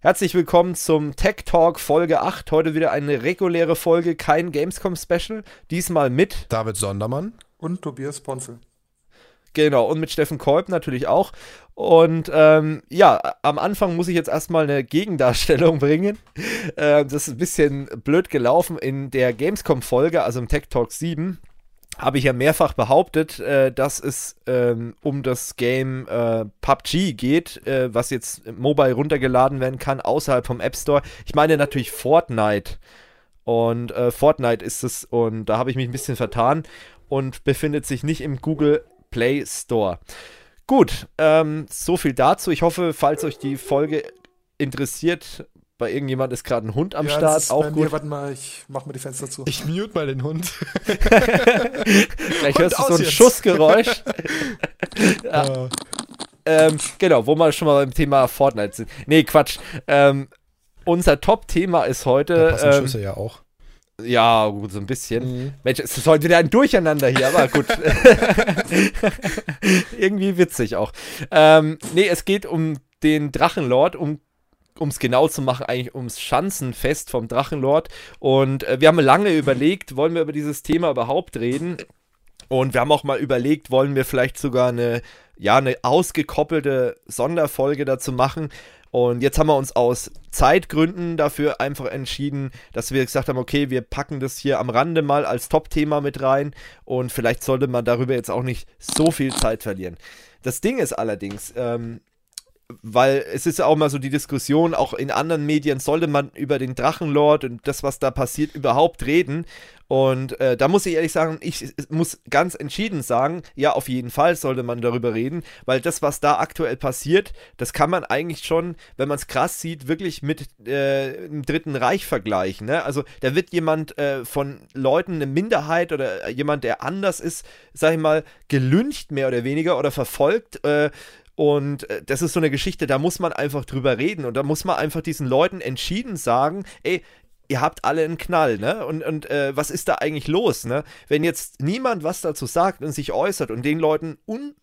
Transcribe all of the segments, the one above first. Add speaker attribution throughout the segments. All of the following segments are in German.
Speaker 1: Herzlich willkommen zum Tech Talk Folge 8. Heute wieder eine reguläre Folge, kein Gamescom Special. Diesmal mit
Speaker 2: David Sondermann
Speaker 3: und Tobias Ponzel.
Speaker 1: Genau, und mit Steffen Kolb natürlich auch. Und ähm, ja, am Anfang muss ich jetzt erstmal eine Gegendarstellung bringen. Äh, das ist ein bisschen blöd gelaufen in der Gamescom-Folge, also im Tech Talk 7 habe ich ja mehrfach behauptet, äh, dass es ähm, um das Game äh, PUBG geht, äh, was jetzt mobile runtergeladen werden kann, außerhalb vom App Store. Ich meine natürlich Fortnite. Und äh, Fortnite ist es, und da habe ich mich ein bisschen vertan und befindet sich nicht im Google Play Store. Gut, ähm, so viel dazu. Ich hoffe, falls euch die Folge interessiert, bei irgendjemand ist gerade ein Hund am
Speaker 3: ja,
Speaker 1: Start. Auch gut.
Speaker 3: Mir, warte mal, ich mach mal die Fenster zu.
Speaker 2: Ich mute mal den Hund.
Speaker 1: Vielleicht hörst du so ein jetzt. Schussgeräusch. ja. uh. ähm, genau, wo wir schon mal beim Thema Fortnite sind. Nee, Quatsch. Ähm, unser Top-Thema ist heute.
Speaker 2: Da passen ähm, Schüsse ja auch.
Speaker 1: Ja, gut, so ein bisschen. Mhm. Mensch, es ist heute wieder ein Durcheinander hier, aber gut. Irgendwie witzig auch. Ähm, nee, es geht um den Drachenlord, um um es genau zu machen, eigentlich ums Schanzenfest vom Drachenlord. Und äh, wir haben lange überlegt, wollen wir über dieses Thema überhaupt reden? Und wir haben auch mal überlegt, wollen wir vielleicht sogar eine, ja, eine ausgekoppelte Sonderfolge dazu machen. Und jetzt haben wir uns aus Zeitgründen dafür einfach entschieden, dass wir gesagt haben, okay, wir packen das hier am Rande mal als Top-Thema mit rein und vielleicht sollte man darüber jetzt auch nicht so viel Zeit verlieren. Das Ding ist allerdings, ähm, weil es ist ja auch mal so die Diskussion, auch in anderen Medien sollte man über den Drachenlord und das, was da passiert, überhaupt reden. Und äh, da muss ich ehrlich sagen, ich muss ganz entschieden sagen, ja, auf jeden Fall sollte man darüber reden, weil das, was da aktuell passiert, das kann man eigentlich schon, wenn man es krass sieht, wirklich mit äh, dem Dritten Reich vergleichen. Ne? Also da wird jemand äh, von Leuten, eine Minderheit oder jemand, der anders ist, sag ich mal, gelüncht mehr oder weniger oder verfolgt äh, und äh, das ist so eine Geschichte, da muss man einfach drüber reden und da muss man einfach diesen Leuten entschieden sagen, ey, ihr habt alle einen Knall, ne? Und, und äh, was ist da eigentlich los, ne? Wenn jetzt niemand was dazu sagt und sich äußert und den Leuten un,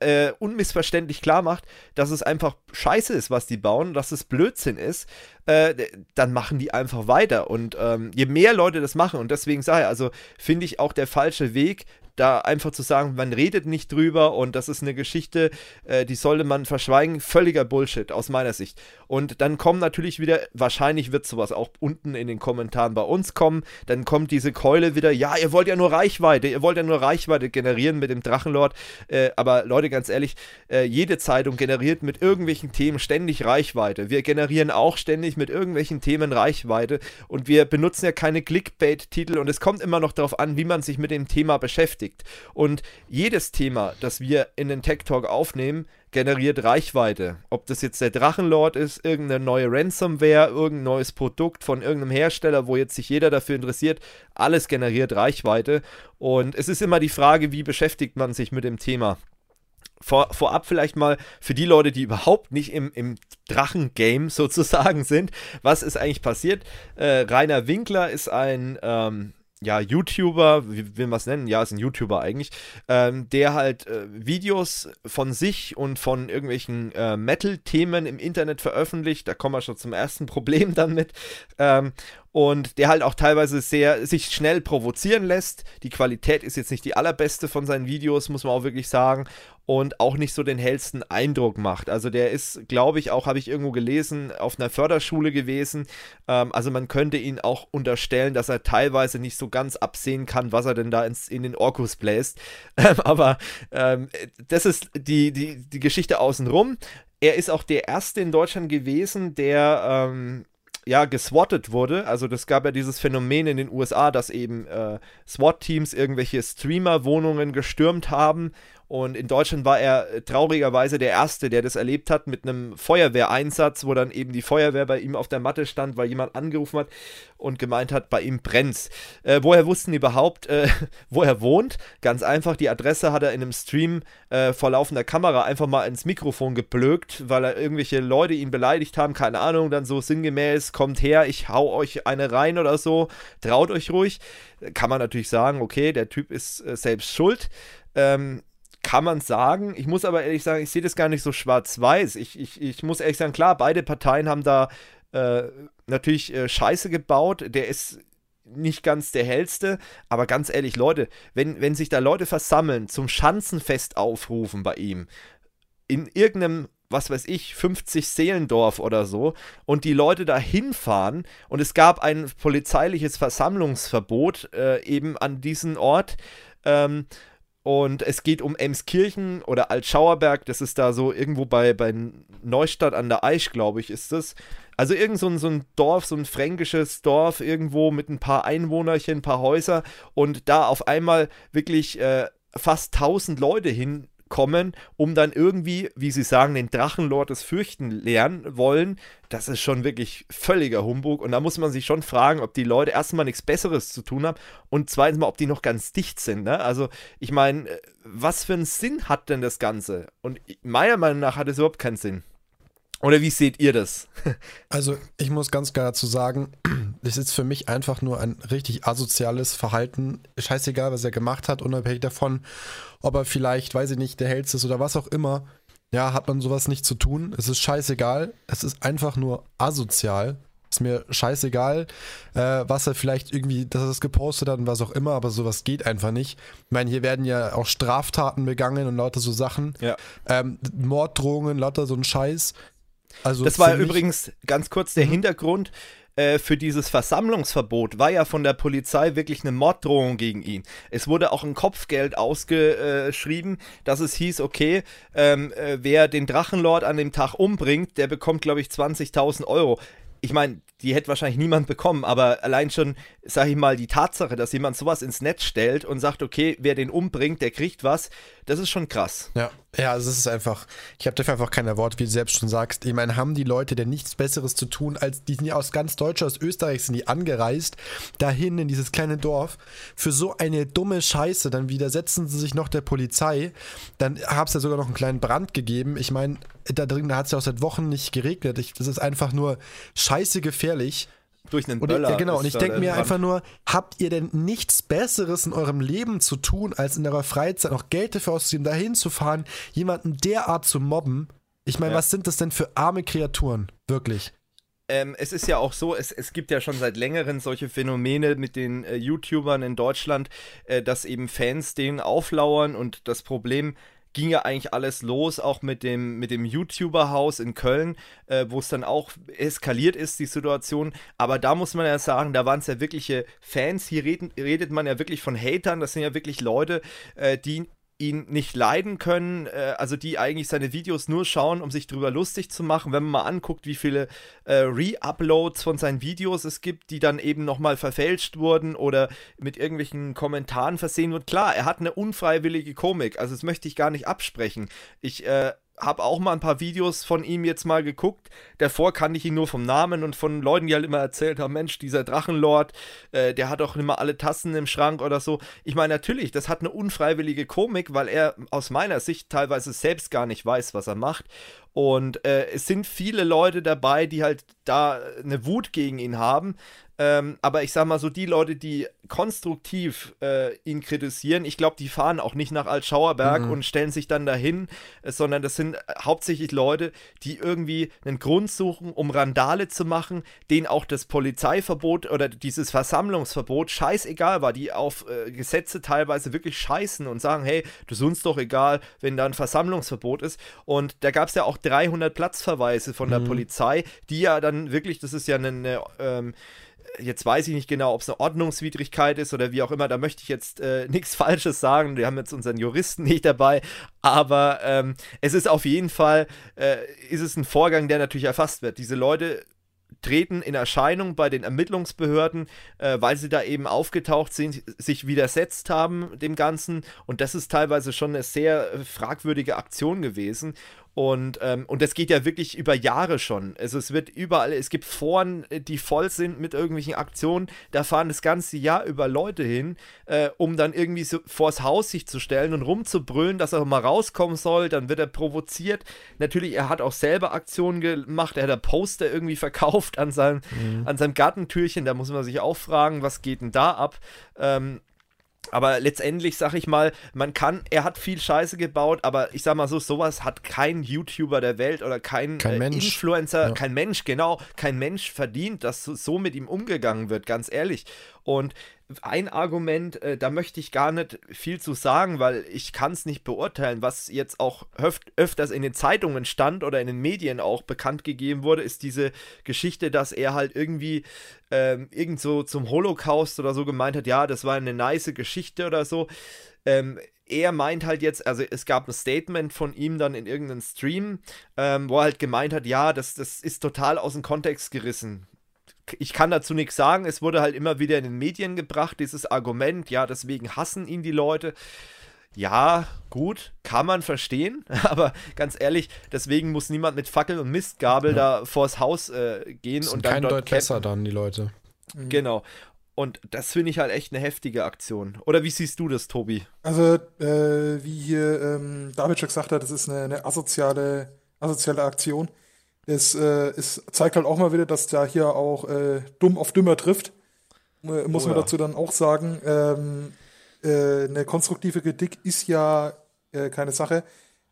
Speaker 1: äh, unmissverständlich klar macht, dass es einfach scheiße ist, was die bauen, dass es Blödsinn ist, äh, dann machen die einfach weiter. Und ähm, je mehr Leute das machen, und deswegen sage ich, also finde ich auch der falsche Weg, da einfach zu sagen, man redet nicht drüber und das ist eine Geschichte, äh, die sollte man verschweigen, völliger Bullshit aus meiner Sicht. Und dann kommen natürlich wieder, wahrscheinlich wird sowas auch unten in den Kommentaren bei uns kommen, dann kommt diese Keule wieder, ja, ihr wollt ja nur Reichweite, ihr wollt ja nur Reichweite generieren mit dem Drachenlord, äh, aber Leute, ganz ehrlich, äh, jede Zeitung generiert mit irgendwelchen Themen ständig Reichweite. Wir generieren auch ständig mit irgendwelchen Themen Reichweite. Und wir benutzen ja keine Clickbait-Titel. Und es kommt immer noch darauf an, wie man sich mit dem Thema beschäftigt beschäftigt. Und jedes Thema, das wir in den Tech Talk aufnehmen, generiert Reichweite. Ob das jetzt der Drachenlord ist, irgendeine neue Ransomware, irgendein neues Produkt von irgendeinem Hersteller, wo jetzt sich jeder dafür interessiert, alles generiert Reichweite. Und es ist immer die Frage, wie beschäftigt man sich mit dem Thema. Vor, vorab vielleicht mal für die Leute, die überhaupt nicht im, im Drachen-Game sozusagen sind, was ist eigentlich passiert? Äh, Rainer Winkler ist ein ähm, ja, YouTuber, wie will man es nennen? Ja, ist ein YouTuber eigentlich, ähm, der halt äh, Videos von sich und von irgendwelchen äh, Metal-Themen im Internet veröffentlicht. Da kommen wir schon zum ersten Problem dann mit. Ähm, und der halt auch teilweise sehr sich schnell provozieren lässt. Die Qualität ist jetzt nicht die allerbeste von seinen Videos, muss man auch wirklich sagen. Und auch nicht so den hellsten Eindruck macht. Also der ist, glaube ich, auch, habe ich irgendwo gelesen, auf einer Förderschule gewesen. Ähm, also man könnte ihn auch unterstellen, dass er teilweise nicht so ganz absehen kann, was er denn da ins, in den Orkus bläst. Ähm, aber ähm, das ist die, die, die Geschichte außenrum. Er ist auch der Erste in Deutschland gewesen, der ähm, ja, geswattet wurde. Also das gab ja dieses Phänomen in den USA, dass eben äh, SWAT-Teams irgendwelche Streamer-Wohnungen gestürmt haben und in Deutschland war er äh, traurigerweise der Erste, der das erlebt hat mit einem Feuerwehreinsatz, wo dann eben die Feuerwehr bei ihm auf der Matte stand, weil jemand angerufen hat und gemeint hat, bei ihm brennt's. Äh, woher wussten die überhaupt, äh, wo er wohnt? Ganz einfach, die Adresse hat er in einem Stream äh, vor laufender Kamera einfach mal ins Mikrofon geblökt, weil er irgendwelche Leute ihn beleidigt haben, keine Ahnung, dann so sinngemäß, kommt her, ich hau euch eine rein oder so, traut euch ruhig. Kann man natürlich sagen, okay, der Typ ist äh, selbst schuld. Ähm, kann man sagen. Ich muss aber ehrlich sagen, ich sehe das gar nicht so schwarz-weiß. Ich, ich, ich muss ehrlich sagen, klar, beide Parteien haben da äh, natürlich äh, Scheiße gebaut. Der ist nicht ganz der hellste, aber ganz ehrlich, Leute, wenn, wenn sich da Leute versammeln, zum Schanzenfest aufrufen bei ihm, in irgendeinem was weiß ich, 50 Seelendorf oder so und die Leute da hinfahren und es gab ein polizeiliches Versammlungsverbot äh, eben an diesem Ort. Ähm, und es geht um Emskirchen oder Altschauerberg, das ist da so irgendwo bei, bei Neustadt an der Aisch, glaube ich, ist das. Also irgend so ein, so ein Dorf, so ein fränkisches Dorf irgendwo mit ein paar Einwohnerchen, ein paar Häuser und da auf einmal wirklich äh, fast 1000 Leute hin kommen, um dann irgendwie, wie sie sagen, den Drachenlord des Fürchten lernen wollen, das ist schon wirklich völliger Humbug. Und da muss man sich schon fragen, ob die Leute erstmal nichts Besseres zu tun haben und zweitens mal, ob die noch ganz dicht sind. Ne? Also, ich meine, äh, was für einen Sinn hat denn das Ganze? Und meiner Meinung nach hat es überhaupt keinen Sinn. Oder wie seht ihr das?
Speaker 2: Also, ich muss ganz klar dazu sagen, das ist für mich einfach nur ein richtig asoziales Verhalten. Scheißegal, was er gemacht hat, unabhängig davon, ob er vielleicht, weiß ich nicht, der hellste ist oder was auch immer. Ja, hat man sowas nicht zu tun. Es ist scheißegal. Es ist einfach nur asozial. Ist mir scheißegal, äh, was er vielleicht irgendwie, dass er es gepostet hat und was auch immer, aber sowas geht einfach nicht. Ich meine, hier werden ja auch Straftaten begangen und lauter so Sachen.
Speaker 1: Ja.
Speaker 2: Ähm, Morddrohungen, lauter so ein Scheiß.
Speaker 1: Also das war übrigens ganz kurz der mhm. Hintergrund äh, für dieses Versammlungsverbot war ja von der Polizei wirklich eine Morddrohung gegen ihn. Es wurde auch ein Kopfgeld ausgeschrieben, dass es hieß, okay, ähm, äh, wer den Drachenlord an dem Tag umbringt, der bekommt, glaube ich, 20.000 Euro. Ich meine, die hätte wahrscheinlich niemand bekommen, aber allein schon, sag ich mal, die Tatsache, dass jemand sowas ins Netz stellt und sagt, okay, wer den umbringt, der kriegt was, das ist schon krass.
Speaker 2: Ja, ja, also es ist einfach, ich habe dafür einfach keine Worte, wie du selbst schon sagst. Ich meine, haben die Leute denn nichts Besseres zu tun, als die sind ja aus ganz Deutschland, aus Österreich sind die angereist, dahin in dieses kleine Dorf, für so eine dumme Scheiße, dann widersetzen sie sich noch der Polizei, dann hat es ja sogar noch einen kleinen Brand gegeben. Ich meine, da drin hat es ja auch seit Wochen nicht geregnet. Ich, das ist einfach nur scheiße gefährlich.
Speaker 1: Durch einen Böller.
Speaker 2: Und, ja, genau, und ich denke mir einfach nur, habt ihr denn nichts Besseres in eurem Leben zu tun, als in eurer Freizeit noch Geld dafür auszugeben, dahin zu fahren, jemanden derart zu mobben? Ich meine, ja. was sind das denn für arme Kreaturen? Wirklich.
Speaker 1: Ähm, es ist ja auch so, es, es gibt ja schon seit längerem solche Phänomene mit den äh, YouTubern in Deutschland, äh, dass eben Fans denen auflauern und das Problem ging ja eigentlich alles los, auch mit dem, mit dem YouTuber-Haus in Köln, äh, wo es dann auch eskaliert ist, die Situation. Aber da muss man ja sagen, da waren es ja wirkliche Fans. Hier redet, redet man ja wirklich von Hatern. Das sind ja wirklich Leute, äh, die ihn nicht leiden können, äh, also die eigentlich seine Videos nur schauen, um sich drüber lustig zu machen. Wenn man mal anguckt, wie viele äh, Re-Uploads von seinen Videos es gibt, die dann eben nochmal verfälscht wurden oder mit irgendwelchen Kommentaren versehen wurden. Klar, er hat eine unfreiwillige Komik, also das möchte ich gar nicht absprechen. Ich äh, habe auch mal ein paar Videos von ihm jetzt mal geguckt. Davor kannte ich ihn nur vom Namen und von Leuten, die halt immer erzählt haben, Mensch, dieser Drachenlord, äh, der hat doch immer alle Tassen im Schrank oder so. Ich meine, natürlich, das hat eine unfreiwillige Komik, weil er aus meiner Sicht teilweise selbst gar nicht weiß, was er macht. Und äh, es sind viele Leute dabei, die halt da eine Wut gegen ihn haben. Ähm, aber ich sag mal so, die Leute, die konstruktiv äh, ihn kritisieren, ich glaube, die fahren auch nicht nach Altschauerberg mhm. und stellen sich dann dahin, äh, sondern das sind hauptsächlich Leute, die irgendwie einen Grund suchen, um Randale zu machen, denen auch das Polizeiverbot oder dieses Versammlungsverbot scheißegal war, die auf äh, Gesetze teilweise wirklich scheißen und sagen, hey, du ist uns doch egal, wenn da ein Versammlungsverbot ist. Und da gab es ja auch 300 Platzverweise von der mhm. Polizei, die ja dann wirklich, das ist ja eine, eine ähm, jetzt weiß ich nicht genau, ob es eine Ordnungswidrigkeit ist oder wie auch immer, da möchte ich jetzt äh, nichts Falsches sagen. Wir haben jetzt unseren Juristen nicht dabei, aber ähm, es ist auf jeden Fall, äh, ist es ein Vorgang, der natürlich erfasst wird. Diese Leute treten in Erscheinung bei den Ermittlungsbehörden, äh, weil sie da eben aufgetaucht sind, sich widersetzt haben dem Ganzen. Und das ist teilweise schon eine sehr äh, fragwürdige Aktion gewesen. Und, ähm, und das geht ja wirklich über Jahre schon. Also es wird überall, es gibt Foren, äh, die voll sind mit irgendwelchen Aktionen. Da fahren das ganze Jahr über Leute hin, äh, um dann irgendwie so vors Haus sich zu stellen und rumzubrüllen, dass er mal rauskommen soll. Dann wird er provoziert. Natürlich, er hat auch selber Aktionen gemacht. Er hat ein Poster irgendwie verkauft an seinem, mhm. an seinem Gartentürchen. Da muss man sich auch fragen, was geht denn da ab? Ähm, aber letztendlich sag ich mal, man kann, er hat viel Scheiße gebaut, aber ich sag mal so, sowas hat kein YouTuber der Welt oder kein,
Speaker 2: kein
Speaker 1: äh, Influencer,
Speaker 2: ja.
Speaker 1: kein Mensch, genau, kein Mensch verdient, dass so mit ihm umgegangen wird, ganz ehrlich. Und ein Argument, äh, da möchte ich gar nicht viel zu sagen, weil ich kann es nicht beurteilen, was jetzt auch öf öfters in den Zeitungen stand oder in den Medien auch bekannt gegeben wurde, ist diese Geschichte, dass er halt irgendwie ähm, irgend so zum Holocaust oder so gemeint hat, ja, das war eine nice Geschichte oder so. Ähm, er meint halt jetzt, also es gab ein Statement von ihm dann in irgendeinem Stream, ähm, wo er halt gemeint hat, ja, das, das ist total aus dem Kontext gerissen ich kann dazu nichts sagen. Es wurde halt immer wieder in den Medien gebracht, dieses Argument, ja, deswegen hassen ihn die Leute. Ja, gut, kann man verstehen, aber ganz ehrlich, deswegen muss niemand mit Fackel und Mistgabel ja. da vors Haus äh, gehen
Speaker 2: Sind
Speaker 1: und dann
Speaker 2: kein dort Deut besser dann die Leute.
Speaker 1: Mhm. Genau. Und das finde ich halt echt eine heftige Aktion. Oder wie siehst du das, Tobi?
Speaker 3: Also, äh, wie hier ähm, David schon gesagt hat, das ist eine, eine asoziale, asoziale Aktion. Es, äh, es zeigt halt auch mal wieder, dass da hier auch äh, dumm auf dümmer trifft. Äh, muss oh, man ja. dazu dann auch sagen. Ähm, äh, eine konstruktive Kritik ist ja äh, keine Sache.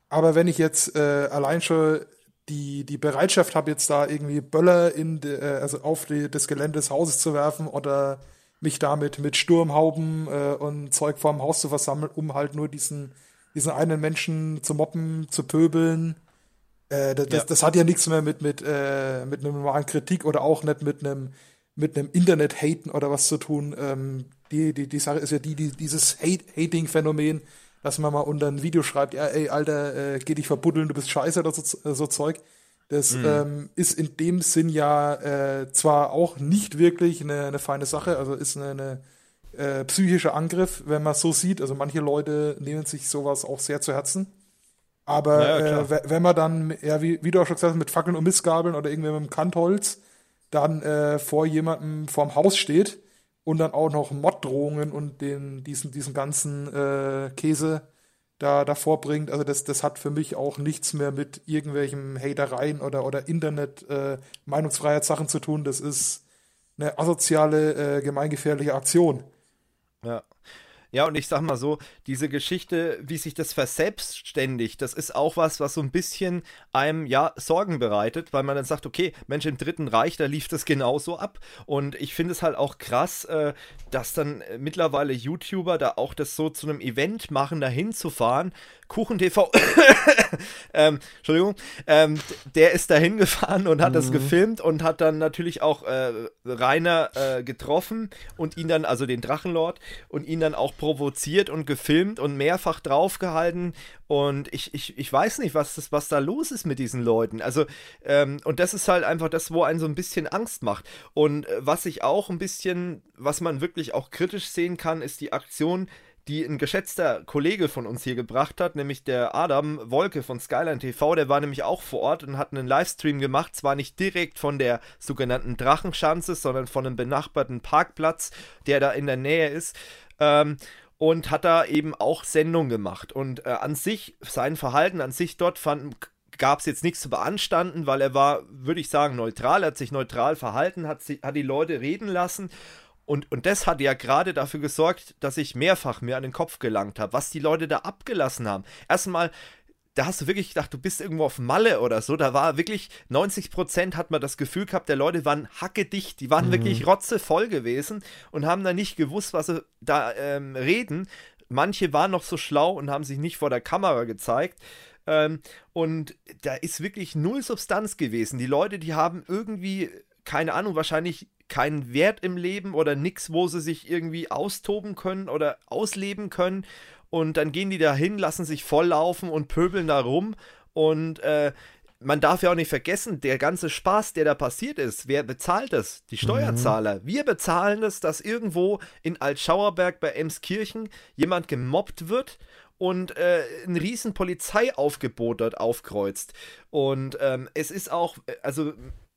Speaker 3: Aber wenn ich jetzt äh, allein schon die, die Bereitschaft habe, jetzt da irgendwie Böller in de, also auf die, das Gelände des Hauses zu werfen oder mich damit mit Sturmhauben und Zeug vorm Haus zu versammeln, um halt nur diesen, diesen einen Menschen zu moppen, zu pöbeln, äh, das, ja. das, hat ja nichts mehr mit, mit, äh, mit einer normalen Kritik oder auch nicht mit einem mit einem Internet-Haten oder was zu tun. Ähm, die, die, die Sache ist ja die, die dieses Hate Hating-Phänomen, dass man mal unter ein Video schreibt, ja, ey, Alter, äh, geh dich verbuddeln, du bist scheiße oder so, so Zeug. Das mhm. ähm, ist in dem Sinn ja äh, zwar auch nicht wirklich eine, eine feine Sache, also ist eine, eine äh, psychischer Angriff, wenn man so sieht. Also manche Leute nehmen sich sowas auch sehr zu Herzen. Aber ja, äh, wenn man dann, ja, wie, wie, du auch schon gesagt hast, mit Fackeln und Missgabeln oder irgendwie mit dem Kantholz dann äh, vor jemandem vorm Haus steht und dann auch noch Moddrohungen und den, diesen, diesen ganzen äh, Käse da davor bringt, also das, das hat für mich auch nichts mehr mit irgendwelchen Hatereien oder, oder Internet äh, Meinungsfreiheitssachen zu tun. Das ist eine asoziale, äh, gemeingefährliche Aktion.
Speaker 1: Ja. Ja, und ich sag mal so, diese Geschichte, wie sich das verselbstständigt, das ist auch was, was so ein bisschen einem, ja, Sorgen bereitet, weil man dann sagt, okay, Mensch, im Dritten Reich, da lief das genauso ab. Und ich finde es halt auch krass, äh, dass dann mittlerweile YouTuber da auch das so zu einem Event machen, da hinzufahren. KuchenTV, ähm, Entschuldigung, ähm, der ist da hingefahren und hat mhm. das gefilmt und hat dann natürlich auch äh, Rainer äh, getroffen und ihn dann, also den Drachenlord, und ihn dann auch provoziert und gefilmt und mehrfach draufgehalten. Und ich, ich, ich weiß nicht, was, das, was da los ist mit diesen Leuten. Also, ähm, und das ist halt einfach das, wo einen so ein bisschen Angst macht. Und äh, was ich auch ein bisschen, was man wirklich auch kritisch sehen kann, ist die Aktion, die ein geschätzter Kollege von uns hier gebracht hat, nämlich der Adam Wolke von Skyline TV. Der war nämlich auch vor Ort und hat einen Livestream gemacht, zwar nicht direkt von der sogenannten Drachenschanze, sondern von einem benachbarten Parkplatz, der da in der Nähe ist. Ähm, und hat da eben auch Sendung gemacht. Und äh, an sich, sein Verhalten an sich dort fand, gab es jetzt nichts zu beanstanden, weil er war, würde ich sagen, neutral, er hat sich neutral verhalten, hat, hat die Leute reden lassen. Und, und das hat ja gerade dafür gesorgt, dass ich mehrfach mir an den Kopf gelangt habe, was die Leute da abgelassen haben. Erstmal da hast du wirklich gedacht, du bist irgendwo auf Malle oder so. Da war wirklich 90 Prozent hat man das Gefühl gehabt, der Leute waren hackedicht, die waren mhm. wirklich rotzevoll gewesen und haben da nicht gewusst, was sie da ähm, reden. Manche waren noch so schlau und haben sich nicht vor der Kamera gezeigt. Ähm, und da ist wirklich null Substanz gewesen. Die Leute, die haben irgendwie, keine Ahnung, wahrscheinlich keinen Wert im Leben oder nichts, wo sie sich irgendwie austoben können oder ausleben können und dann gehen die da hin, lassen sich volllaufen und pöbeln da rum und äh, man darf ja auch nicht vergessen, der ganze Spaß, der da passiert ist, wer bezahlt das? Die Steuerzahler. Mhm. Wir bezahlen es, dass irgendwo in Altschauerberg bei Emskirchen jemand gemobbt wird und äh, ein riesen Polizeiaufgebot dort aufkreuzt. Und ähm, es ist auch, äh, also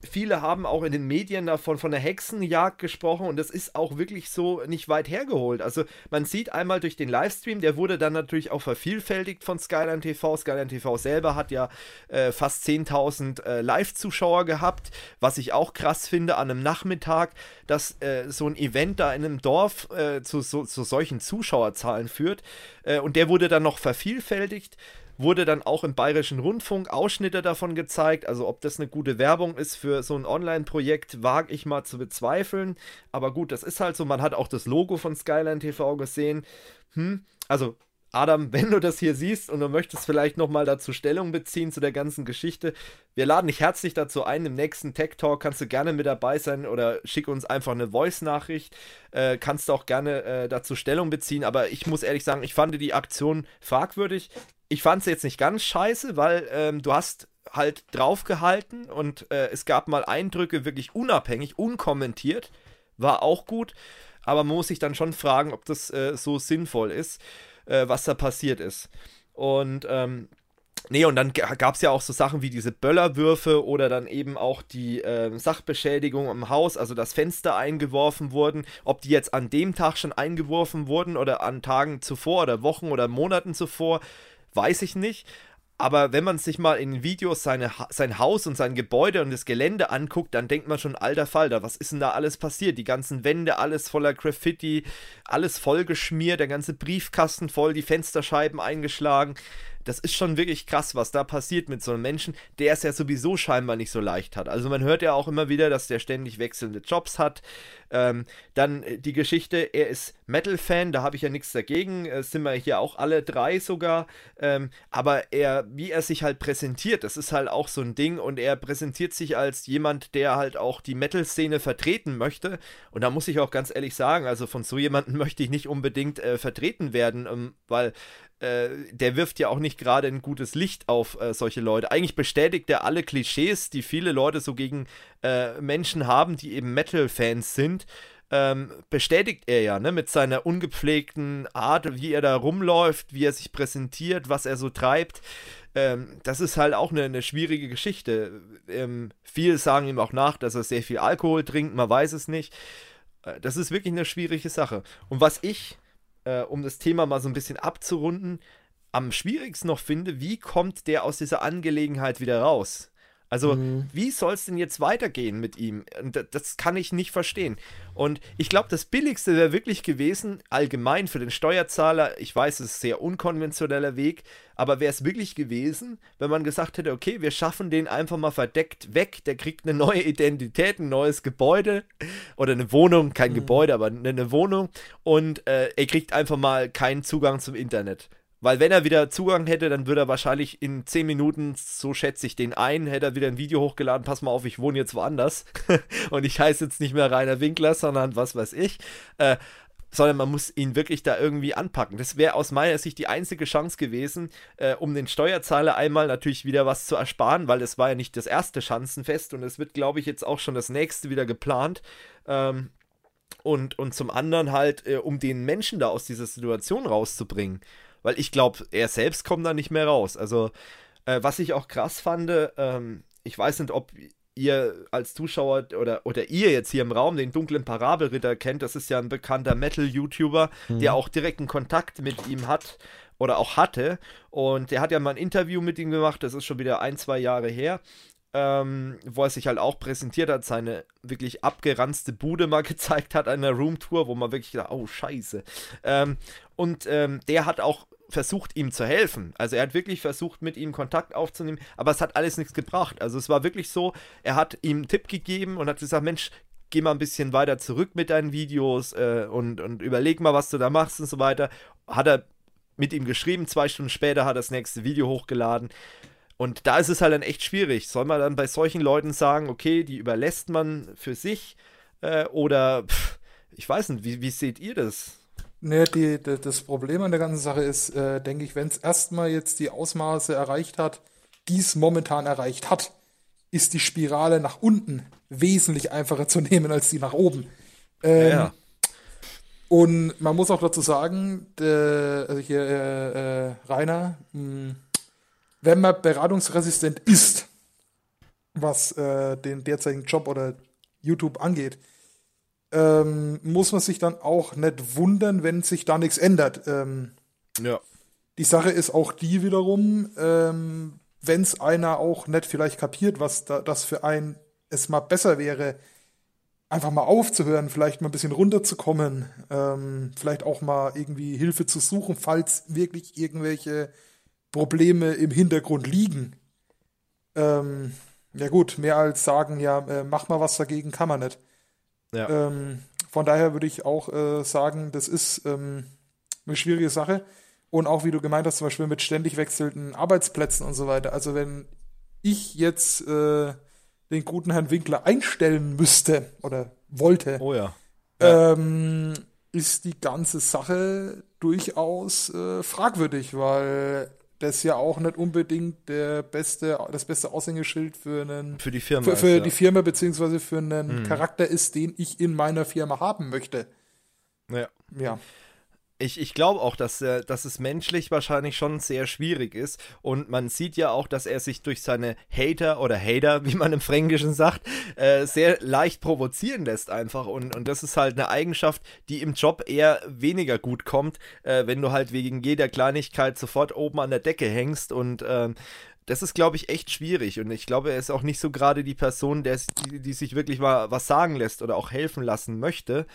Speaker 1: viele haben auch in den Medien davon von der Hexenjagd gesprochen und das ist auch wirklich so nicht weit hergeholt. Also man sieht einmal durch den Livestream, der wurde dann natürlich auch vervielfältigt von Skyline TV. Skyline TV selber hat ja äh, fast 10.000 äh, Live-Zuschauer gehabt, was ich auch krass finde an einem Nachmittag, dass äh, so ein Event da in einem Dorf äh, zu, so, zu solchen Zuschauerzahlen führt. Äh, und der wurde dann noch vervielfältigt wurde dann auch im Bayerischen Rundfunk Ausschnitte davon gezeigt. Also ob das eine gute Werbung ist für so ein Online-Projekt, wage ich mal zu bezweifeln. Aber gut, das ist halt so. Man hat auch das Logo von Skyline TV gesehen. Hm, also Adam, wenn du das hier siehst und du möchtest vielleicht nochmal dazu Stellung beziehen zu der ganzen Geschichte, wir laden dich herzlich dazu ein. Im nächsten Tech Talk kannst du gerne mit dabei sein oder schick uns einfach eine Voice-Nachricht. Äh, kannst du auch gerne äh, dazu Stellung beziehen. Aber ich muss ehrlich sagen, ich fand die Aktion fragwürdig ich fand es jetzt nicht ganz scheiße, weil ähm, du hast halt draufgehalten und äh, es gab mal Eindrücke wirklich unabhängig, unkommentiert. War auch gut, aber man muss sich dann schon fragen, ob das äh, so sinnvoll ist, äh, was da passiert ist. Und ähm, Nee, und dann gab es ja auch so Sachen wie diese Böllerwürfe oder dann eben auch die äh, Sachbeschädigung im Haus, also dass Fenster eingeworfen wurden. Ob die jetzt an dem Tag schon eingeworfen wurden oder an Tagen zuvor oder Wochen oder Monaten zuvor, weiß ich nicht. Aber wenn man sich mal in den Videos seine, sein Haus und sein Gebäude und das Gelände anguckt, dann denkt man schon, alter Falter, was ist denn da alles passiert? Die ganzen Wände, alles voller Graffiti, alles vollgeschmiert, der ganze Briefkasten voll, die Fensterscheiben eingeschlagen das ist schon wirklich krass, was da passiert mit so einem Menschen, der es ja sowieso scheinbar nicht so leicht hat. Also man hört ja auch immer wieder, dass der ständig wechselnde Jobs hat. Ähm, dann äh, die Geschichte, er ist Metal-Fan, da habe ich ja nichts dagegen, äh, sind wir hier auch alle drei sogar. Ähm, aber er, wie er sich halt präsentiert, das ist halt auch so ein Ding und er präsentiert sich als jemand, der halt auch die Metal-Szene vertreten möchte. Und da muss ich auch ganz ehrlich sagen, also von so jemandem möchte ich nicht unbedingt äh, vertreten werden, ähm, weil äh, der wirft ja auch nicht gerade ein gutes Licht auf äh, solche Leute. Eigentlich bestätigt er alle Klischees, die viele Leute so gegen äh, Menschen haben, die eben Metal-Fans sind. Ähm, bestätigt er ja, ne, mit seiner ungepflegten Art, wie er da rumläuft, wie er sich präsentiert, was er so treibt. Ähm, das ist halt auch eine, eine schwierige Geschichte. Ähm, viele sagen ihm auch nach, dass er sehr viel Alkohol trinkt, man weiß es nicht. Äh, das ist wirklich eine schwierige Sache. Und was ich äh, um das Thema mal so ein bisschen abzurunden, am schwierigsten noch finde, wie kommt der aus dieser Angelegenheit wieder raus? Also, mhm. wie soll es denn jetzt weitergehen mit ihm? Das, kann ich nicht verstehen. Und ich glaube, das Billigste wäre wirklich gewesen, allgemein für den Steuerzahler, ich weiß, es ist ein sehr unkonventioneller Weg, aber wäre es wirklich gewesen, wenn man gesagt hätte, okay, wir schaffen den einfach mal verdeckt weg, der kriegt eine neue Identität, ein neues Gebäude oder eine Wohnung, kein mhm. Gebäude, aber eine, Wohnung und äh, er kriegt einfach mal keinen Zugang zum Internet. Weil wenn er wieder Zugang hätte, dann würde er wahrscheinlich in 10 Minuten, so schätze ich den ein, hätte er wieder ein Video hochgeladen, pass mal auf, ich wohne jetzt woanders. und ich heiße jetzt nicht mehr Rainer Winkler, sondern was weiß ich. Äh, sondern man muss ihn wirklich da irgendwie anpacken. Das wäre aus meiner Sicht die einzige Chance gewesen, äh, um den Steuerzahler einmal natürlich wieder was zu ersparen, weil es war ja nicht das erste Schanzenfest und es wird, glaube ich, jetzt auch schon das nächste wieder geplant. Ähm, und, und zum anderen halt, äh, um den Menschen da aus dieser Situation rauszubringen weil ich glaube, er selbst kommt da nicht mehr raus. Also, äh, was ich auch krass fand, ähm, ich weiß nicht, ob ihr als Zuschauer oder, oder ihr jetzt hier im Raum den dunklen Parabelritter kennt. Das ist ja ein bekannter Metal-YouTuber, mhm. der auch direkten Kontakt mit ihm hat oder auch hatte. Und der hat ja mal ein Interview mit ihm gemacht, das ist schon wieder ein, zwei Jahre her. Ähm, wo er sich halt auch präsentiert hat, seine wirklich abgeranzte Bude mal gezeigt hat an der Roomtour, wo man wirklich gedacht, oh scheiße. Ähm, und ähm, der hat auch versucht, ihm zu helfen. Also er hat wirklich versucht, mit ihm Kontakt aufzunehmen, aber es hat alles nichts gebracht. Also es war wirklich so, er hat ihm einen Tipp gegeben und hat gesagt, Mensch, geh mal ein bisschen weiter zurück mit deinen Videos äh, und, und überleg mal, was du da machst und so weiter. Hat er mit ihm geschrieben, zwei Stunden später hat er das nächste Video hochgeladen. Und da ist es halt dann echt schwierig. Soll man dann bei solchen Leuten sagen, okay, die überlässt man für sich äh, oder pff, ich weiß nicht, wie, wie seht ihr das?
Speaker 3: Nee, die, die, das Problem an der ganzen Sache ist, äh, denke ich, wenn es erstmal jetzt die Ausmaße erreicht hat, die es momentan erreicht hat, ist die Spirale nach unten wesentlich einfacher zu nehmen als die nach oben. Ähm, ja. Und man muss auch dazu sagen, der, also hier äh, äh, Rainer, mh, hm, wenn man beratungsresistent ist, was äh, den derzeitigen Job oder YouTube angeht, ähm, muss man sich dann auch nicht wundern, wenn sich da nichts ändert. Ähm,
Speaker 1: ja.
Speaker 3: Die Sache ist auch die wiederum, ähm, wenn es einer auch nicht vielleicht kapiert, was da, das für ein es mal besser wäre, einfach mal aufzuhören, vielleicht mal ein bisschen runterzukommen, ähm, vielleicht auch mal irgendwie Hilfe zu suchen, falls wirklich irgendwelche Probleme im Hintergrund liegen. Ähm, ja gut, mehr als sagen, ja, äh, mach mal was dagegen, kann man nicht. Ja. Ähm, von daher würde ich auch äh, sagen, das ist ähm, eine schwierige Sache. Und auch wie du gemeint hast, zum Beispiel mit ständig wechselnden Arbeitsplätzen und so weiter. Also wenn ich jetzt äh, den guten Herrn Winkler einstellen müsste oder wollte,
Speaker 1: oh ja.
Speaker 3: Ja. Ähm, ist die ganze Sache durchaus äh, fragwürdig, weil das ja auch nicht unbedingt der beste, das beste Aushängeschild für einen
Speaker 1: für die Firma,
Speaker 3: für, für ist, ja. die Firma beziehungsweise für einen hm. Charakter ist, den ich in meiner Firma haben möchte.
Speaker 1: Ja.
Speaker 3: Ja
Speaker 1: ich, ich glaube auch, dass, äh, dass es menschlich wahrscheinlich schon sehr schwierig ist. Und man sieht ja auch, dass er sich durch seine Hater oder Hater, wie man im Fränkischen sagt, äh, sehr leicht provozieren lässt einfach. Und, und das ist halt eine Eigenschaft, die im Job eher weniger gut kommt, äh, wenn du halt wegen jeder Kleinigkeit sofort oben an der Decke hängst und ähm, das ist, glaube ich, echt schwierig. Und ich glaube, er ist auch nicht so gerade die Person, der, die, die sich wirklich mal was sagen lässt oder auch helfen lassen möchte.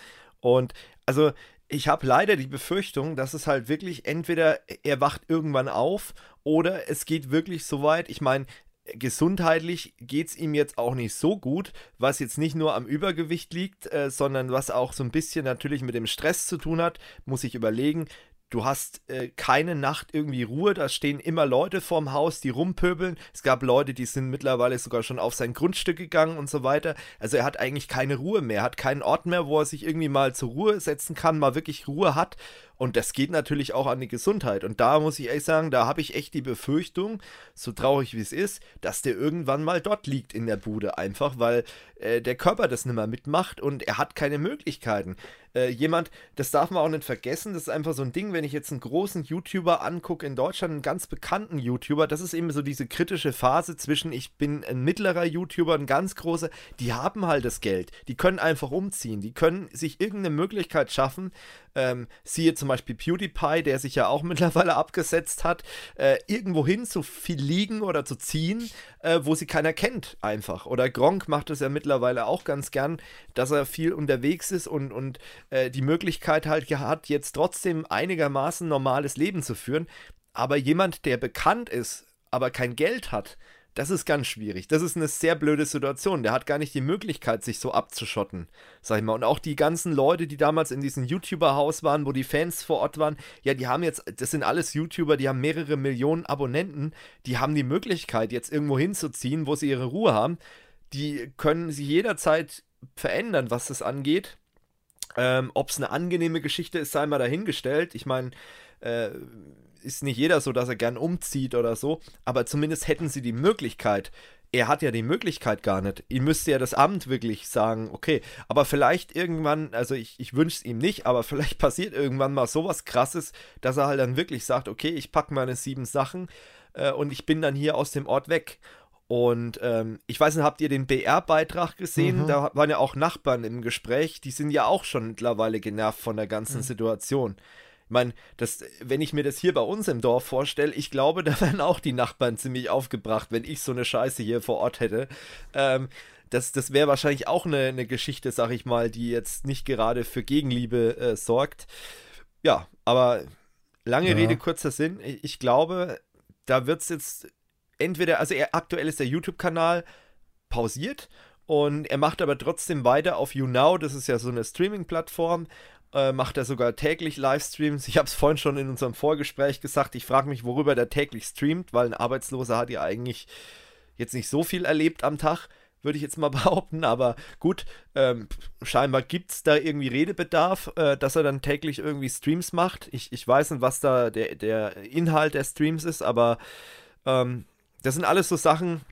Speaker 1: Und also ich habe leider die Befürchtung, dass es halt wirklich entweder er wacht irgendwann auf oder es geht wirklich so weit. Ich meine, gesundheitlich geht es ihm jetzt auch nicht so gut, was jetzt nicht nur am Übergewicht liegt, äh, sondern was auch so ein bisschen natürlich mit dem Stress zu tun hat, muss ich überlegen. Du hast äh, keine Nacht irgendwie Ruhe, da stehen immer Leute vorm Haus, die rumpöbeln. Es gab Leute, die sind mittlerweile sogar schon auf sein Grundstück gegangen und so weiter. Also er hat eigentlich keine Ruhe mehr, hat keinen Ort mehr, wo er sich irgendwie mal zur Ruhe setzen kann, mal wirklich Ruhe hat. Und das geht natürlich auch an die Gesundheit. Und da muss ich ehrlich sagen, da habe ich echt die Befürchtung, so traurig wie es ist, dass der irgendwann mal dort liegt in der Bude einfach, weil äh, der Körper das nicht mehr mitmacht und er hat keine Möglichkeiten. Äh, jemand, das darf man auch nicht vergessen, das ist einfach so ein Ding, wenn ich jetzt einen großen YouTuber angucke in Deutschland, einen ganz bekannten YouTuber, das ist eben so diese kritische Phase zwischen ich bin ein mittlerer YouTuber, ein ganz großer, die haben halt das Geld, die können einfach umziehen, die können sich irgendeine Möglichkeit schaffen, ähm, siehe zum Beispiel PewDiePie, der sich ja auch mittlerweile abgesetzt hat, äh, irgendwo hin zu fliegen oder zu ziehen, äh, wo sie keiner kennt, einfach. Oder Gronk macht es ja mittlerweile auch ganz gern, dass er viel unterwegs ist und, und äh, die Möglichkeit halt hat, jetzt trotzdem einigermaßen normales Leben zu führen. Aber jemand, der bekannt ist, aber kein Geld hat, das ist ganz schwierig. Das ist eine sehr blöde Situation. Der hat gar nicht die Möglichkeit, sich so abzuschotten, sag ich mal. Und auch die ganzen Leute, die damals in diesem YouTuber-Haus waren, wo die Fans vor Ort waren, ja, die haben jetzt, das sind alles YouTuber, die haben mehrere Millionen Abonnenten, die haben die Möglichkeit, jetzt irgendwo hinzuziehen, wo sie ihre Ruhe haben. Die können sich jederzeit verändern, was das angeht. Ähm, Ob es eine angenehme Geschichte ist, sei mal dahingestellt. Ich meine, äh, ist nicht jeder so, dass er gern umzieht oder so, aber zumindest hätten sie die Möglichkeit. Er hat ja die Möglichkeit gar nicht. Ihm müsste ja das Amt wirklich sagen, okay, aber vielleicht irgendwann, also ich, ich wünsche es ihm nicht, aber vielleicht passiert irgendwann mal sowas krasses, dass er halt dann wirklich sagt, okay, ich packe meine sieben Sachen äh, und ich bin dann hier aus dem Ort weg. Und ähm, ich weiß nicht, habt ihr den BR-Beitrag gesehen? Mhm. Da waren ja auch Nachbarn im Gespräch, die sind ja auch schon mittlerweile genervt von der ganzen mhm. Situation. Ich meine, das, wenn ich mir das hier bei uns im Dorf vorstelle, ich glaube, da wären auch die Nachbarn ziemlich aufgebracht, wenn ich so eine Scheiße hier vor Ort hätte. Ähm, das, das wäre wahrscheinlich auch eine, eine Geschichte, sag ich mal, die jetzt nicht gerade für Gegenliebe äh, sorgt. Ja, aber lange ja. Rede, kurzer Sinn. Ich, ich glaube, da wird es jetzt entweder, also er, aktuell ist der YouTube-Kanal pausiert und er macht aber trotzdem weiter auf YouNow, das ist ja so eine Streaming-Plattform äh, macht er sogar täglich Livestreams. Ich habe es vorhin schon in unserem Vorgespräch gesagt. Ich frage mich, worüber der täglich streamt, weil ein Arbeitsloser hat ja eigentlich jetzt nicht so viel erlebt am Tag, würde ich jetzt mal behaupten. Aber gut, ähm, scheinbar gibt es da irgendwie Redebedarf, äh, dass er dann täglich irgendwie Streams macht. Ich, ich weiß nicht, was da der, der Inhalt der Streams ist, aber ähm, das sind alles so Sachen,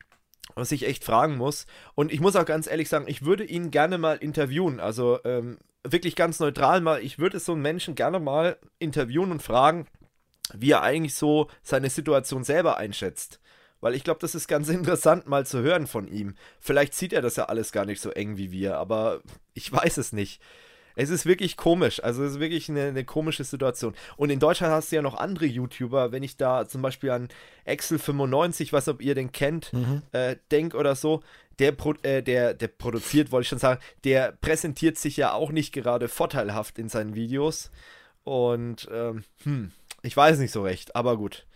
Speaker 1: was ich echt fragen muss. Und ich muss auch ganz ehrlich sagen, ich würde ihn gerne mal interviewen. Also ähm, wirklich ganz neutral mal, ich würde so einen Menschen gerne mal interviewen und fragen, wie er eigentlich so seine Situation selber einschätzt. Weil ich glaube, das ist ganz interessant mal zu hören von ihm. Vielleicht sieht er das ja alles gar nicht so eng wie wir, aber ich weiß es nicht. Es ist wirklich komisch. Also es ist wirklich eine, eine, komische Situation. Und in Deutschland hast du ja noch andere YouTuber, wenn ich da zum Beispiel an Excel95, was ob ihr den kennt, mhm. äh, denk oder so, der, äh, der, der produziert, wollte ich schon sagen, der präsentiert sich ja auch nicht gerade vorteilhaft in seinen Videos. Und ähm, hm, ich weiß nicht so recht, aber gut.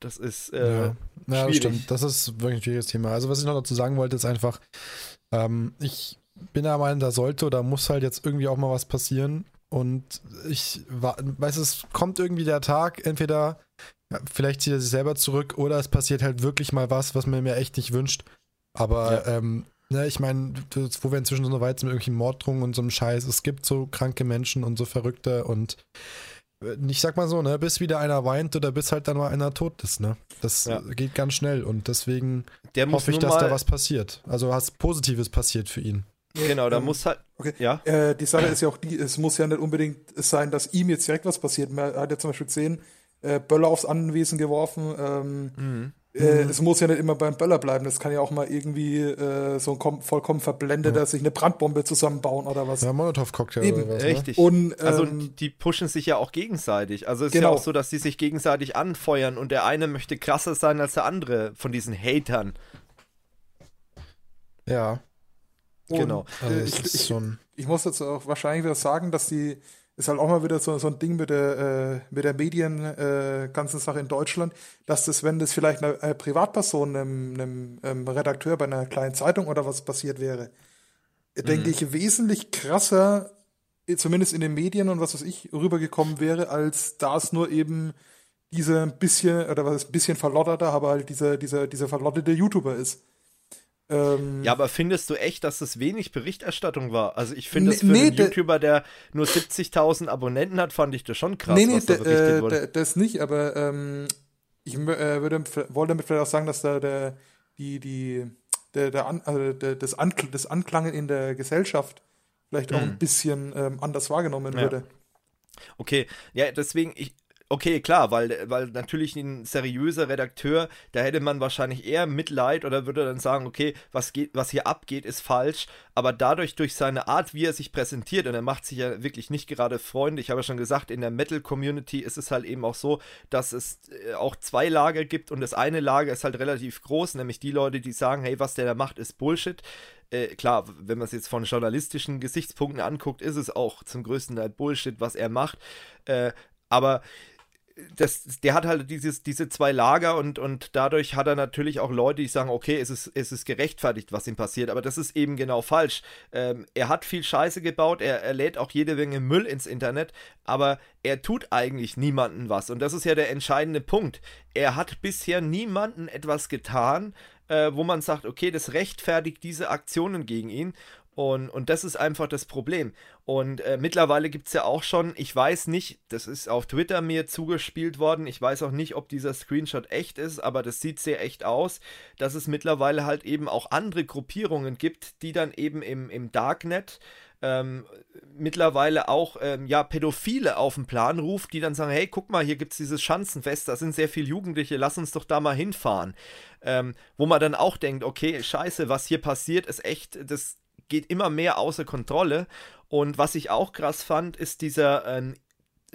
Speaker 1: Das ist äh, ja. ja,
Speaker 2: das stimmt. Das ist wirklich ein schwieriges Thema. Also, was ich noch dazu sagen wollte, ist einfach, ähm, ich bin der Meinung, da sollte oder muss halt jetzt irgendwie auch mal was passieren. Und ich weiß, es kommt irgendwie der Tag, entweder vielleicht zieht er sich selber zurück oder es passiert halt wirklich mal was, was man mir echt nicht wünscht. Aber ja. ähm, ne, ich meine, wo wir inzwischen so weit sind mit irgendwelchen Morddrohungen und so einem Scheiß, es gibt so kranke Menschen und so Verrückte und äh, ich sag mal so, ne, bis wieder einer weint oder bis halt dann mal einer tot ist, ne? Das ja. geht ganz schnell und deswegen hoffe ich, dass da was passiert. Also was Positives passiert für ihn.
Speaker 1: Genau, da ähm, muss halt.
Speaker 3: Okay. Ja. Äh, die Sache ist ja auch die, es muss ja nicht unbedingt sein, dass ihm jetzt direkt was passiert. Man hat ja zum Beispiel gesehen, äh, Böller aufs Anwesen geworfen. Ähm, mhm. Äh, mhm. Es muss ja nicht immer beim Böller bleiben. Das kann ja auch mal irgendwie äh, so ein vollkommen verblendeter ja. sich eine Brandbombe zusammenbauen oder was.
Speaker 2: Ja, Molotow-Cocktail oder was.
Speaker 1: Ne? Richtig. Ne? Und, also ähm, also die pushen sich ja auch gegenseitig. Also es ist genau. ja auch so, dass die sich gegenseitig anfeuern und der eine möchte krasser sein als der andere von diesen Hatern.
Speaker 2: Ja.
Speaker 3: Und, genau. Also äh, ich, ich, ich, muss jetzt auch wahrscheinlich wieder sagen, dass die ist halt auch mal wieder so, so ein Ding mit der, äh, mit der Medien äh, ganzen Sache in Deutschland, dass das, wenn das vielleicht einer eine Privatperson, einem, einem, einem Redakteur bei einer kleinen Zeitung oder was passiert wäre, mhm. denke ich, wesentlich krasser, zumindest in den Medien und was weiß ich, rübergekommen wäre, als da es nur eben dieser ein bisschen, oder was ist ein bisschen verlotterter, aber halt dieser, dieser, dieser verlotterte YouTuber ist.
Speaker 1: Ähm, ja, aber findest du echt, dass das wenig Berichterstattung war? Also ich finde das für nee, einen YouTuber, der nur 70.000 Abonnenten hat, fand ich das schon krass,
Speaker 3: nee, nee, was da berichtet äh, wurde. Das nicht, aber ähm, ich äh, würde, wollte damit vielleicht auch sagen, dass da der, die, die, der, der, An, also der das, Ankl das Anklangen in der Gesellschaft vielleicht auch hm. ein bisschen ähm, anders wahrgenommen ja. würde.
Speaker 1: Okay, ja, deswegen, ich, Okay, klar, weil, weil natürlich ein seriöser Redakteur, da hätte man wahrscheinlich eher Mitleid oder würde dann sagen, okay, was, geht, was hier abgeht, ist falsch. Aber dadurch, durch seine Art, wie er sich präsentiert, und er macht sich ja wirklich nicht gerade Freunde, ich habe ja schon gesagt, in der Metal-Community ist es halt eben auch so, dass es äh, auch zwei Lager gibt und das eine Lager ist halt relativ groß, nämlich die Leute, die sagen, hey, was der da macht, ist Bullshit. Äh, klar, wenn man es jetzt von journalistischen Gesichtspunkten anguckt, ist es auch zum größten Teil Bullshit, was er macht. Äh, aber das, der hat halt dieses, diese zwei Lager und, und dadurch hat er natürlich auch Leute, die sagen, okay, es ist, es ist gerechtfertigt, was ihm passiert, aber das ist eben genau falsch. Ähm, er hat viel Scheiße gebaut, er, er lädt auch jede Menge Müll ins Internet, aber er tut eigentlich niemanden was und das ist ja der entscheidende Punkt. Er hat bisher niemanden etwas getan, äh, wo man sagt, okay, das rechtfertigt diese Aktionen gegen ihn und, und das ist einfach das Problem. Und äh, mittlerweile gibt es ja auch schon, ich weiß nicht, das ist auf Twitter mir zugespielt worden, ich weiß auch nicht, ob dieser Screenshot echt ist, aber das sieht sehr echt aus, dass es mittlerweile halt eben auch andere Gruppierungen gibt, die dann eben im, im Darknet ähm, mittlerweile auch ähm, ja, Pädophile auf den Plan ruft, die dann sagen, hey, guck mal, hier gibt es dieses Schanzenfest, da sind sehr viele Jugendliche, lass uns doch da mal hinfahren. Ähm, wo man dann auch denkt, okay, scheiße, was hier passiert, ist echt, das geht immer mehr außer Kontrolle. Und was ich auch krass fand, ist dieser äh,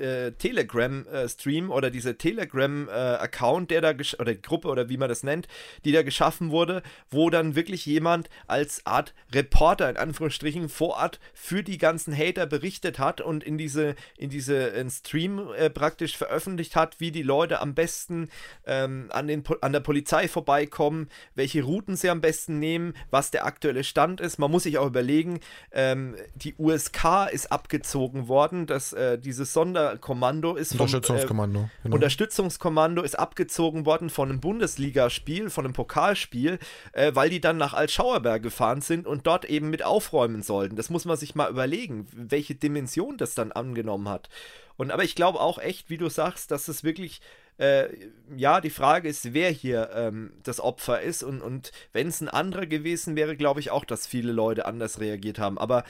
Speaker 1: äh, Telegram-Stream äh, oder dieser Telegram-Account, der da, oder Gruppe oder wie man das nennt, die da geschaffen wurde, wo dann wirklich jemand als Art Reporter in Anführungsstrichen vor Ort für die ganzen Hater berichtet hat und in diese, in diese in Stream äh, praktisch veröffentlicht hat, wie die Leute am besten ähm, an, den, an der Polizei vorbeikommen, welche Routen sie am besten nehmen, was der aktuelle Stand ist. Man muss sich auch überlegen, ähm, die USK ist abgezogen worden, dass äh, dieses Sonder Kommando ist
Speaker 2: vom, Unterstützungskommando. Äh,
Speaker 1: genau. Unterstützungskommando ist abgezogen worden von einem Bundesligaspiel, von einem Pokalspiel, äh, weil die dann nach Altschauerberg gefahren sind und dort eben mit aufräumen sollten. Das muss man sich mal überlegen, welche Dimension das dann angenommen hat. Und aber ich glaube auch echt, wie du sagst, dass es wirklich äh, ja, die Frage ist, wer hier ähm, das Opfer ist. Und, und wenn es ein anderer gewesen wäre, glaube ich auch, dass viele Leute anders reagiert haben. Aber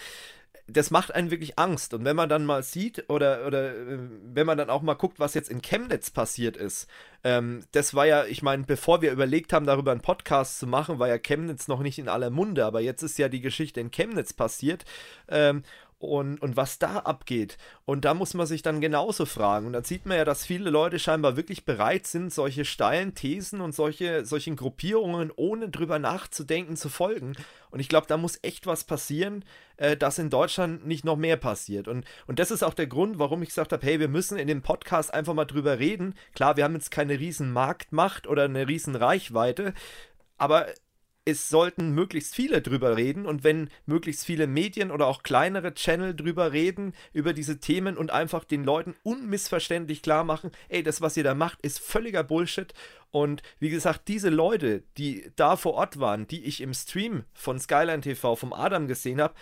Speaker 1: das macht einen wirklich Angst. Und wenn man dann mal sieht oder, oder äh, wenn man dann auch mal guckt, was jetzt in Chemnitz passiert ist, ähm, das war ja, ich meine, bevor wir überlegt haben, darüber einen Podcast zu machen, war ja Chemnitz noch nicht in aller Munde, aber jetzt ist ja die Geschichte in Chemnitz passiert. Ähm, und, und was da abgeht. Und da muss man sich dann genauso fragen. Und da sieht man ja, dass viele Leute scheinbar wirklich bereit sind, solche steilen Thesen und solche, solchen Gruppierungen ohne drüber nachzudenken zu folgen. Und ich glaube, da muss echt was passieren, äh, dass in Deutschland nicht noch mehr passiert. Und, und das ist auch der Grund, warum ich gesagt habe, hey, wir müssen in dem Podcast einfach mal drüber reden. Klar, wir haben jetzt keine riesen Marktmacht oder eine riesen Reichweite, aber es sollten möglichst viele drüber reden und wenn möglichst viele Medien oder auch kleinere Channel drüber reden, über diese Themen und einfach den Leuten unmissverständlich klar machen, ey, das, was ihr da macht, ist völliger Bullshit. Und wie gesagt, diese Leute, die da vor Ort waren, die ich im Stream von Skyline TV, vom Adam gesehen habe,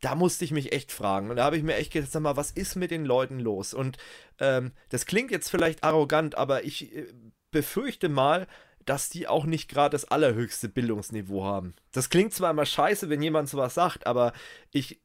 Speaker 1: da musste ich mich echt fragen. Und da habe ich mir echt gedacht, sag mal, was ist mit den Leuten los? Und ähm, das klingt jetzt vielleicht arrogant, aber ich äh, befürchte mal, dass die auch nicht gerade das allerhöchste Bildungsniveau haben. Das klingt zwar immer scheiße, wenn jemand sowas sagt, aber ich,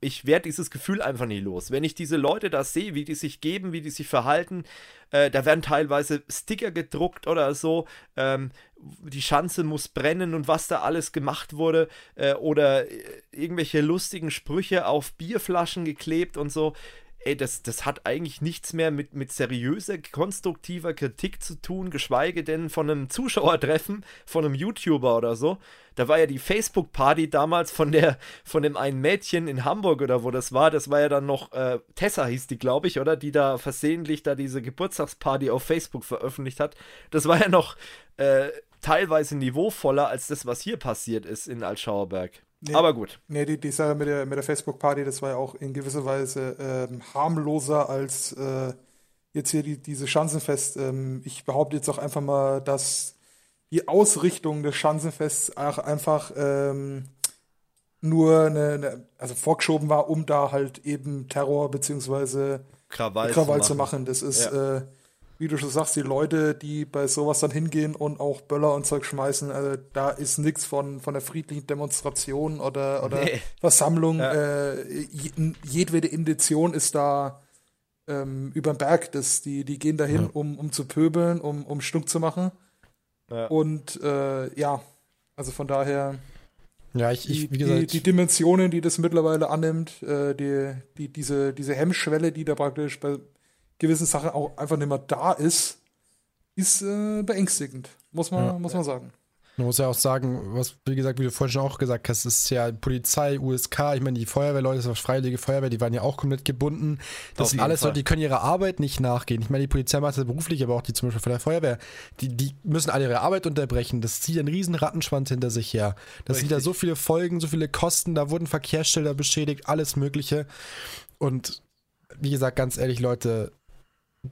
Speaker 1: ich werde dieses Gefühl einfach nicht los. Wenn ich diese Leute da sehe, wie die sich geben, wie die sich verhalten, äh, da werden teilweise Sticker gedruckt oder so, ähm, die Schanze muss brennen und was da alles gemacht wurde, äh, oder äh, irgendwelche lustigen Sprüche auf Bierflaschen geklebt und so ey, das, das hat eigentlich nichts mehr mit, mit seriöser, konstruktiver Kritik zu tun, geschweige denn von einem Zuschauertreffen, von einem YouTuber oder so. Da war ja die Facebook-Party damals von der, von dem einen Mädchen in Hamburg oder wo das war, das war ja dann noch, äh, Tessa hieß die, glaube ich, oder? Die da versehentlich da diese Geburtstagsparty auf Facebook veröffentlicht hat. Das war ja noch äh, teilweise niveauvoller als das, was hier passiert ist in Altschauerberg.
Speaker 3: Nee,
Speaker 1: Aber gut.
Speaker 3: Nee, die, die Sache mit der, mit der Facebook-Party, das war ja auch in gewisser Weise ähm, harmloser als äh, jetzt hier die, diese Schanzenfest. Ähm, ich behaupte jetzt auch einfach mal, dass die Ausrichtung des Schanzenfests auch einfach ähm, nur eine, eine, also vorgeschoben war, um da halt eben Terror beziehungsweise
Speaker 1: Krawall,
Speaker 3: Krawall
Speaker 1: zu,
Speaker 3: zu machen. Das ist,
Speaker 1: Ja.
Speaker 3: äh, wie du schon sagst, die Leute, die bei sowas dann hingehen und auch Böller und Zeug schmeißen, also da ist nichts von, von der friedlichen Demonstration oder, oder
Speaker 1: Nee.
Speaker 3: Versammlung.
Speaker 1: Ja.
Speaker 3: Äh, je- jedwede Indition ist da ähm, über den Berg. Das, die, die gehen dahin,
Speaker 2: Ja.
Speaker 3: um, um zu pöbeln, um, um Stunk zu machen.
Speaker 1: Ja.
Speaker 3: Und äh, ja, also von daher
Speaker 2: Ja, ich,
Speaker 3: die,
Speaker 2: ich wie gesagt,
Speaker 3: die, die Dimensionen, die das mittlerweile annimmt, äh, die, die, diese, diese Hemmschwelle, die da praktisch bei gewissen Sachen auch einfach nicht mehr da ist, ist äh, beängstigend, muss man,
Speaker 2: Ja.
Speaker 3: muss man sagen.
Speaker 2: Man muss ja auch sagen, was, wie gesagt, wie du vorhin schon auch gesagt hast, es ist ja Polizei, USK, ich meine, die Feuerwehrleute, das ist auch Freiwillige Feuerwehr, die waren ja auch komplett gebunden. Das
Speaker 1: Auf
Speaker 2: sind alles
Speaker 1: Fall.
Speaker 2: Leute, die können ihrer Arbeit nicht nachgehen. Ich meine, die Polizei macht das beruflich, aber auch die zum Beispiel von der Feuerwehr, die, die müssen alle ihre Arbeit unterbrechen. Das zieht einen riesen Rattenschwanz hinter sich her. Das sind ja
Speaker 1: Richtig.
Speaker 2: so viele Folgen, so viele Kosten, da wurden Verkehrsschilder beschädigt, alles Mögliche. Und wie gesagt, ganz ehrlich, Leute,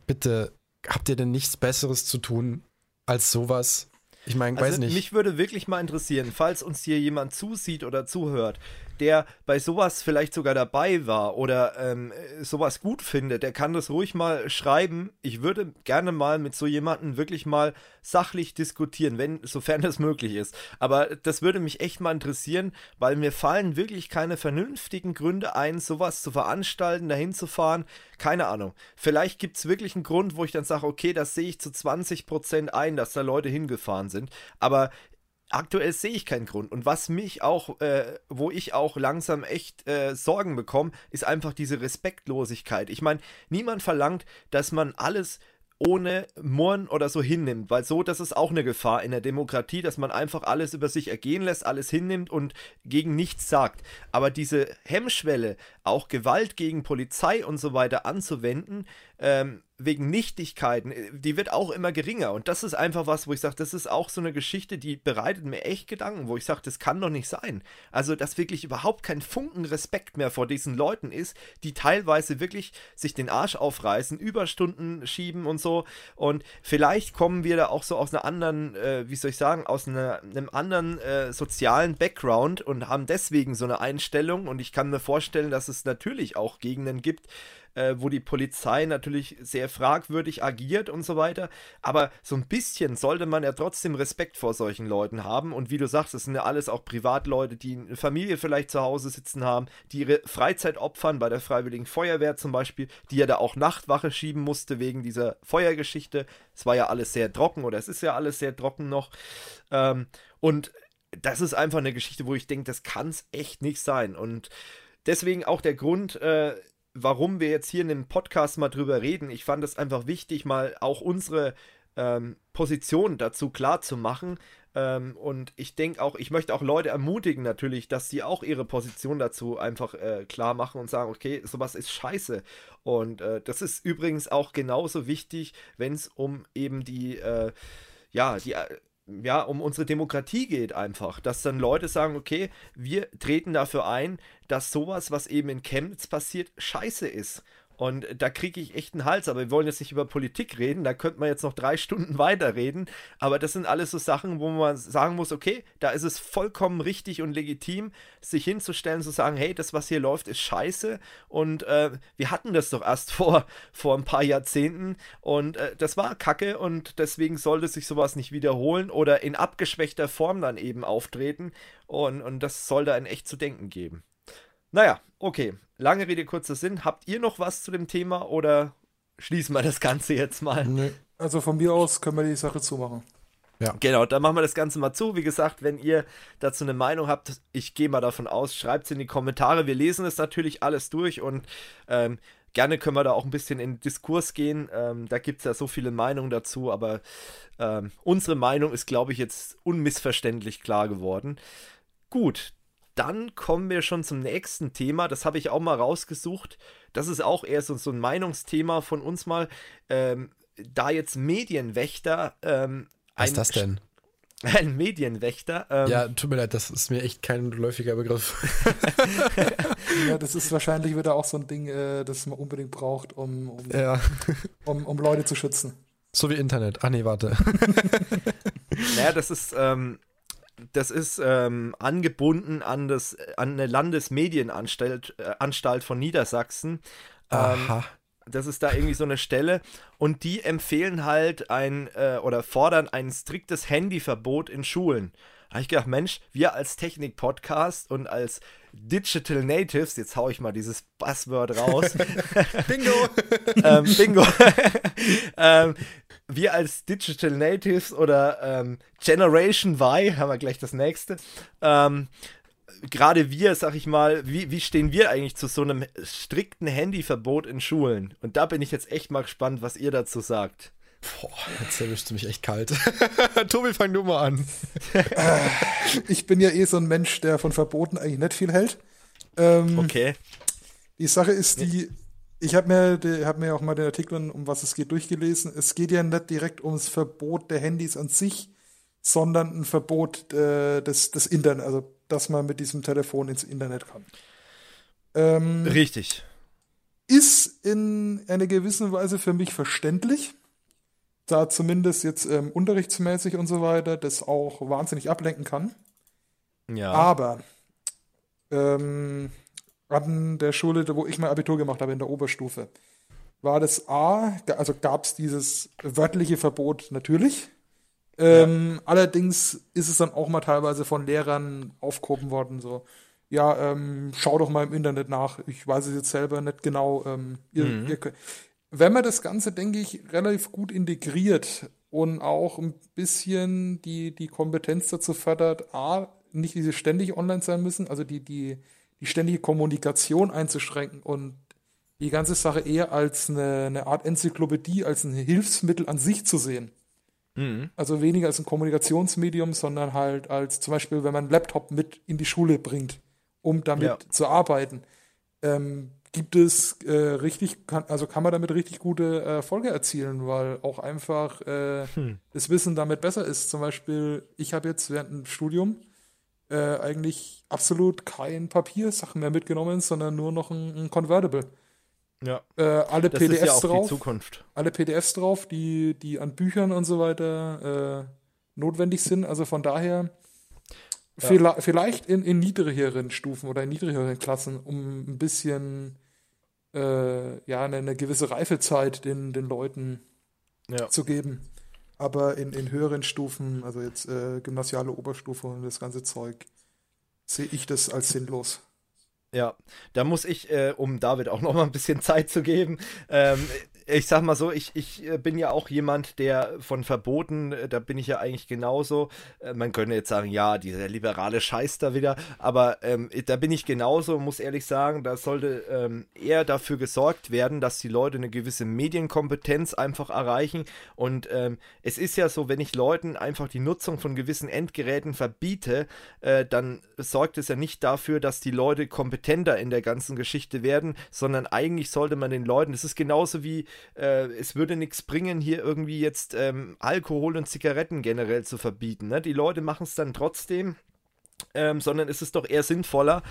Speaker 2: bitte, habt ihr denn nichts Besseres zu tun als sowas? Ich meine, weiß
Speaker 1: Also
Speaker 2: nicht.
Speaker 1: mich würde wirklich mal interessieren, falls uns hier jemand zusieht oder zuhört, der bei sowas vielleicht sogar dabei war oder ähm, äh, sowas gut findet, der kann das ruhig mal schreiben. Ich würde gerne mal mit so jemandem wirklich mal sachlich diskutieren, wenn, sofern das möglich ist. Aber das würde mich echt mal interessieren, weil mir fallen wirklich keine vernünftigen Gründe ein, sowas zu veranstalten, dahin zu fahren. Keine Ahnung. Vielleicht gibt es wirklich einen Grund, wo ich dann sage, okay, das sehe ich zu 20% ein, dass da Leute hingefahren sind. Aber aktuell sehe ich keinen Grund. Und was mich auch, äh, wo ich auch langsam echt äh, Sorgen bekomme, ist einfach diese Respektlosigkeit. Ich meine, niemand verlangt, dass man alles ohne Murren oder so hinnimmt, weil so, das ist auch eine Gefahr in der Demokratie, dass man einfach alles über sich ergehen lässt, alles hinnimmt und gegen nichts sagt. Aber diese Hemmschwelle, auch Gewalt gegen Polizei und so weiter anzuwenden, ähm, wegen Nichtigkeiten, äh, die wird auch immer geringer. Und das ist einfach was, wo ich sage, das ist auch so eine Geschichte, die bereitet mir echt Gedanken, wo ich sage, das kann doch nicht sein. Also, dass wirklich überhaupt kein Funken Respekt mehr vor diesen Leuten ist, die teilweise wirklich sich den Arsch aufreißen, Überstunden schieben und so. Und vielleicht kommen wir da auch so aus einer anderen, äh, wie soll ich sagen, aus einer, einem anderen äh, sozialen Background und haben deswegen so eine Einstellung. Und ich kann mir vorstellen, dass es natürlich auch Gegenden gibt, äh, wo die Polizei natürlich sehr fragwürdig agiert und so weiter. Aber so ein bisschen sollte man ja trotzdem Respekt vor solchen Leuten haben. Und wie du sagst, es sind ja alles auch Privatleute, die eine Familie vielleicht zu Hause sitzen haben, die ihre Freizeit opfern, bei der Freiwilligen Feuerwehr zum Beispiel, die ja da auch Nachtwache schieben musste wegen dieser Feuergeschichte. Es war ja alles sehr trocken oder es ist ja alles sehr trocken noch. Ähm, und das ist einfach eine Geschichte, wo ich denke, das kann es echt nicht sein. Und deswegen auch der Grund, äh, warum wir jetzt hier in dem Podcast mal drüber reden. Ich fand es einfach wichtig, mal auch unsere ähm, Position dazu klar zu machen. Ähm, und ich denke auch, ich möchte auch Leute ermutigen natürlich, dass sie auch ihre Position dazu einfach äh, klar machen und sagen, okay, sowas ist scheiße. Und äh, das ist übrigens auch genauso wichtig, wenn es um eben die, äh, ja, die äh, ja, um unsere Demokratie geht einfach, dass dann Leute sagen, okay, wir treten dafür ein, dass sowas, was eben in Chemnitz passiert, scheiße ist. Und da kriege ich echt einen Hals. Aber wir wollen jetzt nicht über Politik reden. Da könnte man jetzt noch drei Stunden weiterreden. Aber das sind alles so Sachen, wo man sagen muss, okay, da ist es vollkommen richtig und legitim, sich hinzustellen, zu sagen, hey, das, was hier läuft, ist scheiße. Und äh, wir hatten das doch erst vor, vor ein paar Jahrzehnten. Und äh, das war Kacke. Und deswegen sollte sich sowas nicht wiederholen oder in abgeschwächter Form dann eben auftreten. Und, und das soll da ein echt zu denken geben. Naja, okay. Lange Rede, kurzer Sinn. Habt ihr noch was zu dem Thema oder schließen wir das Ganze jetzt mal? Nee.
Speaker 3: Also von mir aus können wir die Sache zumachen.
Speaker 1: Ja. Genau, dann machen wir das Ganze mal zu. Wie gesagt, wenn ihr dazu eine Meinung habt, ich gehe mal davon aus, schreibt es in die Kommentare. Wir lesen es natürlich alles durch und ähm, gerne können wir da auch ein bisschen in Diskurs gehen. Ähm, da gibt es ja so viele Meinungen dazu, aber ähm, unsere Meinung ist, glaube ich, jetzt unmissverständlich klar geworden. Gut, dann kommen wir schon zum nächsten Thema. Das habe ich auch mal rausgesucht. Das ist auch eher so, so ein Meinungsthema von uns mal. Ähm, da jetzt Medienwächter. Ähm,
Speaker 2: Was ist das denn?
Speaker 1: Ein Medienwächter.
Speaker 2: Ähm, ja, tut mir leid, das ist mir echt kein läufiger Begriff.
Speaker 3: ja, das ist wahrscheinlich wieder auch so ein Ding, äh, das man unbedingt braucht, um, um,
Speaker 2: ja.
Speaker 3: um, um Leute zu schützen.
Speaker 2: So wie Internet. Ach nee, warte.
Speaker 1: naja, das ist, ähm, das ist ähm, angebunden an, das, an eine Landesmedienanstalt äh, Anstalt von Niedersachsen. Ähm, Aha. Das ist da irgendwie so eine Stelle und die empfehlen halt ein äh, oder fordern ein striktes Handyverbot in Schulen. Da habe ich gedacht, Mensch, wir als Technik-Podcast und als Digital Natives, jetzt haue ich mal dieses Buzzword raus.
Speaker 2: bingo!
Speaker 1: ähm, bingo! ähm, wir als Digital Natives oder ähm, Generation Y, haben wir gleich das nächste, ähm, gerade wir, sag ich mal, wie, wie stehen wir eigentlich zu so einem strikten Handyverbot in Schulen? Und da bin ich jetzt echt mal gespannt, was ihr dazu sagt.
Speaker 2: Boah, jetzt erwischst du mich echt kalt. Tobi, fang du mal an.
Speaker 3: ich bin ja eh so ein Mensch, der von Verboten eigentlich nicht viel hält.
Speaker 1: Ähm, okay.
Speaker 3: Die Sache ist die, ich habe mir, hab mir auch mal den Artikel, um was es geht, durchgelesen. Es geht ja nicht direkt ums Verbot der Handys an sich, sondern ein Verbot äh, des, des Internet, also dass man mit diesem Telefon ins Internet kann.
Speaker 1: Ähm, Richtig.
Speaker 3: Ist in einer gewissen Weise für mich verständlich, da zumindest jetzt ähm, unterrichtsmäßig und so weiter das auch wahnsinnig ablenken kann.
Speaker 1: Ja.
Speaker 3: Aber ähm, an der Schule, wo ich mein Abitur gemacht habe, in der Oberstufe, war das A, also gab es dieses wörtliche Verbot natürlich. Ähm, ja. Allerdings ist es dann auch mal teilweise von Lehrern aufgehoben worden, so, ja, ähm, schau doch mal im Internet nach. Ich weiß es jetzt selber nicht genau. Ähm, ihr, mhm. ihr wenn man das Ganze, denke ich, relativ gut integriert und auch ein bisschen die, die Kompetenz dazu fördert, A, nicht diese ständig online sein müssen, also die, die, die ständige Kommunikation einzuschränken und die ganze Sache eher als eine, eine Art Enzyklopädie, als ein Hilfsmittel an sich zu sehen. Mhm. Also weniger als ein Kommunikationsmedium, sondern halt als zum Beispiel, wenn man einen Laptop mit in die Schule bringt, um damit ja. zu arbeiten. Ähm, gibt es äh, richtig, kann, also kann man damit richtig gute Erfolge erzielen, weil auch einfach äh, hm. das Wissen damit besser ist. Zum Beispiel, ich habe jetzt während dem Studium äh, eigentlich absolut kein Papiersachen mehr mitgenommen, sondern nur noch ein, ein Convertible.
Speaker 1: Ja.
Speaker 3: Äh, alle das PDFs ist ja auch drauf.
Speaker 1: Die Zukunft.
Speaker 3: Alle PDFs drauf, die, die an Büchern und so weiter äh, notwendig sind. Also von daher ja. vielleicht, vielleicht in, in niedrigeren Stufen oder in niedrigeren Klassen, um ein bisschen äh, ja, eine, eine, gewisse Reifezeit den, den Leuten ja. zu geben. Aber in, in höheren Stufen, also jetzt äh, gymnasiale Oberstufe und das ganze Zeug, sehe ich das als sinnlos.
Speaker 1: Ja, da muss ich, äh, um David auch noch mal ein bisschen Zeit zu geben, ähm, ich sag mal so, ich, ich äh, bin ja auch jemand, der von Verboten, äh, da bin ich ja eigentlich genauso. Äh, man könnte jetzt sagen, ja, dieser liberale Scheiß da wieder, aber ähm, da bin ich genauso, muss ehrlich sagen, da sollte ähm, eher dafür gesorgt werden, dass die Leute eine gewisse Medienkompetenz einfach erreichen. Und ähm, es ist ja so, wenn ich Leuten einfach die Nutzung von gewissen Endgeräten verbiete, äh, dann sorgt es ja nicht dafür, dass die Leute kompetenter in der ganzen Geschichte werden, sondern eigentlich sollte man den Leuten, das ist genauso wie äh, es würde nichts bringen, hier irgendwie jetzt ähm, Alkohol und Zigaretten generell zu verbieten. Ne? Die Leute machen es dann trotzdem, ähm, sondern es ist doch eher sinnvoller,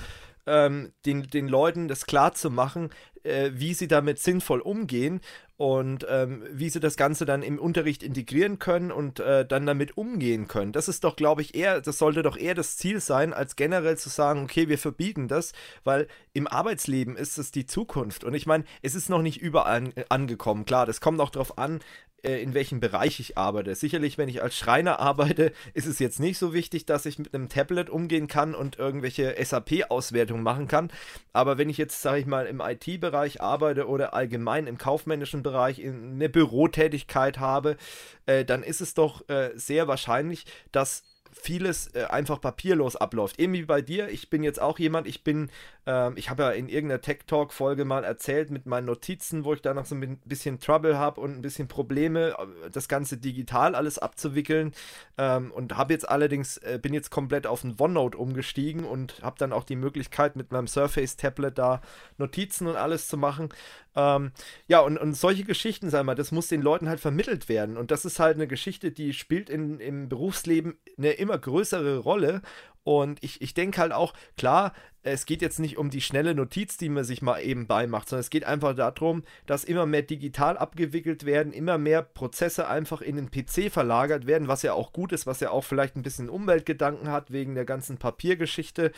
Speaker 1: ähm, den, den Leuten das klar zu machen, äh, wie sie damit sinnvoll umgehen und ähm, wie sie das Ganze dann im Unterricht integrieren können und äh, dann damit umgehen können. Das ist doch, glaube ich, eher, das sollte doch eher das Ziel sein, als generell zu sagen, okay, wir verbieten das, weil im Arbeitsleben ist es die Zukunft. Und ich meine, es ist noch nicht überall an, angekommen. Klar, das kommt auch darauf an, in welchem Bereich ich arbeite. Sicherlich, wenn ich als Schreiner arbeite, ist es jetzt nicht so wichtig, dass ich mit einem Tablet umgehen kann und irgendwelche SAP-Auswertungen machen kann. Aber wenn ich jetzt, sage ich mal, im IT-Bereich arbeite oder allgemein im kaufmännischen Bereich eine Bürotätigkeit habe, äh, dann ist es doch äh, sehr wahrscheinlich, dass vieles äh, einfach papierlos abläuft. Eben wie bei dir, ich bin jetzt auch jemand, ich bin, ähm, ich habe ja in irgendeiner Tech Talk Folge mal erzählt mit meinen Notizen, wo ich da noch so ein bisschen Trouble habe und ein bisschen Probleme, äh, das Ganze digital alles abzuwickeln ähm, und habe jetzt allerdings, äh, bin jetzt komplett auf ein OneNote umgestiegen und habe dann auch die Möglichkeit mit meinem Surface Tablet da Notizen und alles zu machen. Ähm, ja, und, und solche Geschichten, sag mal, das muss den Leuten halt vermittelt werden. Und das ist halt eine Geschichte, die spielt in, im Berufsleben eine immer größere Rolle. Und ich, ich denke halt auch, klar, es geht jetzt nicht um die schnelle Notiz, die man sich mal eben beimacht, sondern es geht einfach darum, dass immer mehr digital abgewickelt werden, immer mehr Prozesse einfach in den PC verlagert werden, was ja auch gut ist, was ja auch vielleicht ein bisschen Umweltgedanken hat wegen der ganzen Papiergeschichte.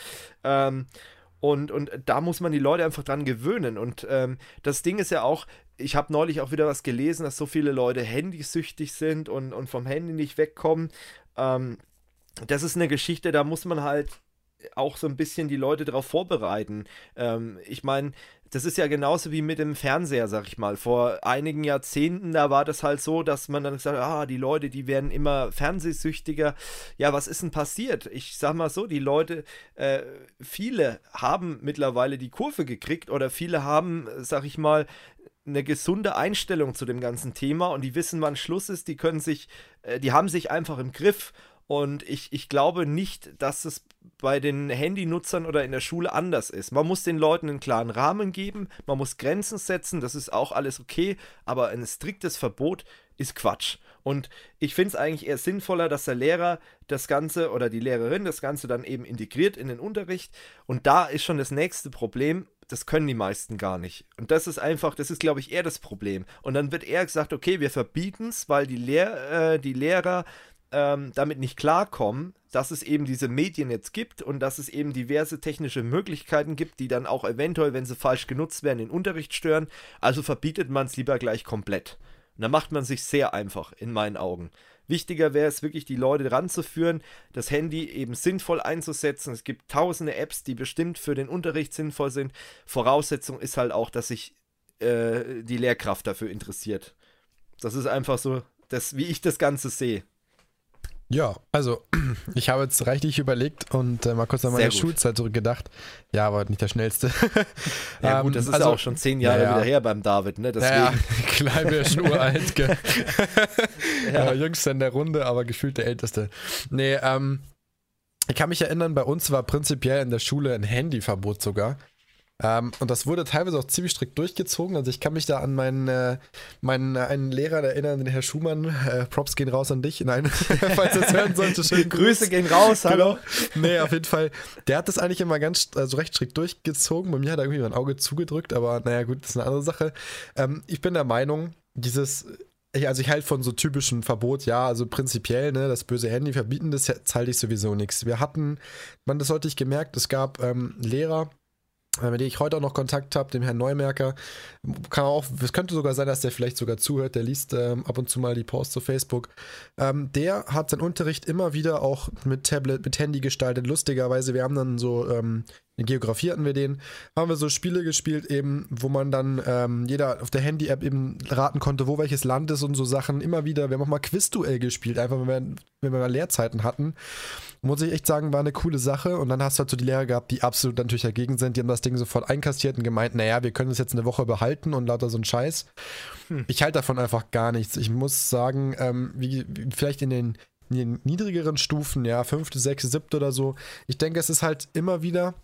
Speaker 1: Ähm, und, und da muss man die Leute einfach dran gewöhnen. Und ähm, das Ding ist ja auch, ich habe neulich auch wieder was gelesen, dass so viele Leute handysüchtig sind und, und vom Handy nicht wegkommen. Ähm, das ist eine Geschichte, da muss man halt auch so ein bisschen die Leute darauf vorbereiten. Ähm, ich meine, das ist ja genauso wie mit dem Fernseher, sag ich mal. Vor einigen Jahrzehnten, da war das halt so, dass man dann gesagt hat, ah, die Leute, die werden immer fernsehsüchtiger. Ja, was ist denn passiert? Ich sag mal so, die Leute, äh, viele haben mittlerweile die Kurve gekriegt oder viele haben, sag ich mal, eine gesunde Einstellung zu dem ganzen Thema und die wissen, wann Schluss ist, die können sich, äh, die haben sich einfach im Griff und ich, ich glaube nicht, dass es bei den Handynutzern oder in der Schule anders ist. Man muss den Leuten einen klaren Rahmen geben, man muss Grenzen setzen, das ist auch alles okay, aber ein striktes Verbot ist Quatsch. Und ich finde es eigentlich eher sinnvoller, dass der Lehrer das Ganze oder die Lehrerin das Ganze dann eben integriert in den Unterricht. Und da ist schon das nächste Problem, das können die meisten gar nicht. Und das ist einfach, das ist, glaube ich, eher das Problem. Und dann wird eher gesagt, okay, wir verbieten es, weil die, Lehr äh, die Lehrer ähm, damit nicht klarkommen, dass es eben diese Medien jetzt gibt und dass es eben diverse technische Möglichkeiten gibt, die dann auch eventuell, wenn sie falsch genutzt werden, den Unterricht stören. Also verbietet man es lieber gleich komplett. Und da macht man sich sehr einfach, in meinen Augen. Wichtiger wäre es wirklich, die Leute ranzuführen, das Handy eben sinnvoll einzusetzen. Es gibt tausende Apps, die bestimmt für den Unterricht sinnvoll sind. Voraussetzung ist halt auch, dass sich äh, die Lehrkraft dafür interessiert. Das ist einfach so, das, wie ich das Ganze sehe.
Speaker 2: Ja, also ich habe jetzt reichlich überlegt und äh, mal kurz an meine Schulzeit zurückgedacht. Ja, aber nicht der schnellste.
Speaker 1: ja gut, das ist also, auch schon zehn Jahre ja, wieder her beim David, ne?
Speaker 2: Deswegen. Ja, klein wäre schon uralt, gell? ja. Jüngster in der Runde, aber gefühlt der Älteste. Nee, ähm, ich kann mich erinnern, bei uns war prinzipiell in der Schule ein Handyverbot sogar. Ähm, und das wurde teilweise auch ziemlich strikt durchgezogen. Also ich kann mich da an meinen, äh, meinen äh, einen Lehrer erinnern, den Herr Schumann. Äh, Props gehen raus an dich. Nein, falls du es hören sollte, schön
Speaker 1: Grüße gehen raus, hallo.
Speaker 2: Genau. Nee, auf jeden Fall. Der hat das eigentlich immer ganz, also recht strikt durchgezogen. Bei mir hat er irgendwie mein Auge zugedrückt, aber naja, gut, das ist eine andere Sache. Ähm, ich bin der Meinung, dieses also ich halte von so typischen Verbot, ja, also prinzipiell, ne, das böse Handy verbieten, das zahle ich sowieso nichts. Wir hatten, man, das sollte ich gemerkt, es gab ähm, Lehrer, mit dem ich heute auch noch Kontakt habe, dem Herrn Neumerker. Kann auch, es könnte sogar sein, dass der vielleicht sogar zuhört, der liest ähm, ab und zu mal die Posts auf Facebook. Ähm, der hat seinen Unterricht immer wieder auch mit Tablet, mit Handy gestaltet. Lustigerweise, wir haben dann so ähm, in Geografie hatten wir den, haben wir so Spiele gespielt eben, wo man dann ähm, jeder auf der Handy-App eben raten konnte, wo welches Land ist und so Sachen. Immer wieder, wir haben auch mal Quizduell gespielt, einfach wenn wir, wenn wir mal Lehrzeiten hatten. Muss ich echt sagen, war eine coole Sache. Und dann hast du halt so die Lehrer gehabt, die absolut natürlich dagegen sind. Die haben das Ding sofort einkassiert und gemeint, naja, wir können es jetzt eine Woche behalten und lauter so ein Scheiß. Hm. Ich halte davon einfach gar nichts. Ich muss sagen, ähm, wie, wie, vielleicht in den, in den niedrigeren Stufen, ja, fünfte, sechste, siebte oder so. Ich denke, es ist halt immer wieder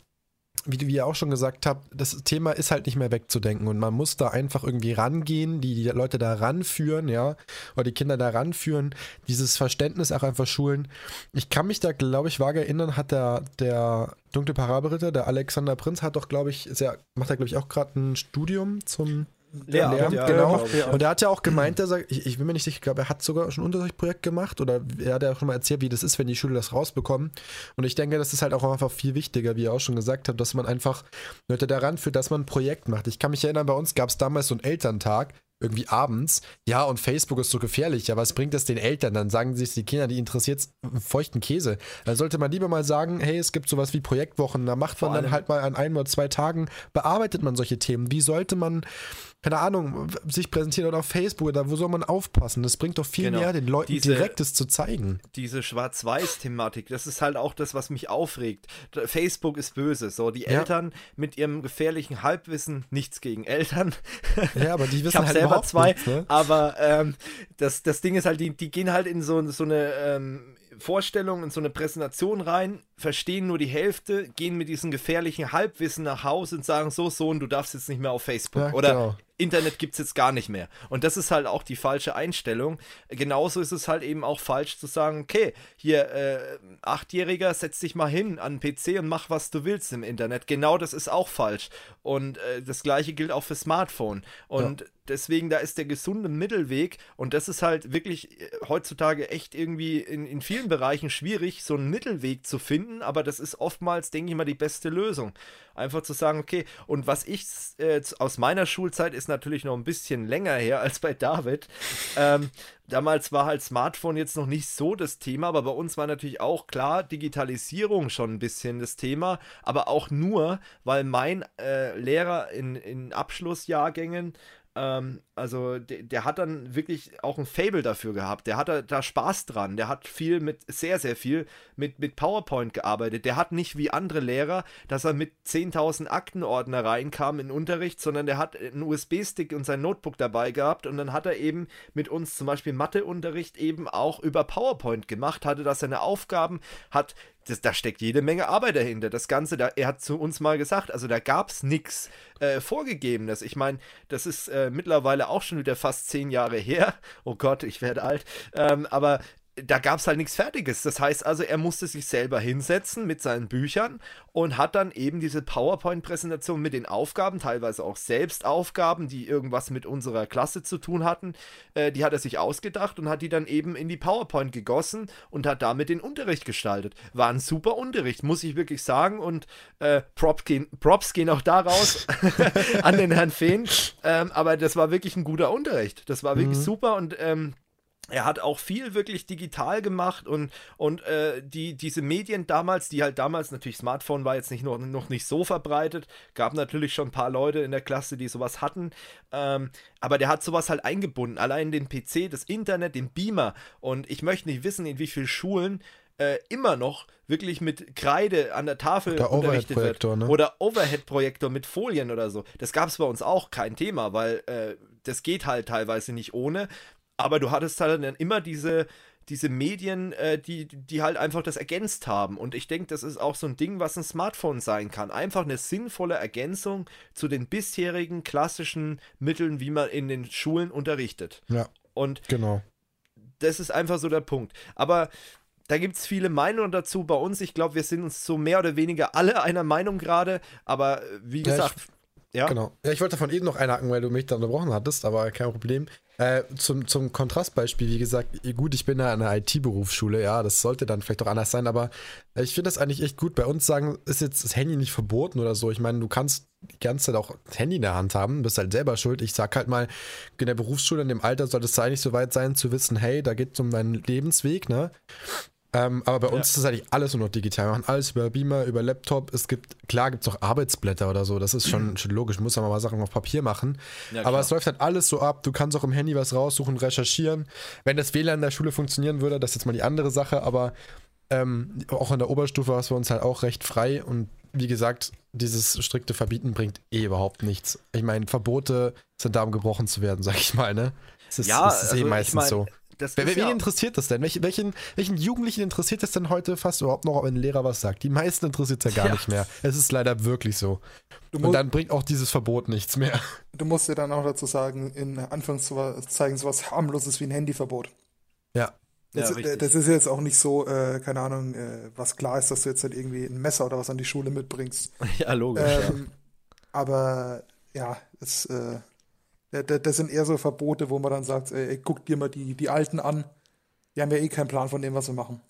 Speaker 2: wie, wie ihr auch schon gesagt habt, das Thema ist halt nicht mehr wegzudenken und man muss da einfach irgendwie rangehen, die, die Leute da ranführen, ja, oder die Kinder da ranführen, dieses Verständnis auch einfach schulen. Ich kann mich da, glaube ich, vage erinnern, hat der, der dunkle Parabelritter, der Alexander Prinz, hat doch, glaube ich, sehr, macht er, glaube ich, auch gerade ein Studium zum Lehramt, Lehramt ja, genau. Ja, und er hat ja auch gemeint, er sagt, ich, ich, bin mir nicht sicher, ich glaube, er hat sogar schon ein Unterrichtsprojekt gemacht oder er hat ja auch schon mal erzählt, wie das ist, wenn die Schüler das rausbekommen. Und ich denke, das ist halt auch einfach viel wichtiger, wie ihr auch schon gesagt habt, dass man einfach Leute daran führt, dass man ein Projekt macht. Ich kann mich erinnern, bei uns gab es damals so einen Elterntag, irgendwie abends, ja, und Facebook ist so gefährlich, ja, was bringt das den Eltern? Dann sagen sich die Kinder, die interessiert feuchten Käse. Da sollte man lieber mal sagen, hey, es gibt sowas wie Projektwochen, da macht man dann halt mal an ein oder zwei Tagen, bearbeitet man solche Themen. Wie sollte man keine Ahnung, sich präsentieren oder auf Facebook, da wo soll man aufpassen? Das bringt doch viel genau. mehr, den Leuten diese, direktes zu zeigen.
Speaker 1: Diese Schwarz-Weiß-Thematik, das ist halt auch das, was mich aufregt. Facebook ist böse. So, die ja. Eltern mit ihrem gefährlichen Halbwissen, nichts gegen Eltern.
Speaker 2: Ja, aber die wissen
Speaker 1: halt selber zwei, nichts, ne? aber ähm, das, das Ding ist halt, die, die gehen halt in so, so eine ähm, Vorstellung, in so eine Präsentation rein, verstehen nur die Hälfte, gehen mit diesem gefährlichen Halbwissen nach Hause und sagen, so Sohn, du darfst jetzt nicht mehr auf Facebook. Ja, Oder genau. Internet gibt es jetzt gar nicht mehr. Und das ist halt auch die falsche Einstellung. Genauso ist es halt eben auch falsch zu sagen, okay, hier, äh, Achtjähriger, setz dich mal hin an den PC und mach, was du willst im Internet. Genau das ist auch falsch. Und äh, das gleiche gilt auch für Smartphone. Und ja. Deswegen, da ist der gesunde Mittelweg. Und das ist halt wirklich äh, heutzutage echt irgendwie in, in vielen Bereichen schwierig, so einen Mittelweg zu finden. Aber das ist oftmals, denke ich mal, die beste Lösung. Einfach zu sagen, okay, und was ich äh, aus meiner Schulzeit ist natürlich noch ein bisschen länger her als bei David. Ähm, damals war halt Smartphone jetzt noch nicht so das Thema, aber bei uns war natürlich auch klar Digitalisierung schon ein bisschen das Thema, aber auch nur, weil mein äh, Lehrer in, in Abschlussjahrgängen ähm, also der, der, hat dann wirklich auch ein Fable dafür gehabt. Der hat da, da Spaß dran. Der hat viel mit, sehr, sehr viel mit, mit PowerPoint gearbeitet. Der hat nicht wie andere Lehrer, dass er mit 10.000 Aktenordner reinkam in Unterricht, sondern der hat einen USB-Stick und sein Notebook dabei gehabt und dann hat er eben mit uns zum Beispiel Matheunterricht eben auch über PowerPoint gemacht, hatte da seine Aufgaben, hat das, da steckt jede Menge Arbeit dahinter. Das Ganze, da, er hat zu uns mal gesagt, also da gab es nichts äh, Vorgegebenes. Ich meine, das ist äh, mittlerweile auch schon wieder fast zehn Jahre her. Oh Gott, ich werde alt. Ähm, aber da gab es halt nichts Fertiges. Das heißt also, er musste sich selber hinsetzen mit seinen Büchern und hat dann eben diese PowerPoint-Präsentation mit den Aufgaben, teilweise auch Selbstaufgaben, die irgendwas mit unserer Klasse zu tun hatten, äh, die hat er sich ausgedacht und hat die dann eben in die PowerPoint gegossen und hat damit den Unterricht gestaltet. War ein super Unterricht, muss ich wirklich sagen. Und äh, Props, gehen, Props gehen auch daraus an den Herrn Fehn. Ähm, aber das war wirklich ein guter Unterricht. Das war wirklich mhm. super und ähm, er hat auch viel wirklich digital gemacht und, und äh, die, diese Medien damals, die halt damals natürlich Smartphone war jetzt nicht noch, noch nicht so verbreitet, gab natürlich schon ein paar Leute in der Klasse, die sowas hatten, ähm, aber der hat sowas halt eingebunden, allein den PC, das Internet, den Beamer und ich möchte nicht wissen, in wie vielen Schulen äh, immer noch wirklich mit Kreide an der Tafel
Speaker 2: oder unterrichtet wird.
Speaker 1: Ne? Oder Overhead-Projektor mit Folien oder so. Das gab es bei uns auch kein Thema, weil äh, das geht halt teilweise nicht ohne. Aber du hattest halt dann immer diese, diese Medien, äh, die, die halt einfach das ergänzt haben. Und ich denke, das ist auch so ein Ding, was ein Smartphone sein kann. Einfach eine sinnvolle Ergänzung zu den bisherigen klassischen Mitteln, wie man in den Schulen unterrichtet.
Speaker 2: Ja. Und genau.
Speaker 1: Das ist einfach so der Punkt. Aber da gibt es viele Meinungen dazu bei uns. Ich glaube, wir sind uns so mehr oder weniger alle einer Meinung gerade. Aber äh, wie gesagt, Ja.
Speaker 2: Genau. Ja, ich wollte von eben noch einhaken, weil du mich da unterbrochen hattest, aber kein Problem. Äh, zum, zum Kontrastbeispiel, wie gesagt, gut, ich bin ja in einer IT-Berufsschule, ja, das sollte dann vielleicht auch anders sein, aber ich finde das eigentlich echt gut. Bei uns sagen, ist jetzt das Handy nicht verboten oder so. Ich meine, du kannst die ganze Zeit auch das Handy in der Hand haben, bist halt selber schuld. Ich sag halt mal, in der Berufsschule, in dem Alter solltest du eigentlich so weit sein, zu wissen, hey, da geht es um deinen Lebensweg, ne? Ähm, aber bei uns ist das eigentlich alles nur noch digital. Wir machen alles über Beamer, über Laptop. Es gibt, klar gibt es auch Arbeitsblätter oder so. Das ist schon, schon logisch. Muss man mal Sachen auf Papier machen.
Speaker 1: Ja,
Speaker 2: aber es läuft halt alles so ab. Du kannst auch im Handy was raussuchen, recherchieren. Wenn das WLAN in der Schule funktionieren würde, das ist jetzt mal die andere Sache. Aber ähm, auch in der Oberstufe war es für uns halt auch recht frei. Und wie gesagt, dieses strikte Verbieten bringt eh überhaupt nichts. Ich meine, Verbote sind da, um gebrochen zu werden, sag ich mal, ne? Es ist,
Speaker 1: Ja,
Speaker 2: es ist
Speaker 1: also
Speaker 2: eh
Speaker 1: ich
Speaker 2: meistens
Speaker 1: mein,
Speaker 2: so.
Speaker 1: Das
Speaker 2: Wer,
Speaker 1: ist
Speaker 2: wen
Speaker 1: ja,
Speaker 2: interessiert das denn? Welchen, welchen, welchen Jugendlichen interessiert es denn heute fast überhaupt noch, ob ein Lehrer was sagt? Die meisten interessiert es ja gar
Speaker 1: Ja.
Speaker 2: nicht mehr. Es ist leider wirklich so.
Speaker 3: Du,
Speaker 2: Und
Speaker 3: musst,
Speaker 2: dann bringt auch dieses Verbot nichts mehr.
Speaker 3: du musst dir dann auch dazu sagen, in Anführungszeichen sowas harmloses wie ein Handyverbot.
Speaker 2: Ja.
Speaker 3: Das,
Speaker 1: Ja, richtig.
Speaker 3: das ist jetzt auch nicht so, äh, keine Ahnung, äh, was klar ist, dass du jetzt halt irgendwie ein Messer oder was an die Schule mitbringst.
Speaker 1: ja, logisch. ja.
Speaker 3: Ähm, aber ja, es, äh, das sind eher so Verbote, wo man dann sagt, ey, guck dir mal die, die Alten an. Die haben ja eh keinen Plan von dem, was wir machen.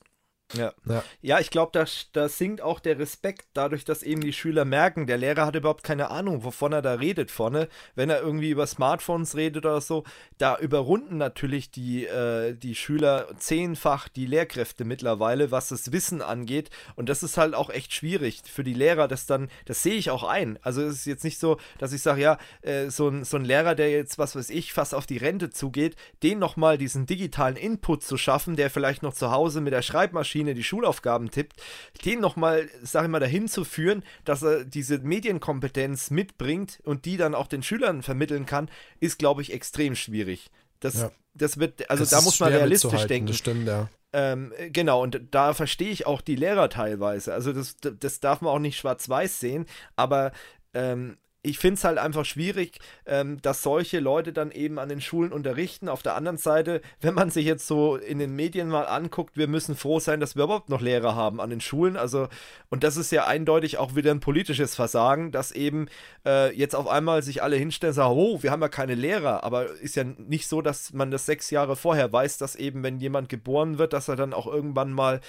Speaker 1: Ja.
Speaker 2: Ja.
Speaker 1: ja, ich glaube, da, da sinkt auch der Respekt dadurch, dass eben die Schüler merken, der Lehrer hat überhaupt keine Ahnung, wovon er da redet vorne. Wenn er irgendwie über Smartphones redet oder so, da überrunden natürlich die, äh, die Schüler zehnfach die Lehrkräfte mittlerweile, was das Wissen angeht. Und das ist halt auch echt schwierig für die Lehrer, das dann, das sehe ich auch ein. Also es ist jetzt nicht so, dass ich sage, ja, äh, so, ein, so ein Lehrer, der jetzt, was weiß ich, fast auf die Rente zugeht, den nochmal diesen digitalen Input zu schaffen, der vielleicht noch zu Hause mit der Schreibmaschine die Schulaufgaben tippt, den nochmal, sag ich mal, dahin zu führen, dass er diese Medienkompetenz mitbringt und die dann auch den Schülern vermitteln kann, ist, glaube ich, extrem schwierig. Das,
Speaker 2: Ja.
Speaker 1: das wird, also
Speaker 2: Das
Speaker 1: da muss man realistisch denken.
Speaker 2: Das stimmt, ja.
Speaker 1: Ähm, genau, und da verstehe ich auch die Lehrer teilweise. Also das, das darf man auch nicht schwarz-weiß sehen, aber ähm, ich finde es halt einfach schwierig, ähm, dass solche Leute dann eben an den Schulen unterrichten. Auf der anderen Seite, wenn man sich jetzt so in den Medien mal anguckt, wir müssen froh sein, dass wir überhaupt noch Lehrer haben an den Schulen. Also, und das ist ja eindeutig auch wieder ein politisches Versagen, dass eben äh, jetzt auf einmal sich alle hinstellen und sagen, oh, wir haben ja keine Lehrer. Aber ist ja nicht so, dass man das sechs Jahre vorher weiß, dass eben, wenn jemand geboren wird, dass er dann auch irgendwann mal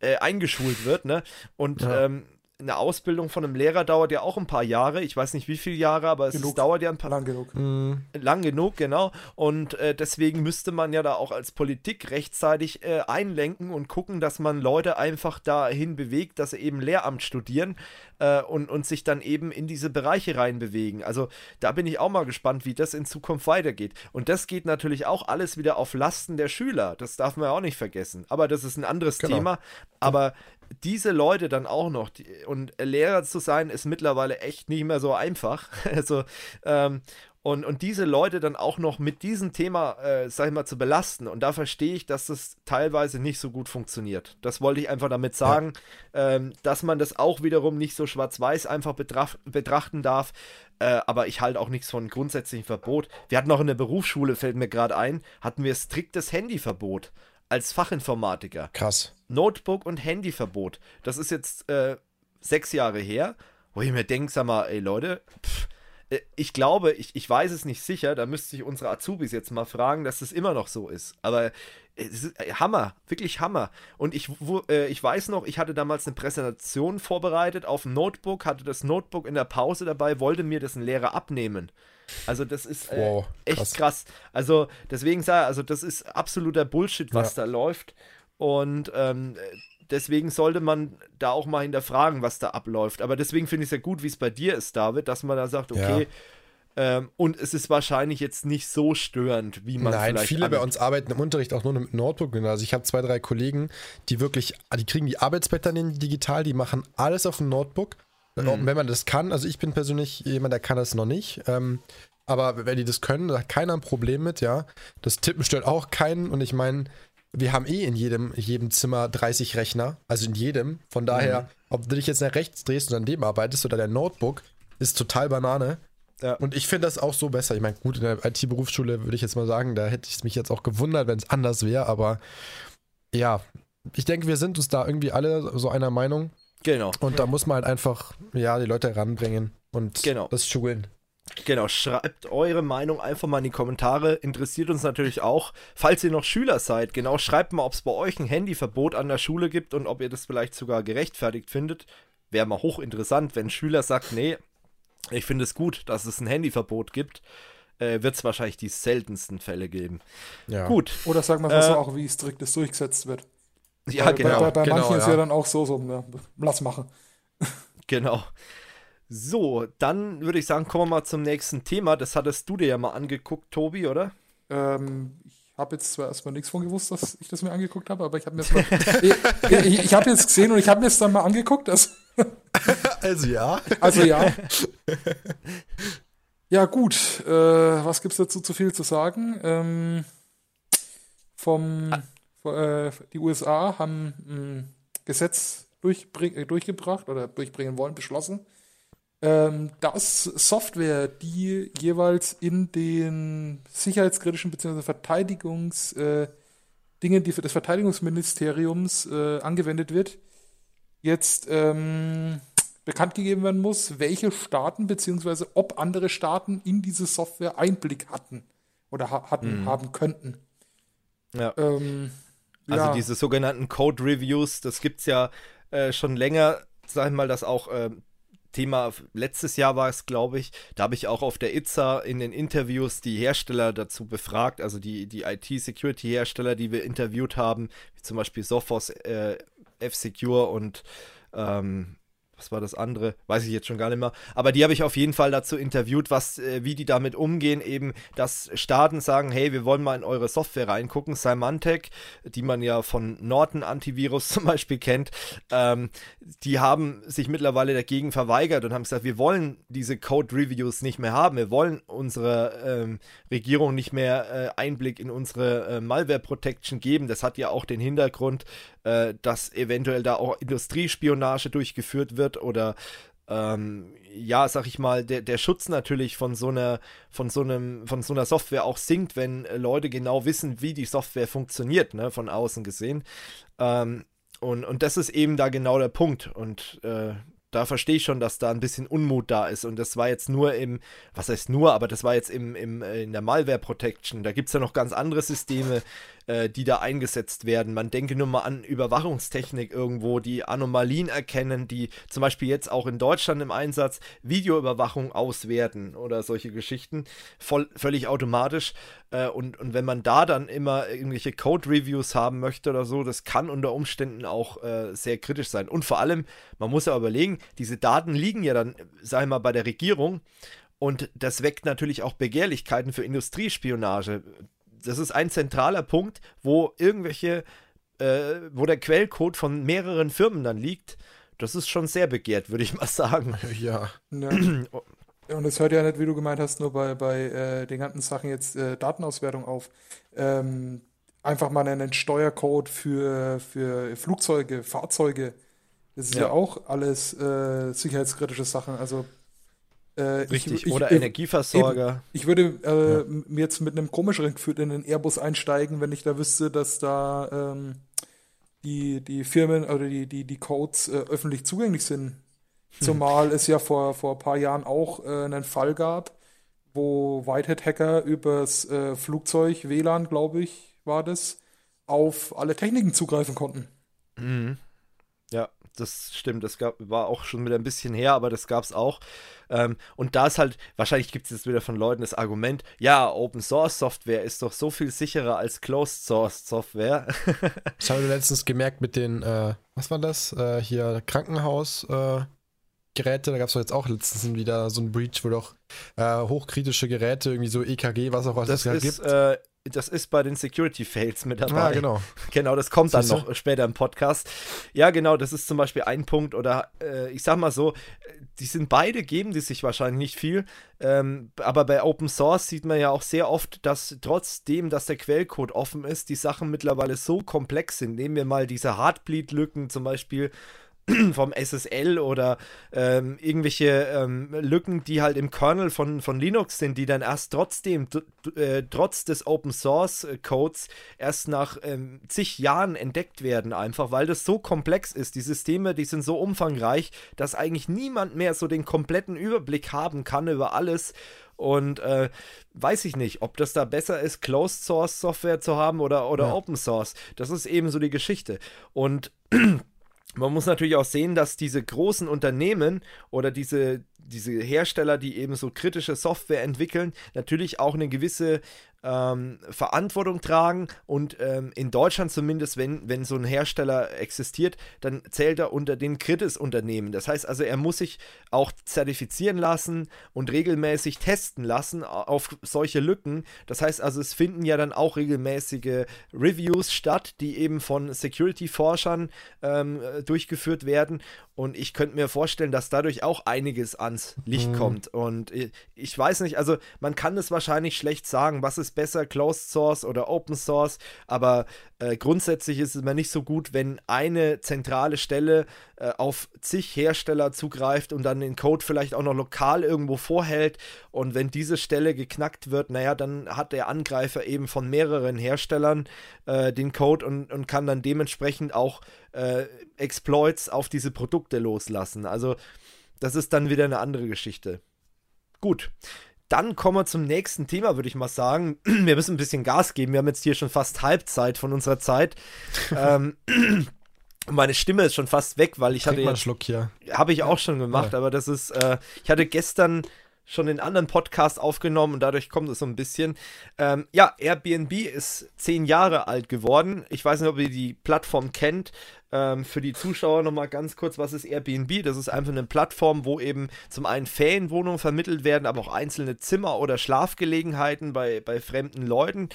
Speaker 1: äh, eingeschult wird, ne? Und
Speaker 2: Ja.
Speaker 1: ähm, eine Ausbildung von einem Lehrer dauert ja auch ein paar Jahre. Ich weiß nicht, wie viele Jahre, aber es
Speaker 3: Genug.
Speaker 1: dauert ja ein paar
Speaker 3: Lang genug.
Speaker 2: Mhm.
Speaker 1: lang genug, genau. Und äh, deswegen müsste man ja da auch als Politik rechtzeitig äh, einlenken und gucken, dass man Leute einfach dahin bewegt, dass sie eben Lehramt studieren äh, und, und sich dann eben in diese Bereiche reinbewegen. Also da bin ich auch mal gespannt, wie das in Zukunft weitergeht. Und das geht natürlich auch alles wieder auf Lasten der Schüler. Das darf man ja auch nicht vergessen. Aber das ist ein anderes
Speaker 2: Genau.
Speaker 1: Thema. Aber diese Leute dann auch noch, die, und Lehrer zu sein, ist mittlerweile echt nicht mehr so einfach. Also, ähm, und, und diese Leute dann auch noch mit diesem Thema, äh, sag ich mal, zu belasten. Und da verstehe ich, dass das teilweise nicht so gut funktioniert. Das wollte ich einfach damit sagen, ähm, dass man das auch wiederum nicht so schwarz-weiß einfach betraf- betrachten darf. Äh, aber ich halte auch nichts von grundsätzlichem Verbot. Wir hatten auch in der Berufsschule, fällt mir gerade ein, hatten wir striktes Handyverbot als Fachinformatiker.
Speaker 2: Krass.
Speaker 1: Notebook und Handyverbot. Das ist jetzt äh, sechs Jahre her, wo ich mir denke, sag mal, ey Leute, pff, äh, ich glaube, ich, ich weiß es nicht sicher, da müsste ich unsere Azubis jetzt mal fragen, dass es immer noch so ist. Aber es ist äh, Hammer, wirklich Hammer. Und ich, wo, äh, ich weiß noch, ich hatte damals eine Präsentation vorbereitet auf dem Notebook, hatte das Notebook in der Pause dabei, wollte mir das ein Lehrer abnehmen. Also das ist äh,
Speaker 2: Wow,
Speaker 1: echt
Speaker 2: krass.
Speaker 1: krass. Also deswegen sage also das ist absoluter Bullshit, was da läuft. Und ähm, deswegen sollte man da auch mal hinterfragen, was da abläuft. Aber deswegen finde ich es ja gut, wie es bei dir ist, David, dass man da sagt, okay, ähm, und es ist wahrscheinlich jetzt nicht so störend, wie man
Speaker 2: Nein,
Speaker 1: vielleicht
Speaker 2: viele bei uns arbeiten im Unterricht auch nur mit Notebook. Also ich habe zwei, drei Kollegen, die wirklich, die kriegen die Arbeitsblätter in digital, die machen alles auf dem Notebook.
Speaker 1: Mhm.
Speaker 2: Wenn man das kann, also ich bin persönlich jemand, der kann das noch nicht. Ähm, aber wenn die das können, da hat keiner ein Problem mit, ja. Das Tippen stört auch keinen. Und ich meine, wir haben eh in jedem, jedem Zimmer 30 Rechner, also in jedem. Von daher,
Speaker 1: Mhm.
Speaker 2: ob du dich jetzt nach rechts drehst und an dem arbeitest oder dein Notebook, ist total Banane.
Speaker 1: Ja.
Speaker 2: Und ich finde das auch so besser. Ich meine, gut, in der IT-Berufsschule würde ich jetzt mal sagen, da hätte ich mich jetzt auch gewundert, wenn es anders wäre, aber ja, ich denke, wir sind uns da irgendwie alle so einer Meinung
Speaker 1: Genau.
Speaker 2: und da muss man halt einfach, ja, die Leute ranbringen und
Speaker 1: Genau.
Speaker 2: das schulen.
Speaker 1: Genau, schreibt eure Meinung einfach mal in die Kommentare. Interessiert uns natürlich auch, falls ihr noch Schüler seid. Genau, schreibt mal, ob es bei euch ein Handyverbot an der Schule gibt und ob ihr das vielleicht sogar gerechtfertigt findet. Wäre mal hochinteressant, wenn ein Schüler sagt, nee, ich finde es gut, dass es ein Handyverbot gibt. Äh, Wird es wahrscheinlich die seltensten Fälle geben.
Speaker 2: Ja.
Speaker 1: Gut.
Speaker 3: Oder sagen wir mal so auch, wie strikt das durchgesetzt wird.
Speaker 1: Ja,
Speaker 3: Weil
Speaker 1: genau.
Speaker 3: Bei, bei, bei
Speaker 2: genau,
Speaker 3: manchen ist
Speaker 2: ja.
Speaker 3: ja dann auch so, so, ja, lass machen.
Speaker 1: Genau. So, dann würde ich sagen, kommen wir mal zum nächsten Thema. Das hattest du dir ja mal angeguckt, Tobi, oder?
Speaker 3: Ähm, ich habe jetzt zwar erstmal nichts von gewusst, dass ich das mir angeguckt habe, aber ich habe mir jetzt mal, ich, ich, ich habe jetzt gesehen und ich habe mir es dann mal angeguckt. Das,
Speaker 2: Also ja.
Speaker 3: also ja. Ja gut, äh, was gibt's dazu zu viel zu sagen? Ähm, vom, äh, die USA haben ein Gesetz durchbring, äh, durchgebracht oder durchbringen wollen, beschlossen, ähm, dass Software, die jeweils in den sicherheitskritischen bzw. Verteidigungs äh, Dingen, die für das Verteidigungsministeriums äh, angewendet wird, jetzt ähm, bekannt gegeben werden muss, welche Staaten bzw. ob andere Staaten in diese Software Einblick hatten oder ha hatten, haben könnten.
Speaker 1: Ja.
Speaker 3: Ähm,
Speaker 1: Also
Speaker 3: ja.
Speaker 1: diese sogenannten Code Reviews, das gibt es ja äh, schon länger, sag ich mal, das auch ähm, Thema letztes Jahr war es, glaube ich. Da habe ich auch auf der ITSA in den Interviews die Hersteller dazu befragt, also die, die IT-Security-Hersteller, die wir interviewt haben, wie zum Beispiel Sophos, äh, F-Secure und ähm, was war das andere? Weiß ich jetzt schon gar nicht mehr. Aber die habe ich auf jeden Fall dazu interviewt, was, äh, wie die damit umgehen, eben, dass Staaten sagen, hey, wir wollen mal in eure Software reingucken. Symantec, die man ja von Norton Antivirus zum Beispiel kennt, ähm, die haben sich mittlerweile dagegen verweigert und haben gesagt, wir wollen diese Code Reviews nicht mehr haben. Wir wollen unsere ähm, Regierung nicht mehr äh, Einblick in unsere äh, Malware Protection geben. Das hat ja auch den Hintergrund, äh, dass eventuell da auch Industriespionage durchgeführt wird oder ähm, ja, sag ich mal, der, der Schutz natürlich von so einer, von so einem, von so einer Software auch sinkt, wenn äh, Leute genau wissen, wie die Software funktioniert, ne, von außen gesehen. Ähm, und, und das ist eben da genau der Punkt. Und äh, da verstehe ich schon, dass da ein bisschen Unmut da ist. Und das war jetzt nur im, was heißt nur, aber das war jetzt im, im, äh, in der Malware Protection. Da gibt es ja noch ganz andere Systeme, äh, die da eingesetzt werden. Man denke nur mal an Überwachungstechnik irgendwo, die Anomalien erkennen, die zum Beispiel jetzt auch in Deutschland im Einsatz Videoüberwachung auswerten oder solche Geschichten, voll, völlig automatisch. Äh, und, und wenn man da dann immer irgendwelche Code-Reviews haben möchte oder so, das kann unter Umständen auch äh, sehr kritisch sein. Und vor allem, man muss ja überlegen, diese Daten liegen ja dann, sag ich mal, bei der Regierung. Und das weckt natürlich auch Begehrlichkeiten für Industriespionage. Das ist ein zentraler Punkt, wo irgendwelche, äh, wo der Quellcode von mehreren Firmen dann liegt. Das ist schon sehr begehrt, würde ich mal sagen.
Speaker 2: Ja.
Speaker 3: Ja. Und es hört ja nicht, wie du gemeint hast, nur bei, bei äh, den ganzen Sachen jetzt äh, Datenauswertung auf. Ähm, einfach mal einen Steuercode für, für Flugzeuge, Fahrzeuge. Das ist ja,
Speaker 1: Ja.
Speaker 3: auch alles äh, sicherheitskritische Sachen. Also äh, ich-
Speaker 1: Richtig.
Speaker 3: ich,
Speaker 1: Oder
Speaker 3: ich,
Speaker 1: Energieversorger.
Speaker 3: Ich würde äh, mir jetzt mit einem komischeren Gefühl in den Airbus einsteigen, wenn ich da wüsste, dass da ähm, die, die Firmen oder die, die, die Codes äh, öffentlich zugänglich sind. Zumal es ja vor, vor ein paar Jahren auch äh, einen Fall gab, wo Whitehead-Hacker übers äh, Flugzeug, WLAN, glaube ich, war das, auf alle Techniken zugreifen konnten.
Speaker 1: Mhm. Ja, das stimmt. Das gab, war auch schon wieder ein bisschen her, aber das gab es auch. Ähm, und da ist halt, wahrscheinlich gibt es jetzt wieder von Leuten das Argument, ja, Open Source Software ist doch so viel sicherer als Closed Source Software.
Speaker 2: Das haben wir letztens gemerkt mit den, äh, was war das? Äh, hier Krankenhaus. Äh, da gab es doch jetzt auch letztens wieder so ein Breach, wo doch äh, hochkritische Geräte, irgendwie so EKG, was auch was
Speaker 1: Das
Speaker 2: es da
Speaker 1: ist,
Speaker 2: gibt.
Speaker 1: Das ist bei den Security Fails mit dabei.
Speaker 2: ah, genau.
Speaker 1: Genau, das kommt dann noch später im Podcast. Ja, genau, das ist zum Beispiel ein Punkt. Oder äh, ich sag mal so, die sind beide, geben die sich wahrscheinlich nicht viel. Ähm, aber bei Open Source sieht man ja auch sehr oft, dass trotzdem, dass der Quellcode offen ist, die Sachen mittlerweile so komplex sind. Nehmen wir mal diese Heartbleed-Lücken zum Beispiel. vom SSL oder ähm, irgendwelche ähm, Lücken, die halt im Kernel von, von Linux sind, die dann erst trotzdem, äh, trotz des Open Source äh, Codes, erst nach ähm, zig Jahren entdeckt werden, einfach weil das so komplex ist. Die Systeme, die sind so umfangreich, dass eigentlich niemand mehr so den kompletten Überblick haben kann über alles. Und äh, weiß ich nicht, ob das da besser ist, Closed Source Software zu haben oder, oder ja. Open Source. Das ist eben so die Geschichte. Und man muss natürlich auch sehen, dass diese großen Unternehmen oder diese, diese Hersteller, die eben so kritische Software entwickeln, natürlich auch eine gewisse ähm, Verantwortung tragen und ähm, in Deutschland zumindest, wenn, wenn so ein Hersteller existiert, dann zählt er unter den Kritis-Unternehmen. Das heißt also, er muss sich auch zertifizieren lassen und regelmäßig testen lassen auf solche Lücken. Das heißt also, es finden ja dann auch regelmäßige Reviews statt, die eben von Security-Forschern ähm, durchgeführt werden und ich könnte mir vorstellen, dass dadurch auch einiges ans Licht mhm. kommt. Und ich weiß nicht, also man kann es wahrscheinlich schlecht sagen, was ist besser, Closed Source oder Open Source, aber äh, grundsätzlich ist es immer nicht so gut, wenn eine zentrale Stelle äh, auf zig Hersteller zugreift und dann den Code vielleicht auch noch lokal irgendwo vorhält. Und wenn diese Stelle geknackt wird, naja, dann hat der Angreifer eben von mehreren Herstellern äh, den Code und, und kann dann dementsprechend auch äh, Exploits auf diese Produkte loslassen. Also das ist dann wieder eine andere Geschichte. Gut. Dann kommen wir zum nächsten Thema, würde ich mal sagen. Wir müssen ein bisschen Gas geben. Wir haben jetzt hier schon fast Halbzeit von unserer Zeit. ähm, meine Stimme ist schon fast weg, weil ich Trink hatte.
Speaker 2: Mal einen Schluck hier.
Speaker 1: Habe ich auch schon gemacht, ja. aber das ist. Äh, ich hatte gestern schon den anderen Podcast aufgenommen und dadurch kommt es so ein bisschen. Ähm, ja, Airbnb ist zehn Jahre alt geworden. Ich weiß nicht, ob ihr die Plattform kennt. Ähm, für die Zuschauer nochmal ganz kurz, was ist Airbnb? Das ist einfach eine Plattform, wo eben zum einen Ferienwohnungen vermittelt werden, aber auch einzelne Zimmer oder Schlafgelegenheiten bei, bei fremden Leuten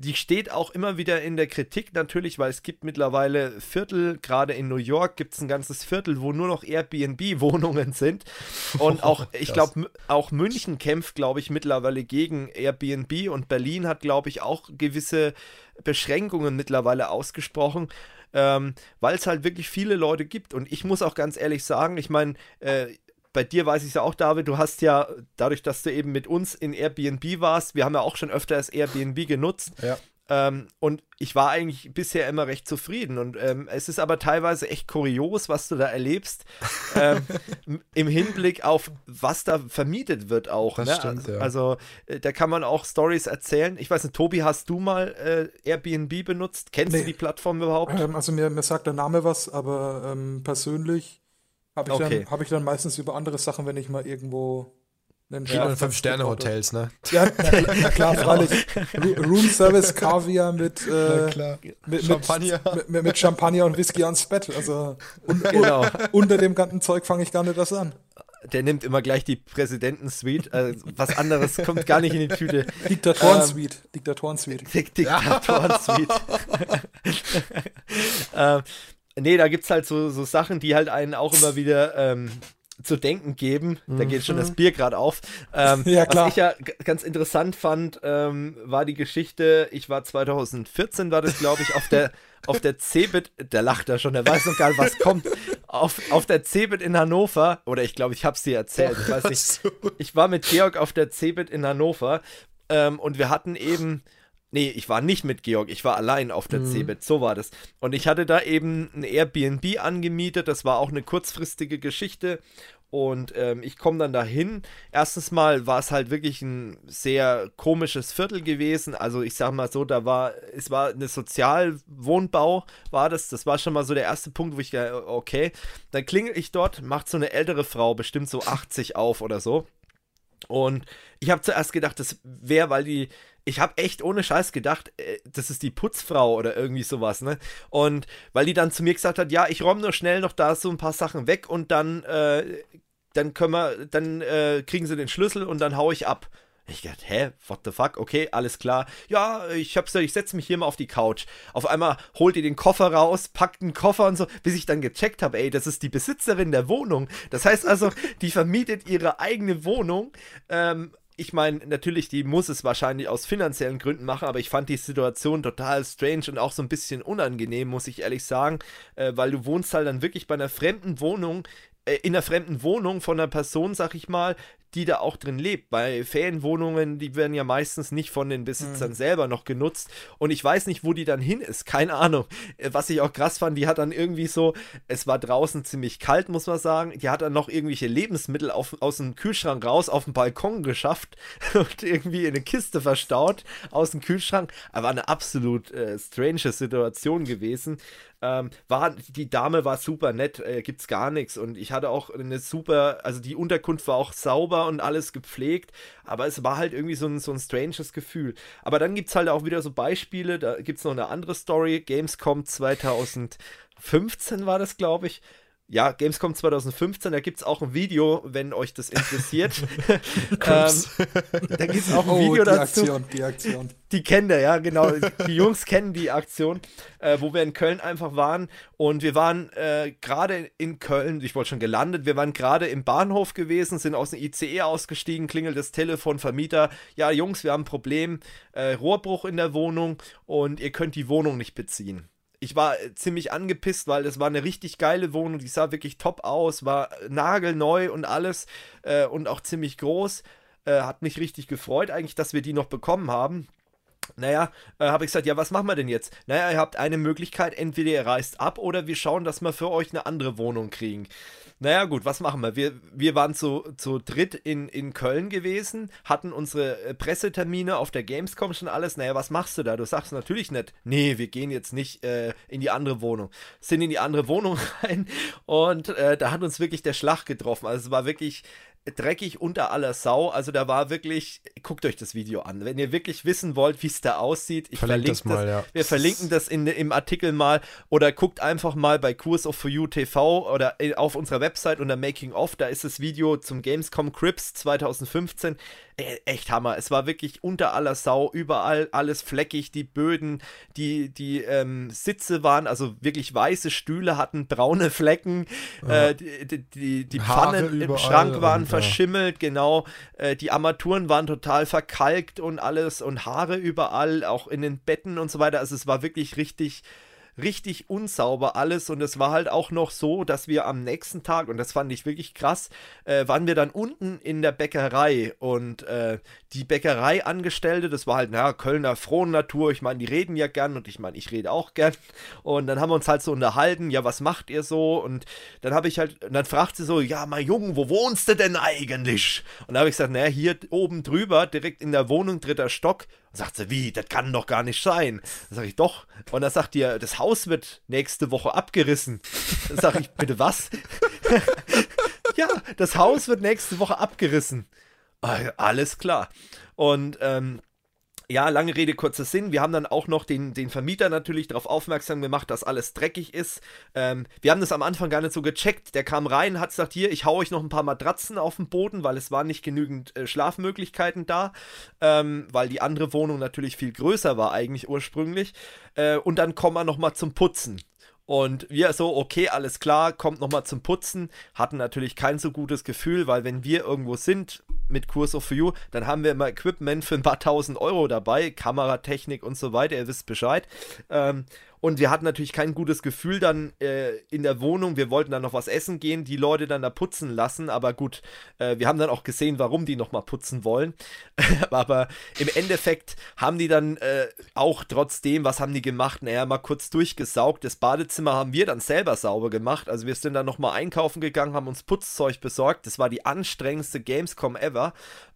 Speaker 1: die steht auch immer wieder in der Kritik natürlich, weil es gibt mittlerweile Viertel, gerade in New York gibt es ein ganzes Viertel, wo nur noch Airbnb-Wohnungen sind. Und auch, ich glaube, auch München kämpft, glaube ich, mittlerweile gegen Airbnb und Berlin hat, glaube ich, auch gewisse Beschränkungen mittlerweile ausgesprochen. Ähm, weil es halt wirklich viele Leute gibt. Und ich muss auch ganz ehrlich sagen, ich meine, äh, bei dir weiß ich es ja auch, David, du hast ja, dadurch, dass du eben mit uns in Airbnb warst, wir haben ja auch schon öfter das Airbnb genutzt. Ja. Ähm, und ich war eigentlich bisher immer recht zufrieden. Und ähm, es ist aber teilweise echt kurios, was du da erlebst, ähm, im Hinblick auf, was da vermietet wird auch. Das ne? stimmt, also, ja. also äh, da kann man auch Stories erzählen. Ich weiß nicht, Tobi, hast du mal äh, Airbnb benutzt? Kennst nee. du die Plattform überhaupt?
Speaker 3: Ähm, also mir, mir sagt der Name was, aber ähm, persönlich habe ich, okay. Dann, hab ich dann meistens über andere Sachen, wenn ich mal irgendwo
Speaker 2: einen ja, Fünf-Sterne-Hotels, ne?
Speaker 3: Ja, na, klar, freilich. Room Service, Kaviar mit, äh, mit, Champagner. Mit, mit, mit, Champagner und Whisky ans Bett. Also un, genau. unter dem ganzen Zeug fange ich gar nicht das an.
Speaker 1: Der nimmt immer gleich die Präsidenten-Suite. Also was anderes kommt gar nicht in die Tüte.
Speaker 3: Diktatoren-Suite. Ähm, Diktatoren-Suite.
Speaker 1: Diktatoren-Suite. ähm, Nee, da gibt es halt so, so Sachen, die halt einen auch immer wieder ähm, zu denken geben. Da geht schon das mhm. Bier gerade auf. Ähm, ja, klar. Was ich ja ganz interessant fand, ähm, war die Geschichte, ich war 2014, war das glaube ich, auf der, auf der Cebit, der lacht da schon, der weiß noch gar nicht, was kommt, auf, auf der Cebit in Hannover, oder ich glaube, ich habe es dir erzählt, ich weiß nicht, ich war mit Georg auf der Cebit in Hannover ähm, und wir hatten eben Nee, ich war nicht mit Georg, ich war allein auf der mhm. Cebit, so war das. Und ich hatte da eben ein Airbnb angemietet, das war auch eine kurzfristige Geschichte. Und ähm, ich komme dann dahin. Erstens mal war es halt wirklich ein sehr komisches Viertel gewesen. Also ich sag mal so, da war, es war eine Sozialwohnbau, war das. Das war schon mal so der erste Punkt, wo ich, okay. Dann klingel ich dort, macht so eine ältere Frau, bestimmt so 80 auf oder so. Und ich habe zuerst gedacht, das wäre, weil die ich habe echt ohne Scheiß gedacht, äh, das ist die Putzfrau oder irgendwie sowas, ne? Und weil die dann zu mir gesagt hat, ja, ich räume nur schnell noch da so ein paar Sachen weg und dann, äh, dann können wir, dann äh, kriegen sie den Schlüssel und dann hau ich ab. Ich dachte, hä, what the fuck? Okay, alles klar. Ja, ich hab's ich setze mich hier mal auf die Couch. Auf einmal holt ihr den Koffer raus, packt einen Koffer und so, bis ich dann gecheckt habe, ey, das ist die Besitzerin der Wohnung. Das heißt also, die vermietet ihre eigene Wohnung ähm, ich meine, natürlich, die muss es wahrscheinlich aus finanziellen Gründen machen, aber ich fand die Situation total strange und auch so ein bisschen unangenehm, muss ich ehrlich sagen, äh, weil du wohnst halt dann wirklich bei einer fremden Wohnung, äh, in einer fremden Wohnung von einer Person, sag ich mal, die da auch drin lebt. Bei Ferienwohnungen, die werden ja meistens nicht von den Besitzern mhm. selber noch genutzt. Und ich weiß nicht, wo die dann hin ist. Keine Ahnung. Äh, was ich auch krass fand, die hat dann irgendwie so, es war draußen ziemlich kalt, muss man sagen. Die hat dann noch irgendwelche Lebensmittel auf, aus dem Kühlschrank raus auf den Balkon geschafft und irgendwie in eine Kiste verstaut aus dem Kühlschrank. Aber eine absolut äh, strange Situation gewesen. Ähm, war, die Dame war super nett, äh, gibt's gar nichts. Und ich hatte auch eine super, also die Unterkunft war auch sauber und alles gepflegt, aber es war halt irgendwie so ein, so ein stranges Gefühl. Aber dann gibt's halt auch wieder so Beispiele, da gibt's noch eine andere Story, Gamescom 2015 war das, glaube ich ja, Gamescom 2015, da gibt es auch ein Video, wenn euch das interessiert. ähm, da gibt es auch ein oh, Video die dazu. Aktion, die Aktion. Die kennt ihr, ja, genau. Die Jungs kennen die Aktion, äh, wo wir in Köln einfach waren. Und wir waren äh, gerade in Köln, ich wollte schon gelandet, wir waren gerade im Bahnhof gewesen, sind aus dem ICE ausgestiegen, klingelt das Telefon, Vermieter. Ja, Jungs, wir haben ein Problem, äh, Rohrbruch in der Wohnung und ihr könnt die Wohnung nicht beziehen ich war äh, ziemlich angepisst, weil das war eine richtig geile Wohnung, die sah wirklich top aus, war nagelneu und alles äh, und auch ziemlich groß. Äh, hat mich richtig gefreut eigentlich, dass wir die noch bekommen haben. Naja, äh, habe ich gesagt, ja, was machen wir denn jetzt? Naja, ihr habt eine Möglichkeit, entweder ihr reist ab oder wir schauen, dass wir für euch eine andere Wohnung kriegen. Naja, gut, was machen wir? Wir, wir waren zu, zu dritt in, in Köln gewesen, hatten unsere äh, Pressetermine auf der Gamescom schon alles. Naja, was machst du da? Du sagst natürlich nicht, nee, wir gehen jetzt nicht äh, in die andere Wohnung. Sind in die andere Wohnung rein und äh, da hat uns wirklich der Schlag getroffen. Also es war wirklich dreckig unter aller Sau. Also da war wirklich, guckt euch das Video an. Wenn ihr wirklich wissen wollt, wie es da aussieht, ich verlinke das mal, das, ja. Wir verlinken das in, im Artikel mal oder guckt einfach mal bei Kurs of For You TV oder auf unserer Website unter Making of, da ist das Video zum Gamescom Crips 2015. Äh, echt Hammer. Es war wirklich unter aller Sau, überall alles fleckig, die Böden, die, die ähm, Sitze waren, also wirklich weiße Stühle hatten braune Flecken, ja. äh, die, die, die Pfannen im Schrank waren verschimmelt, ja. genau. Äh, die Armaturen waren total verkalkt und alles und Haare überall, auch in den Betten und so weiter. Also es war wirklich richtig richtig unsauber alles. Und es war halt auch noch so, dass wir am nächsten Tag, und das fand ich wirklich krass, äh, waren wir dann unten in der Bäckerei. Und äh, die Bäckereiangestellte, das war halt, naja, Kölner frohen Natur, ich meine, die reden ja gern und ich meine, ich rede auch gern. Und dann haben wir uns halt so unterhalten, ja, was macht ihr so? Und dann habe ich halt, dann fragt sie so, ja, mein Junge, wo wohnst du denn eigentlich? Und da habe ich gesagt, naja, hier oben drüber, direkt in der Wohnung, dritter Stock sagt sie, wie, das kann doch gar nicht sein. Dann sage ich, doch. Und dann sagt ihr, das Haus wird nächste Woche abgerissen. Dann sage ich, bitte was? ja, das Haus wird nächste Woche abgerissen. Ah, alles klar. Und ähm, ja, lange Rede, kurzer Sinn. Wir haben dann auch noch den, den Vermieter natürlich darauf aufmerksam gemacht, dass alles dreckig ist. Ähm, wir haben das am Anfang gar nicht so gecheckt. Der kam rein, hat gesagt, hier, ich hau euch noch ein paar Matratzen auf den Boden, weil es waren nicht genügend äh, Schlafmöglichkeiten da, ähm, weil die andere Wohnung natürlich viel größer war eigentlich ursprünglich. Äh, und dann kommen wir nochmal zum Putzen. Und wir so, okay, alles klar, kommt nochmal zum Putzen. Hatten natürlich kein so gutes Gefühl, weil wenn wir irgendwo sind mit Kurs of You, dann haben wir immer Equipment für ein paar tausend Euro dabei, Kameratechnik und so weiter, ihr wisst Bescheid. Ähm, und wir hatten natürlich kein gutes Gefühl dann äh, in der Wohnung. Wir wollten dann noch was essen gehen, die Leute dann da putzen lassen. Aber gut, äh, wir haben dann auch gesehen, warum die nochmal putzen wollen. aber im Endeffekt haben die dann äh, auch trotzdem, was haben die gemacht? Naja, mal kurz durchgesaugt. Das Badezimmer haben wir dann selber sauber gemacht. Also wir sind dann nochmal einkaufen gegangen, haben uns Putzzeug besorgt. Das war die anstrengendste Gamescom ever.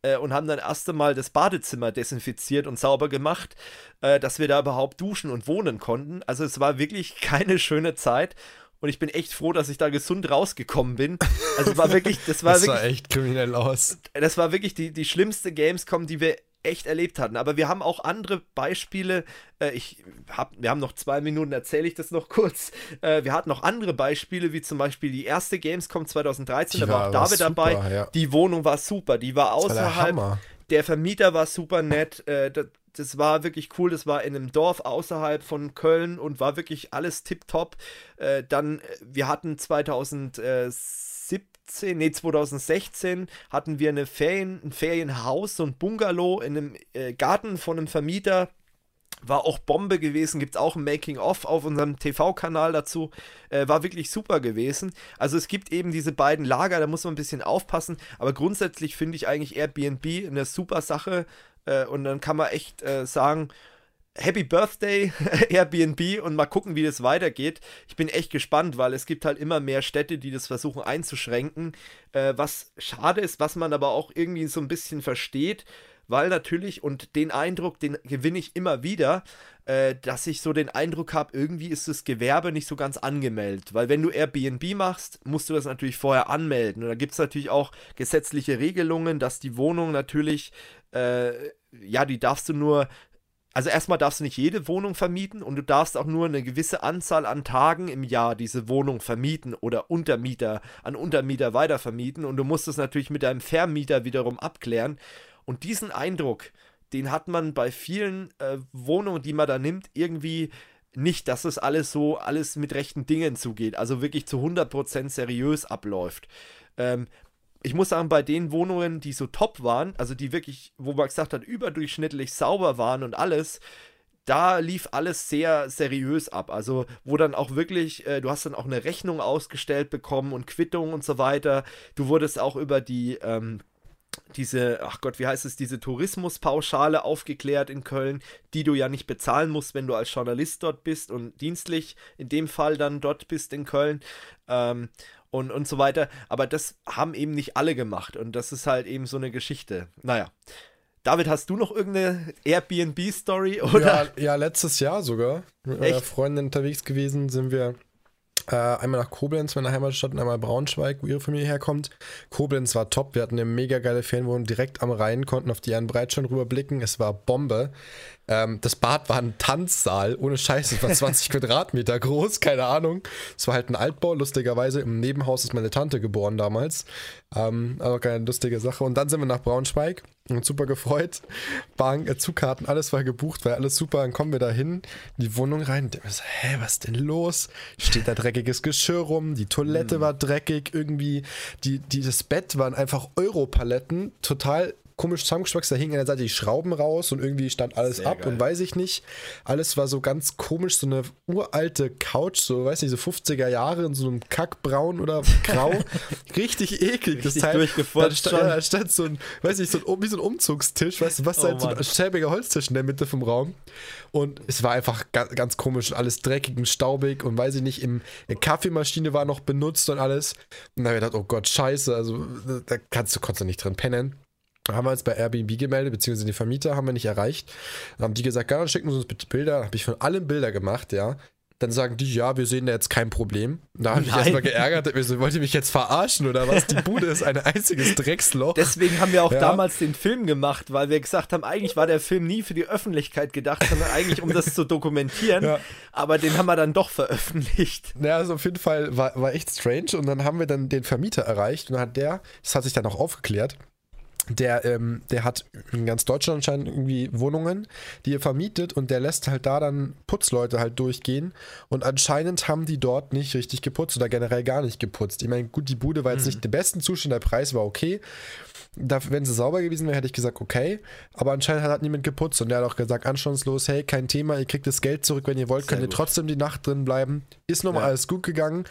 Speaker 1: Äh, und haben dann erst einmal das Badezimmer desinfiziert und sauber gemacht, äh, dass wir da überhaupt duschen und wohnen konnten. Also es war wirklich keine schöne Zeit. Und ich bin echt froh, dass ich da gesund rausgekommen bin. Also war wirklich, das war
Speaker 2: das
Speaker 1: wirklich.
Speaker 2: sah echt kriminell aus.
Speaker 1: Das war wirklich die, die schlimmste Gamescom, die wir echt erlebt hatten. Aber wir haben auch andere Beispiele. Äh, ich hab, wir haben noch zwei Minuten, erzähle ich das noch kurz. Äh, wir hatten noch andere Beispiele, wie zum Beispiel die erste Gamescom 2013, die da war auch David super, dabei. Ja. Die Wohnung war super, die war außerhalb. War der, der, Vermieter war super nett. Äh, das, das war wirklich cool. Das war in einem Dorf außerhalb von Köln und war wirklich alles tipptopp. Dann, wir hatten 2007 2015, nee, 2016 hatten wir eine Ferien, ein Ferienhaus, so ein Bungalow in einem äh, Garten von einem Vermieter. War auch Bombe gewesen, gibt es auch ein Making-of auf unserem TV-Kanal dazu. Äh, war wirklich super gewesen. Also es gibt eben diese beiden Lager, da muss man ein bisschen aufpassen. Aber grundsätzlich finde ich eigentlich Airbnb eine super Sache. Äh, und dann kann man echt äh, sagen, Happy Birthday Airbnb und mal gucken, wie das weitergeht. Ich bin echt gespannt, weil es gibt halt immer mehr Städte, die das versuchen einzuschränken, äh, was schade ist, was man aber auch irgendwie so ein bisschen versteht, weil natürlich, und den Eindruck, den gewinne ich immer wieder, äh, dass ich so den Eindruck habe, irgendwie ist das Gewerbe nicht so ganz angemeldet. Weil wenn du Airbnb machst, musst du das natürlich vorher anmelden. Und da gibt es natürlich auch gesetzliche Regelungen, dass die Wohnung natürlich, äh, ja, die darfst du nur also erstmal darfst du nicht jede Wohnung vermieten und du darfst auch nur eine gewisse Anzahl an Tagen im Jahr diese Wohnung vermieten oder Untermieter an Untermieter weitervermieten und du musst es natürlich mit deinem Vermieter wiederum abklären. Und diesen Eindruck, den hat man bei vielen äh, Wohnungen, die man da nimmt, irgendwie nicht, dass es alles so, alles mit rechten Dingen zugeht, also wirklich zu 100% seriös abläuft. Ähm, ich muss sagen, bei den Wohnungen, die so top waren, also die wirklich, wo man gesagt hat, überdurchschnittlich sauber waren und alles, da lief alles sehr seriös ab. Also, wo dann auch wirklich, äh, du hast dann auch eine Rechnung ausgestellt bekommen und Quittung und so weiter. Du wurdest auch über die, ähm, diese, ach Gott, wie heißt es, diese Tourismuspauschale aufgeklärt in Köln, die du ja nicht bezahlen musst, wenn du als Journalist dort bist und dienstlich in dem Fall dann dort bist in Köln. Ähm, und, und so weiter. Aber das haben eben nicht alle gemacht. Und das ist halt eben so eine Geschichte. Naja. David, hast du noch irgendeine Airbnb-Story?
Speaker 2: Ja, ja, letztes Jahr sogar. Mit meiner Freundin unterwegs gewesen, sind wir äh, einmal nach Koblenz, meiner Heimatstadt, und einmal Braunschweig, wo ihre Familie herkommt. Koblenz war top. Wir hatten eine mega geile Ferienwohnung direkt am Rhein, konnten auf die Jan Breitschein rüberblicken. Es war Bombe. Ähm, das Bad war ein Tanzsaal, ohne Scheiße, es war 20 Quadratmeter groß, keine Ahnung. Es war halt ein Altbau, lustigerweise. Im Nebenhaus ist meine Tante geboren damals. Ähm, aber keine lustige Sache. Und dann sind wir nach Braunschweig und super gefreut. Bank, äh, Zugkarten, alles war gebucht, war alles super. Dann kommen wir da hin, in die Wohnung rein. Und so, hä, was ist denn los? Steht da dreckiges Geschirr rum, die Toilette mm. war dreckig, irgendwie, die, die, das Bett waren einfach Europaletten, total komisch zusammengestockt. Da hingen an der Seite die Schrauben raus und irgendwie stand alles Sehr ab geil. und weiß ich nicht. Alles war so ganz komisch, so eine uralte Couch, so, weiß nicht, so 50er Jahre in so einem Kackbraun oder Grau. Richtig eklig.
Speaker 1: Richtig das Teil. Da
Speaker 2: stand, ja, da stand so ein, weiß nicht, so ein, wie so ein Umzugstisch, weißt du, was oh, halt so ein schäbiger Holztisch in der Mitte vom Raum. Und es war einfach ganz, ganz komisch und alles dreckig und staubig und weiß ich nicht, im, Kaffeemaschine war noch benutzt und alles. Und da habe ich gedacht, oh Gott, scheiße, also da kannst du, konntest du nicht drin pennen haben wir uns bei Airbnb gemeldet, beziehungsweise die Vermieter haben wir nicht erreicht. Dann haben die gesagt, ja, dann schicken Sie uns bitte Bilder. Habe ich von allen Bilder gemacht, ja. Dann sagen die, ja, wir sehen da jetzt kein Problem. Da habe ich mich erstmal geärgert. Ich so, wollt ihr mich jetzt verarschen oder was? Die Bude ist ein einziges Drecksloch.
Speaker 1: Deswegen haben wir auch ja. damals den Film gemacht, weil wir gesagt haben, eigentlich war der Film nie für die Öffentlichkeit gedacht, sondern eigentlich um das zu dokumentieren. Ja. Aber den haben wir dann doch veröffentlicht.
Speaker 2: Ja, also auf jeden Fall war, war echt strange. Und dann haben wir dann den Vermieter erreicht und dann hat der, das hat sich dann auch aufgeklärt, der, ähm, der hat in ganz Deutschland anscheinend irgendwie Wohnungen, die er vermietet und der lässt halt da dann Putzleute halt durchgehen und anscheinend haben die dort nicht richtig geputzt oder generell gar nicht geputzt. Ich meine, gut, die Bude war jetzt mhm. nicht im besten Zustand, der Preis war okay. Da, wenn sie sauber gewesen wäre, hätte ich gesagt, okay. Aber anscheinend hat niemand geputzt und der hat auch gesagt, anstandslos, hey, kein Thema, ihr kriegt das Geld zurück, wenn ihr wollt, Sehr könnt gut. ihr trotzdem die Nacht drin bleiben. Ist nochmal ja. alles gut gegangen.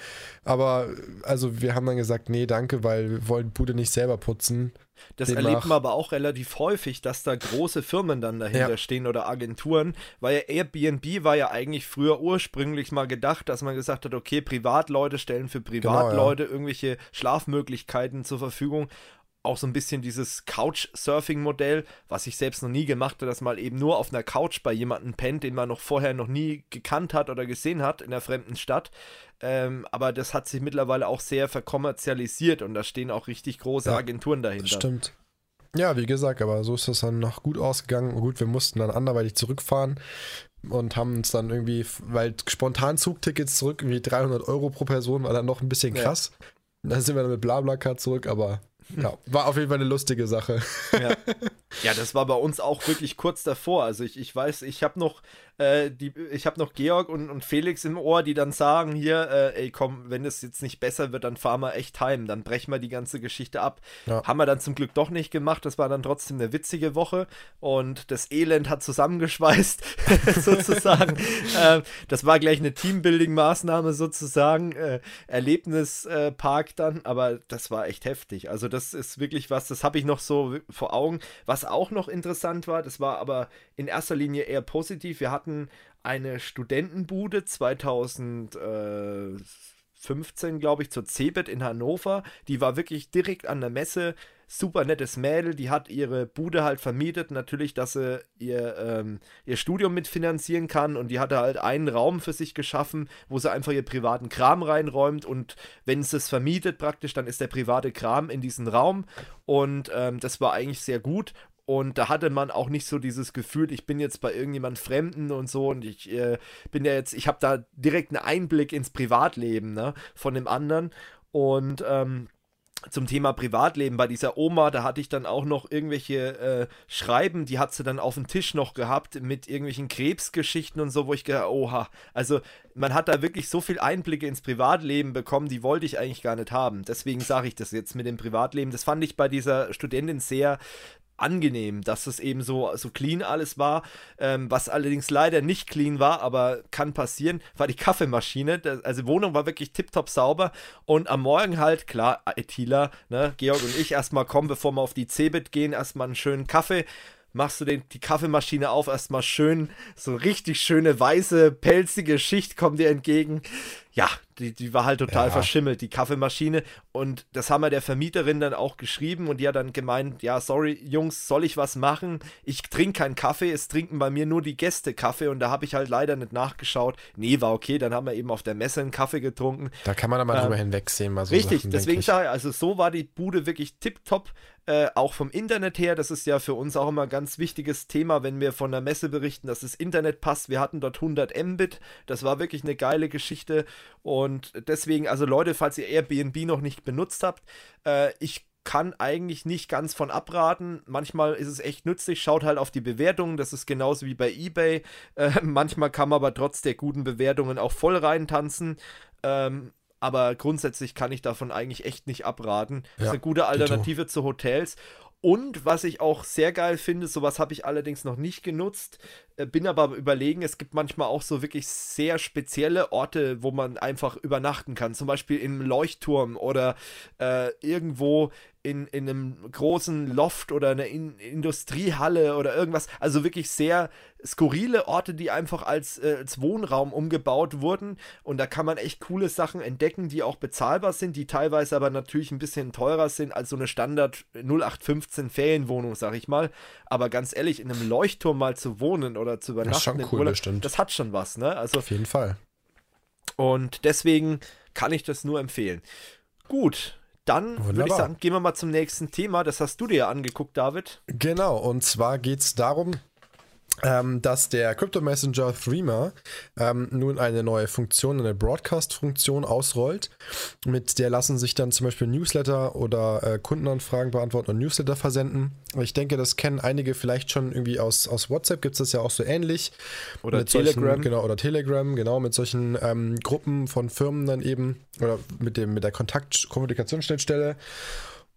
Speaker 2: Aber also wir haben dann gesagt, nee, danke, weil wir wollen die Bude nicht selber putzen.
Speaker 1: Das Demnach. erlebt man aber auch relativ häufig, dass da große Firmen dann dahinter ja. stehen oder Agenturen, weil Airbnb war ja eigentlich früher ursprünglich mal gedacht, dass man gesagt hat, okay, Privatleute stellen für Privatleute genau, ja. irgendwelche Schlafmöglichkeiten zur Verfügung auch so ein bisschen dieses Couchsurfing-Modell, was ich selbst noch nie gemacht habe, dass man eben nur auf einer Couch bei jemandem pennt, den man noch vorher noch nie gekannt hat oder gesehen hat in der fremden Stadt. Ähm, aber das hat sich mittlerweile auch sehr verkommerzialisiert und da stehen auch richtig große ja, Agenturen dahinter.
Speaker 2: Stimmt. Ja, wie gesagt, aber so ist das dann noch gut ausgegangen. Gut, wir mussten dann anderweitig zurückfahren und haben uns dann irgendwie, weil spontan Zugtickets zurück, irgendwie 300 Euro pro Person war dann noch ein bisschen krass. Ja. Dann sind wir dann mit Blablacar zurück, aber ja, war auf jeden Fall eine lustige Sache.
Speaker 1: Ja. ja, das war bei uns auch wirklich kurz davor. Also ich, ich weiß, ich habe noch äh, die, ich habe noch Georg und, und Felix im Ohr, die dann sagen hier, äh, ey komm, wenn es jetzt nicht besser wird, dann fahren wir echt heim, dann brechen wir die ganze Geschichte ab. Ja. Haben wir dann zum Glück doch nicht gemacht, das war dann trotzdem eine witzige Woche und das Elend hat zusammengeschweißt, sozusagen. äh, das war gleich eine Teambuilding-Maßnahme sozusagen, äh, Erlebnispark dann, aber das war echt heftig. Also das ist wirklich was, das habe ich noch so vor Augen. Was auch noch interessant war, das war aber in erster Linie eher positiv. Wir hatten eine Studentenbude 2015, glaube ich, zur CeBIT in Hannover. Die war wirklich direkt an der Messe. Super nettes Mädel, die hat ihre Bude halt vermietet, natürlich, dass sie ihr, ähm, ihr Studium mitfinanzieren kann und die hatte halt einen Raum für sich geschaffen, wo sie einfach ihr privaten Kram reinräumt und wenn sie es vermietet praktisch, dann ist der private Kram in diesen Raum und ähm, das war eigentlich sehr gut und da hatte man auch nicht so dieses Gefühl, ich bin jetzt bei irgendjemand Fremden und so und ich äh, bin ja jetzt, ich habe da direkt einen Einblick ins Privatleben ne, von dem anderen. Und ähm, zum Thema Privatleben bei dieser Oma, da hatte ich dann auch noch irgendwelche äh, Schreiben, die hat sie dann auf dem Tisch noch gehabt mit irgendwelchen Krebsgeschichten und so, wo ich gedacht, oha, also man hat da wirklich so viel Einblicke ins Privatleben bekommen, die wollte ich eigentlich gar nicht haben. Deswegen sage ich das jetzt mit dem Privatleben. Das fand ich bei dieser Studentin sehr angenehm, dass es eben so, so clean alles war. Ähm, was allerdings leider nicht clean war, aber kann passieren, war die Kaffeemaschine. Also die Wohnung war wirklich tiptop sauber und am Morgen halt, klar, ITler, ne, Georg und ich erstmal kommen, bevor wir auf die Cebit gehen, erstmal einen schönen Kaffee machst du den, die Kaffeemaschine auf, erstmal schön, so richtig schöne weiße, pelzige Schicht kommt dir entgegen. Ja, die, die war halt total ja. verschimmelt, die Kaffeemaschine. Und das haben wir der Vermieterin dann auch geschrieben und die hat dann gemeint, ja, sorry, Jungs, soll ich was machen? Ich trinke keinen Kaffee, es trinken bei mir nur die Gäste Kaffee und da habe ich halt leider nicht nachgeschaut. Nee, war okay, dann haben wir eben auf der Messe einen Kaffee getrunken.
Speaker 2: Da kann man aber ähm, drüber hinwegsehen. Mal
Speaker 1: so richtig, Sachen, deswegen sage ich, also so war die Bude wirklich tipptopp. Äh, auch vom Internet her, das ist ja für uns auch immer ein ganz wichtiges Thema, wenn wir von der Messe berichten, dass das Internet passt. Wir hatten dort 100 Mbit, das war wirklich eine geile Geschichte und deswegen, also Leute, falls ihr Airbnb noch nicht benutzt habt, äh, ich kann eigentlich nicht ganz von abraten. Manchmal ist es echt nützlich, schaut halt auf die Bewertungen, das ist genauso wie bei eBay. Äh, manchmal kann man aber trotz der guten Bewertungen auch voll reintanzen. Ähm, aber grundsätzlich kann ich davon eigentlich echt nicht abraten. Das ist eine gute Alternative zu Hotels. Und was ich auch sehr geil finde, sowas habe ich allerdings noch nicht genutzt, äh, bin aber überlegen, es gibt manchmal auch so wirklich sehr spezielle Orte, wo man einfach übernachten kann. Zum Beispiel im Leuchtturm oder äh, irgendwo in, in einem großen Loft oder einer in Industriehalle oder irgendwas. Also wirklich sehr skurrile Orte, die einfach als, äh, als Wohnraum umgebaut wurden. Und da kann man echt coole Sachen entdecken, die auch bezahlbar sind, die teilweise aber natürlich ein bisschen teurer sind als so eine Standard 0815 Ferienwohnung, sag ich mal. Aber ganz ehrlich, in einem Leuchtturm mal zu wohnen oder zu übernachten, das, ist schon cool, Urlaub, das hat schon was, ne? Also,
Speaker 2: Auf jeden Fall.
Speaker 1: Und deswegen kann ich das nur empfehlen. Gut, dann würde ich sagen, gehen wir mal zum nächsten Thema. Das hast du dir ja angeguckt, David.
Speaker 2: Genau, und zwar geht es darum, ähm, dass der Crypto Messenger Threema ähm, nun eine neue Funktion, eine Broadcast-Funktion ausrollt. Mit der lassen sich dann zum Beispiel Newsletter oder äh, Kundenanfragen beantworten und Newsletter versenden. Ich denke, das kennen einige vielleicht schon irgendwie aus, aus WhatsApp, gibt es das ja auch so ähnlich.
Speaker 1: Oder mit Telegram.
Speaker 2: Solchen, genau, oder Telegram, genau, mit solchen ähm, Gruppen von Firmen dann eben oder mit, dem, mit der Kontakt-Kommunikationsschnittstelle.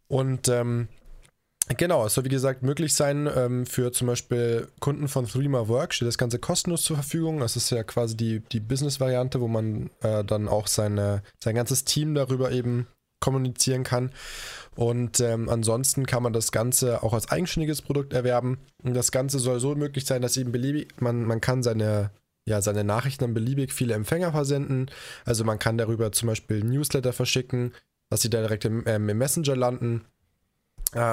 Speaker 2: Und ähm, Genau, es soll wie gesagt möglich sein ähm, für zum Beispiel Kunden von Threema Work, steht das Ganze kostenlos zur Verfügung. Das ist ja quasi die, die Business-Variante, wo man äh, dann auch seine, sein ganzes Team darüber eben kommunizieren kann. Und ähm, ansonsten kann man das Ganze auch als eigenständiges Produkt erwerben. Und das Ganze soll so möglich sein, dass eben beliebig, man, man kann seine ja, seine Nachrichten an beliebig viele Empfänger versenden. Also man kann darüber zum Beispiel Newsletter verschicken, dass sie direkt im, ähm, im Messenger landen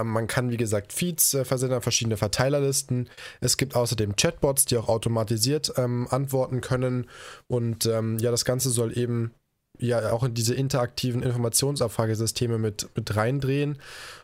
Speaker 2: man kann, wie gesagt, Feeds äh, versenden, verschiedene Verteilerlisten. Es gibt außerdem Chatbots, die auch automatisiert ähm, antworten können. Und ähm, ja, das Ganze soll eben ja auch in diese interaktiven Informationsabfragesysteme mit, mit reindrehen.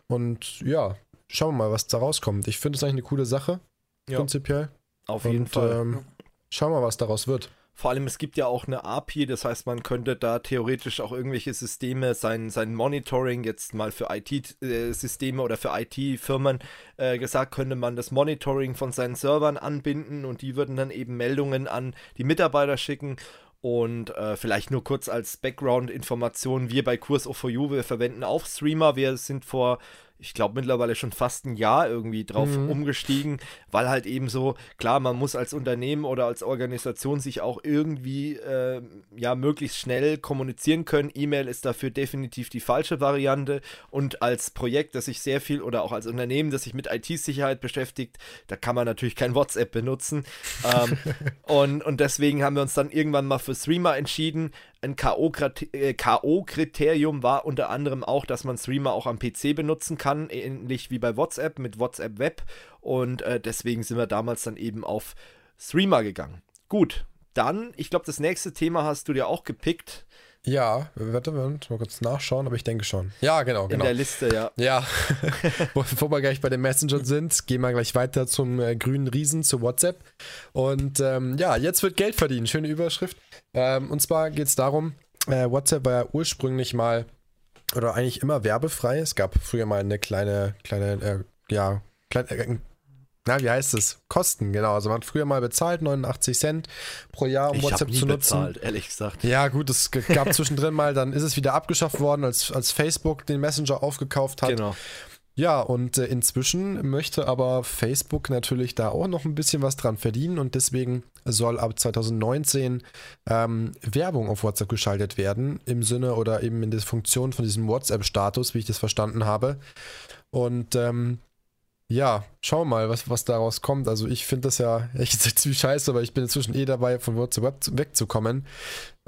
Speaker 2: Und ja, schauen wir mal, was da rauskommt. Ich finde es eigentlich eine coole Sache, ja. prinzipiell.
Speaker 1: Auf jeden Und, Fall.
Speaker 2: Ähm, schauen wir mal, was daraus wird.
Speaker 1: Vor allem, es gibt ja auch eine API, das heißt, man könnte da theoretisch auch irgendwelche Systeme, sein, sein Monitoring jetzt mal für IT-Systeme oder für IT-Firmen äh, gesagt, könnte man das Monitoring von seinen Servern anbinden und die würden dann eben Meldungen an die Mitarbeiter schicken und äh, vielleicht nur kurz als Background-Information, wir bei Kurs O4U, wir verwenden auch Streamer. Wir sind vor ich glaube, mittlerweile schon fast ein Jahr irgendwie drauf mhm. umgestiegen, weil halt eben so, klar, man muss als Unternehmen oder als Organisation sich auch irgendwie, äh, ja, möglichst schnell kommunizieren können. E-Mail ist dafür definitiv die falsche Variante und als Projekt, das sich sehr viel oder auch als Unternehmen, das sich mit IT-Sicherheit beschäftigt, da kann man natürlich kein WhatsApp benutzen. ähm, und, und deswegen haben wir uns dann irgendwann mal für Streamer entschieden, ein K.O.-Kriterium war unter anderem auch, dass man Streamer auch am PC benutzen kann, ähnlich wie bei WhatsApp mit WhatsApp Web. Und äh, deswegen sind wir damals dann eben auf Streamer gegangen. Gut, dann, ich glaube, das nächste Thema hast du dir auch gepickt.
Speaker 2: Ja, warte, mal kurz nachschauen, aber ich denke schon. Ja, genau, genau.
Speaker 1: In der Liste, ja.
Speaker 2: Ja, bevor wir gleich bei den Messengern sind, gehen wir gleich weiter zum äh, grünen Riesen, zu WhatsApp. Und ähm, ja, jetzt wird Geld verdienen. Schöne Überschrift. Ähm, und zwar geht es darum, äh, WhatsApp war ja ursprünglich mal oder eigentlich immer werbefrei. Es gab früher mal eine kleine, kleine, äh, ja, kleine, na, wie heißt es? Kosten, genau. Also man hat früher mal bezahlt, 89 Cent pro Jahr, um
Speaker 1: ich
Speaker 2: WhatsApp
Speaker 1: nie
Speaker 2: zu nutzen.
Speaker 1: Bezahlt, ehrlich gesagt.
Speaker 2: Ja, gut, es gab zwischendrin mal, dann ist es wieder abgeschafft worden, als, als Facebook den Messenger aufgekauft hat.
Speaker 1: Genau.
Speaker 2: Ja, und äh, inzwischen möchte aber Facebook natürlich da auch noch ein bisschen was dran verdienen und deswegen soll ab 2019 ähm, Werbung auf WhatsApp geschaltet werden, im Sinne oder eben in der Funktion von diesem WhatsApp-Status, wie ich das verstanden habe. Und ähm, ja, schauen wir mal, was, was daraus kommt. Also ich finde das ja echt ziemlich scheiße, aber ich bin inzwischen eh dabei, von WhatsApp wegzukommen.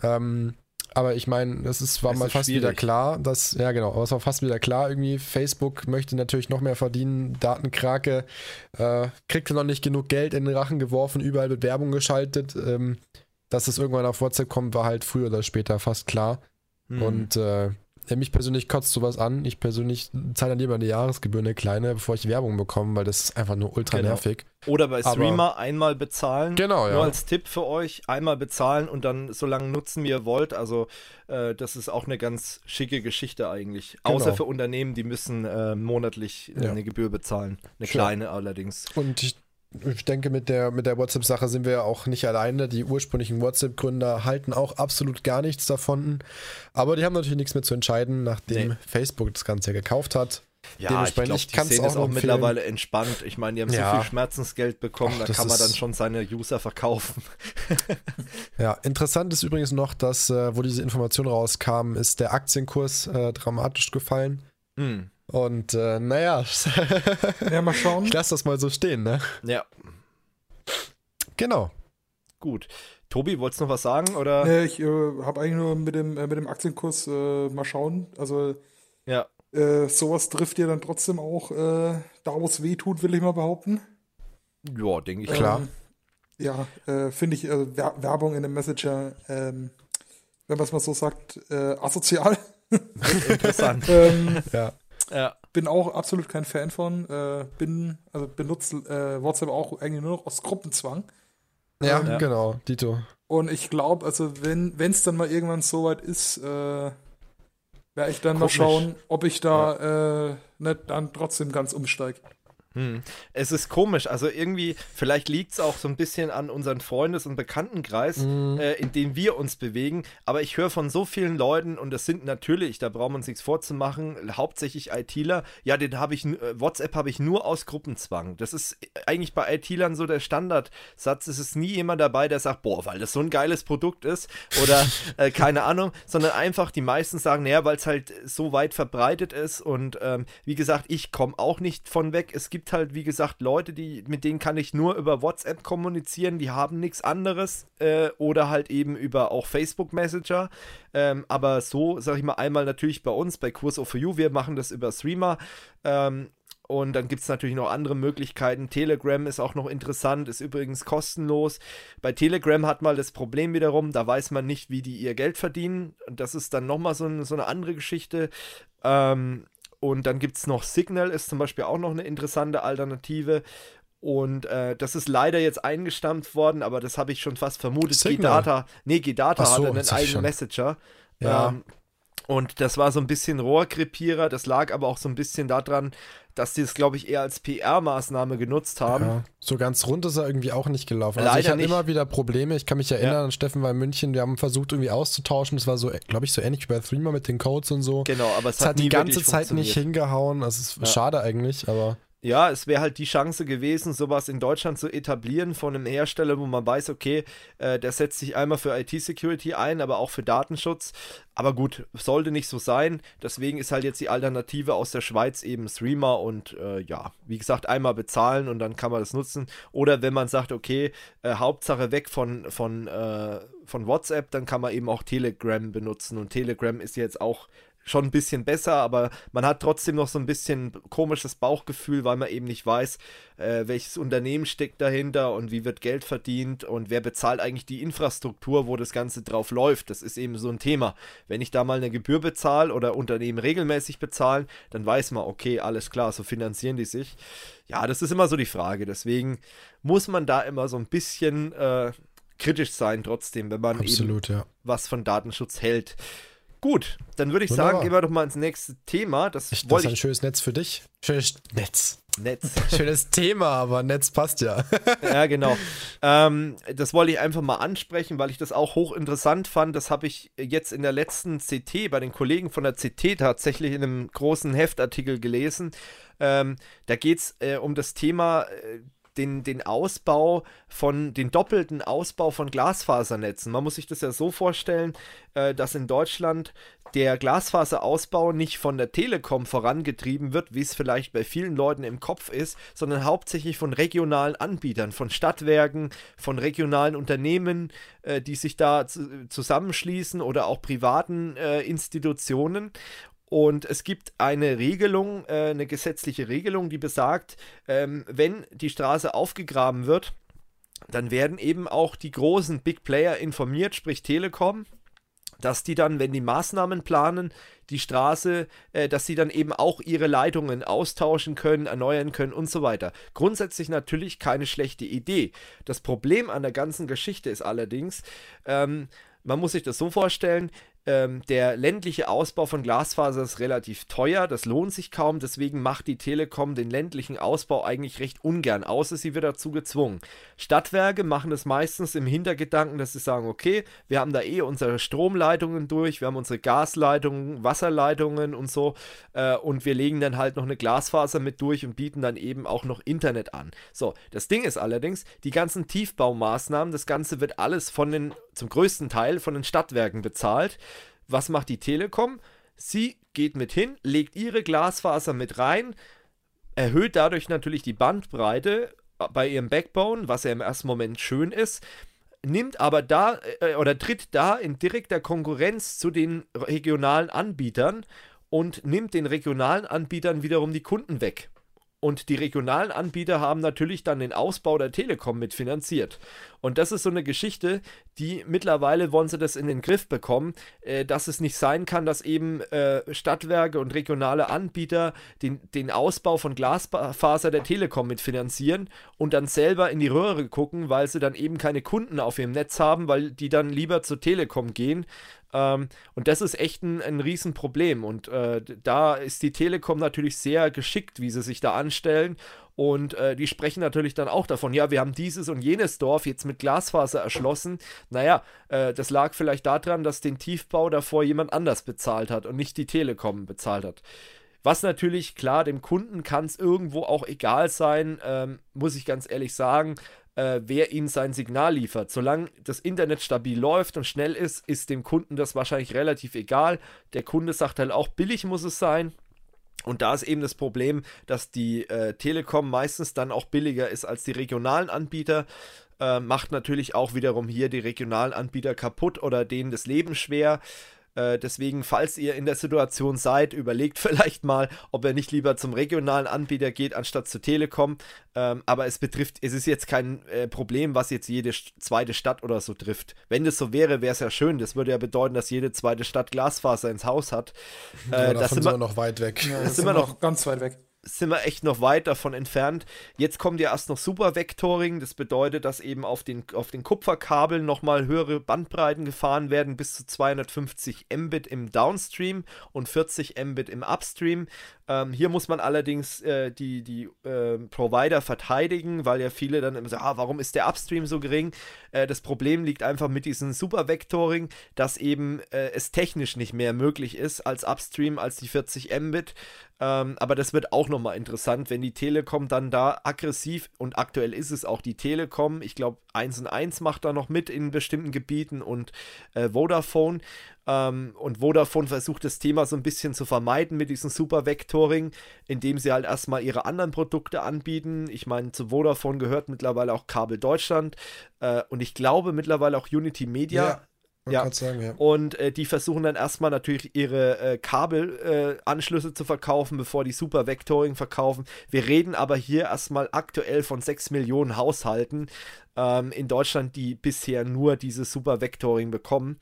Speaker 2: Ähm, aber ich meine, das ist, war es mal ist fast schwierig. wieder klar, dass, ja genau, aber es war fast wieder klar, irgendwie, Facebook möchte natürlich noch mehr verdienen, Datenkrake, äh, kriegt noch nicht genug Geld in den Rachen geworfen, überall wird Werbung geschaltet. Ähm, dass es irgendwann auf WhatsApp kommt, war halt früher oder später fast klar. Hm. Und äh, mich persönlich kotzt sowas an. Ich persönlich zahle dann lieber eine Jahresgebühr, eine kleine, bevor ich Werbung bekomme, weil das ist einfach nur ultra
Speaker 1: genau.
Speaker 2: nervig.
Speaker 1: Oder bei Streamer Aber einmal bezahlen.
Speaker 2: Genau, ja.
Speaker 1: Nur als Tipp für euch, einmal bezahlen und dann so lange nutzen, wie ihr wollt. Also äh, das ist auch eine ganz schicke Geschichte eigentlich. Genau. Außer für Unternehmen, die müssen äh, monatlich ja. eine Gebühr bezahlen. Eine Schön. kleine allerdings.
Speaker 2: Und ich ich denke, mit der, mit der WhatsApp-Sache sind wir auch nicht alleine. Die ursprünglichen WhatsApp-Gründer halten auch absolut gar nichts davon. Aber die haben natürlich nichts mehr zu entscheiden, nachdem nee. Facebook das Ganze gekauft hat.
Speaker 1: Ja, ich glaube, die sehen auch, auch mittlerweile entspannt. Ich meine, die haben ja. so viel Schmerzensgeld bekommen, Ach, da kann man dann schon seine User verkaufen.
Speaker 2: ja, interessant ist übrigens noch, dass, äh, wo diese Information rauskam, ist der Aktienkurs äh, dramatisch gefallen. Mhm. Und äh, naja.
Speaker 3: ja, mal schauen.
Speaker 2: Ich lasse das mal so stehen, ne?
Speaker 1: Ja.
Speaker 2: Genau.
Speaker 1: Gut. Tobi, wolltest du noch was sagen? Oder?
Speaker 3: Nee, ich äh, habe eigentlich nur mit dem, äh, mit dem Aktienkurs äh, mal schauen. Also
Speaker 1: ja.
Speaker 3: Äh, sowas trifft ja dann trotzdem auch äh, da, wo es weh tut, will ich mal behaupten.
Speaker 1: Ja, denke ich.
Speaker 2: Ähm, Klar.
Speaker 3: Ja, äh, finde ich äh, Werbung in einem Messenger, ähm, wenn man es mal so sagt, äh, asozial.
Speaker 1: Interessant.
Speaker 3: ähm,
Speaker 2: ja.
Speaker 3: Ja. Bin auch absolut kein Fan von. Äh, bin, also benutze äh, WhatsApp auch eigentlich nur noch aus Gruppenzwang.
Speaker 2: Ja, ähm, genau, Dito.
Speaker 3: Und ich glaube, also wenn es dann mal irgendwann so weit ist, äh, werde ich dann Komisch. mal schauen, ob ich da ja. äh, nicht dann trotzdem ganz umsteige.
Speaker 1: Hm. Es ist komisch, also irgendwie, vielleicht liegt es auch so ein bisschen an unseren Freundes- und Bekanntenkreis, mhm. äh, in dem wir uns bewegen, aber ich höre von so vielen Leuten, und das sind natürlich, da braucht man nichts vorzumachen, hauptsächlich ITler, ja, den habe ich, äh, WhatsApp habe ich nur aus Gruppenzwang. Das ist eigentlich bei ITlern so der Standardsatz, es ist nie jemand dabei, der sagt, boah, weil das so ein geiles Produkt ist, oder äh, keine Ahnung, sondern einfach die meisten sagen, naja, weil es halt so weit verbreitet ist. Und ähm, wie gesagt, ich komme auch nicht von weg, es gibt gibt halt, wie gesagt, Leute, die, mit denen kann ich nur über WhatsApp kommunizieren, die haben nichts anderes äh, oder halt eben über auch Facebook Messenger. Ähm, aber so, sag ich mal, einmal natürlich bei uns, bei Kurs for You, wir machen das über Streamer. Ähm, und dann gibt es natürlich noch andere Möglichkeiten. Telegram ist auch noch interessant, ist übrigens kostenlos. Bei Telegram hat man das Problem wiederum, da weiß man nicht, wie die ihr Geld verdienen. Und das ist dann nochmal so, so eine andere Geschichte. Ähm, und dann gibt es noch Signal, ist zum Beispiel auch noch eine interessante Alternative. Und äh, das ist leider jetzt eingestampft worden, aber das habe ich schon fast vermutet.
Speaker 2: Signal.
Speaker 1: G-Data, nee, G-Data
Speaker 2: so,
Speaker 1: hatte einen eigenen
Speaker 2: schon.
Speaker 1: Messenger.
Speaker 2: Ja.
Speaker 1: Ähm, und das war so ein bisschen Rohrkrepierer. Das lag aber auch so ein bisschen daran, dass die es, glaube ich, eher als PR-Maßnahme genutzt haben.
Speaker 2: Ja, so ganz rund ist er irgendwie auch nicht gelaufen. Also
Speaker 1: Leider
Speaker 2: ich hatte immer wieder Probleme. Ich kann mich erinnern
Speaker 1: Ja.
Speaker 2: an Steffen in München. Wir haben versucht irgendwie auszutauschen. Das war so, glaube ich, so ähnlich wie bei Threema mit den Codes und so.
Speaker 1: Genau, aber es,
Speaker 2: Es hat die
Speaker 1: nie
Speaker 2: ganze Zeit nicht hingehauen. Das ist
Speaker 1: Ja.
Speaker 2: schade eigentlich, aber
Speaker 1: Ja, es wäre halt die Chance gewesen, sowas in Deutschland zu etablieren von einem Hersteller, wo man weiß, okay, äh, der setzt sich einmal für IT-Security ein, aber auch für Datenschutz. Aber gut, sollte nicht so sein. Deswegen ist halt jetzt die Alternative aus der Schweiz eben Streamer und äh, ja, wie gesagt, einmal bezahlen und dann kann man das nutzen. Oder wenn man sagt, okay, äh, Hauptsache weg von, von, äh, von WhatsApp, dann kann man eben auch Telegram benutzen. Und Telegram ist jetzt auch schon ein bisschen besser, aber man hat trotzdem noch so ein bisschen komisches Bauchgefühl, weil man eben nicht weiß, äh, welches Unternehmen steckt dahinter und wie wird Geld verdient und wer bezahlt eigentlich die Infrastruktur, wo das Ganze drauf läuft. Das ist eben so ein Thema. Wenn ich da mal eine Gebühr bezahle oder Unternehmen regelmäßig bezahlen, dann weiß man, okay, alles klar, so finanzieren die sich. Ja, das ist immer so die Frage. Deswegen muss man da immer so ein bisschen äh, kritisch sein, trotzdem, wenn man eben
Speaker 2: absolut, ja.
Speaker 1: was von Datenschutz hält. Gut, dann würde ich
Speaker 2: Wunderbar.
Speaker 1: sagen, gehen wir doch mal ins nächste Thema. Das
Speaker 2: Ich, das ist ein
Speaker 1: ich.
Speaker 2: schönes Netz für dich. Schönes Netz.
Speaker 1: Netz.
Speaker 2: Schönes Thema, aber Netz passt ja.
Speaker 1: ja, genau. Ähm, das wollte ich einfach mal ansprechen, weil ich das auch hochinteressant fand. Das habe ich jetzt in der letzten CT bei den Kollegen von der CT tatsächlich in einem großen Heftartikel gelesen. Ähm, da geht es äh, um das Thema. Äh, den, den Ausbau von, den doppelten Ausbau von Glasfasernetzen. Man muss sich das ja so vorstellen, äh, dass in Deutschland der Glasfaserausbau nicht von der Telekom vorangetrieben wird, wie es vielleicht bei vielen Leuten im Kopf ist, sondern hauptsächlich von regionalen Anbietern, von Stadtwerken, von regionalen Unternehmen, äh, die sich da zu, zusammenschließen oder auch privaten äh, Institutionen. Und es gibt eine Regelung, äh, eine gesetzliche Regelung, die besagt, ähm, wenn die Straße aufgegraben wird, dann werden eben auch die großen Big Player informiert, sprich Telekom, dass die dann, wenn die Maßnahmen planen, die Straße, äh, dass sie dann eben auch ihre Leitungen austauschen können, erneuern können und so weiter. Grundsätzlich natürlich keine schlechte Idee. Das Problem an der ganzen Geschichte ist allerdings, ähm, man muss sich das so vorstellen, ähm, der ländliche Ausbau von Glasfaser ist relativ teuer, das lohnt sich kaum, deswegen macht die Telekom den ländlichen Ausbau eigentlich recht ungern, außer sie wird dazu gezwungen. Stadtwerke machen das meistens im Hintergedanken, dass sie sagen, okay, wir haben da eh unsere Stromleitungen durch, wir haben unsere Gasleitungen, Wasserleitungen und so äh, und wir legen dann halt noch eine Glasfaser mit durch und bieten dann eben auch noch Internet an. So, das Ding ist allerdings, die ganzen Tiefbaumaßnahmen, das Ganze wird alles von den, zum größten Teil von den Stadtwerken bezahlt. Was macht die Telekom? Sie geht mit hin, legt ihre Glasfaser mit rein, erhöht dadurch natürlich die Bandbreite bei ihrem Backbone, was ja im ersten Moment schön ist, nimmt aber da äh, oder tritt da in direkter Konkurrenz zu den regionalen Anbietern und nimmt den regionalen Anbietern wiederum die Kunden weg. Und die regionalen Anbieter haben natürlich dann den Ausbau der Telekom mitfinanziert. Und das ist so eine Geschichte, die mittlerweile wollen sie das in den Griff bekommen, äh, dass es nicht sein kann, dass eben äh, Stadtwerke und regionale Anbieter den, den Ausbau von Glasfaser der Telekom mitfinanzieren und dann selber in die Röhre gucken, weil sie dann eben keine Kunden auf ihrem Netz haben, weil die dann lieber zur Telekom gehen. Ähm, und das ist echt ein, ein Riesenproblem. Und äh, da ist die Telekom natürlich sehr geschickt, wie sie sich da anstellen. Und äh, die sprechen natürlich dann auch davon, ja, wir haben dieses und jenes Dorf jetzt mit Glasfaser erschlossen. Naja, äh, das lag vielleicht daran, dass den Tiefbau davor jemand anders bezahlt hat und nicht die Telekom bezahlt hat. Was natürlich, klar, dem Kunden kann es irgendwo auch egal sein, ähm, muss ich ganz ehrlich sagen, äh, wer ihnen sein Signal liefert. Solange das Internet stabil läuft und schnell ist, ist dem Kunden das wahrscheinlich relativ egal. Der Kunde sagt halt auch, billig muss es sein. Und da ist eben das Problem, dass die äh, Telekom meistens dann auch billiger ist als die regionalen Anbieter. Äh, macht natürlich auch wiederum hier die regionalen Anbieter kaputt oder denen das Leben schwer. Äh, deswegen, falls ihr in der Situation seid, überlegt vielleicht mal, ob ihr nicht lieber zum regionalen Anbieter geht, anstatt zur Telekom. Ähm, aber es betrifft, es ist jetzt kein äh, Problem, was jetzt jede zweite Stadt oder so trifft. Wenn das so wäre, wäre es ja schön. Das würde ja bedeuten, dass jede zweite Stadt Glasfaser ins Haus hat. Äh,
Speaker 2: Aber
Speaker 1: das
Speaker 2: davon
Speaker 1: sind wir,
Speaker 2: noch weit weg.
Speaker 3: Ja,
Speaker 1: Das
Speaker 3: das
Speaker 1: sind wir
Speaker 3: noch ganz weit weg.
Speaker 1: Sind wir echt noch weit davon entfernt. Jetzt kommt ja erst noch Super Vectoring. Das bedeutet, dass eben auf den, auf den Kupferkabeln nochmal höhere Bandbreiten gefahren werden, bis zu 250 Mbit im Downstream und 40 Mbit im Upstream. Ähm, hier muss man allerdings äh, die, die äh, Provider verteidigen, weil ja viele dann immer sagen, ah, warum ist der Upstream so gering? Äh, das Problem liegt einfach mit diesem Super Vectoring, dass eben äh, es technisch nicht mehr möglich ist als Upstream als die 40 Mbit. Ähm, aber das wird auch nochmal interessant, wenn die Telekom dann da aggressiv und aktuell ist es auch die Telekom. Ich glaube, 1 und 1 macht da noch mit in bestimmten Gebieten und äh, Vodafone. Ähm, und Vodafone versucht das Thema so ein bisschen zu vermeiden mit diesem Super Vectoring, indem sie halt erstmal ihre anderen Produkte anbieten. Ich meine, zu Vodafone gehört mittlerweile auch Kabel Deutschland äh, und ich glaube mittlerweile auch Unity Media.
Speaker 2: Ja. Ja. Sagen, ja.
Speaker 1: Und äh, die versuchen dann erstmal natürlich ihre äh, Kabelanschlüsse äh, zu verkaufen, bevor die Super Vectoring verkaufen. Wir reden aber hier erstmal aktuell von 6 Millionen Haushalten ähm, in Deutschland, die bisher nur dieses Super Vectoring bekommen.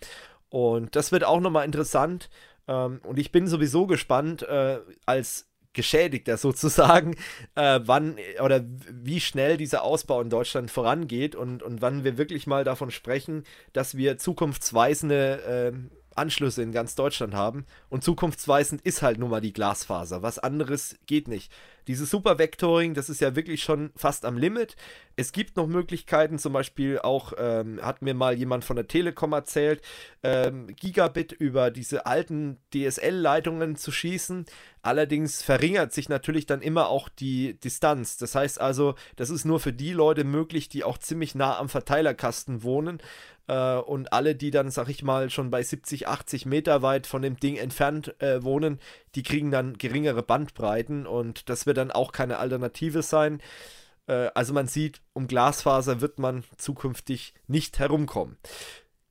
Speaker 1: Und das wird auch nochmal interessant. Ähm, und ich bin sowieso gespannt, äh, als Geschädigter sozusagen, äh, wann oder wie schnell dieser Ausbau in Deutschland vorangeht und, und wann wir wirklich mal davon sprechen, dass wir zukunftsweisende äh, Anschlüsse in ganz Deutschland haben. Und zukunftsweisend ist halt nun mal die Glasfaser. Was anderes geht nicht. Dieses Super Vectoring, das ist ja wirklich schon fast am Limit. Es gibt noch Möglichkeiten, zum Beispiel auch, ähm, hat mir mal jemand von der Telekom erzählt, ähm, Gigabit über diese alten DSL-Leitungen zu schießen. Allerdings verringert sich natürlich dann immer auch die Distanz. Das heißt also, das ist nur für die Leute möglich, die auch ziemlich nah am Verteilerkasten wohnen. Äh, und alle, die dann, sag ich mal, schon bei 70, 80 Meter weit von dem Ding entfernt äh, wohnen, die kriegen dann geringere Bandbreiten und das wird dann auch keine Alternative sein. Äh, also man sieht, um Glasfaser wird man zukünftig nicht herumkommen.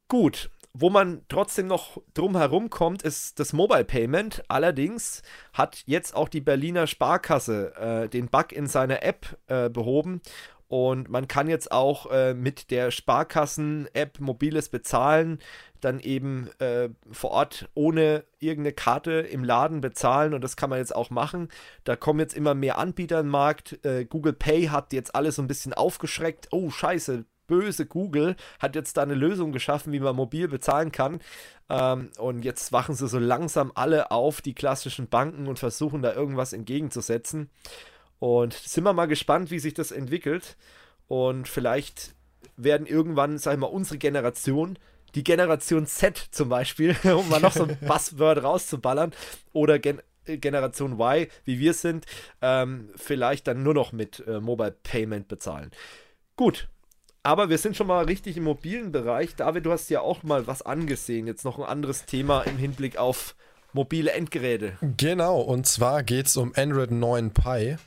Speaker 1: Gut, wo man trotzdem noch drum herum kommt, ist das Mobile Payment. Allerdings hat jetzt auch die Berliner Sparkasse äh, den Bug in seiner App äh, behoben und man kann jetzt auch äh, mit der Sparkassen-App mobiles Bezahlen dann eben äh, vor Ort ohne irgendeine Karte im Laden bezahlen und das kann man jetzt auch machen. Da kommen jetzt immer mehr Anbieter im Markt. Äh, Google Pay hat jetzt alles so ein bisschen aufgeschreckt. Oh, scheiße, böse Google hat jetzt da eine Lösung geschaffen, wie man mobil bezahlen kann. Ähm, und jetzt wachen sie so langsam alle auf, die klassischen Banken, und versuchen da irgendwas entgegenzusetzen. Und sind wir mal gespannt, wie sich das entwickelt. Und vielleicht werden irgendwann, sag ich mal, unsere Generation, die Generation Z zum Beispiel, um mal noch so ein Buzzword rauszuballern, oder Gen Generation Y, wie wir sind, ähm, vielleicht dann nur noch mit äh, Mobile Payment bezahlen. Gut, aber wir sind schon mal richtig im mobilen Bereich. David, du hast ja auch mal was angesehen. Jetzt noch ein anderes Thema im Hinblick auf mobile Endgeräte.
Speaker 2: Genau, und zwar geht es um Android 9 Pie.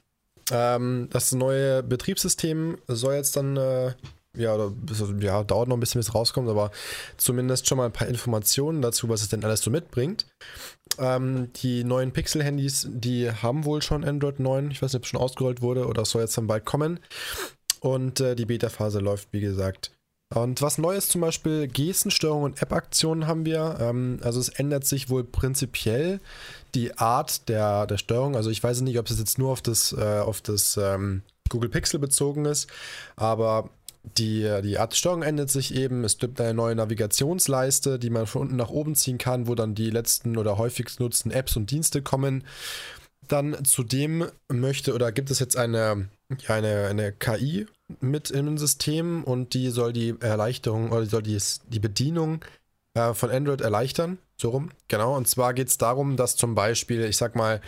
Speaker 2: Ähm, das neue Betriebssystem soll jetzt dann, äh, ja, oder, ja, dauert noch ein bisschen, bis es rauskommt, aber zumindest schon mal ein paar Informationen dazu, was es denn alles so mitbringt. Ähm, die neuen Pixel-Handys, die haben wohl schon Android 9. Ich weiß nicht, ob es schon ausgerollt wurde oder es soll jetzt dann bald kommen. Und äh, die Beta-Phase läuft, wie gesagt. Und was Neues zum Beispiel Gestensteuerung und App-Aktionen haben wir. Ähm, also es ändert sich wohl prinzipiell die Art der, der Steuerung. Also ich weiß nicht, ob es jetzt nur auf das, äh, auf das ähm, Google Pixel bezogen ist, aber die, die Art der Steuerung ändert sich eben. Es gibt eine neue Navigationsleiste, die man von unten nach oben ziehen kann, wo dann die letzten oder häufigst nutzten Apps und Dienste kommen. Dann zudem möchte oder gibt es jetzt eine, eine, eine KI mit im System und die soll die Erleichterung oder soll die, die Bedienung äh, von Android erleichtern. So rum, genau. Und zwar geht es darum, dass zum Beispiel, ich sag mal,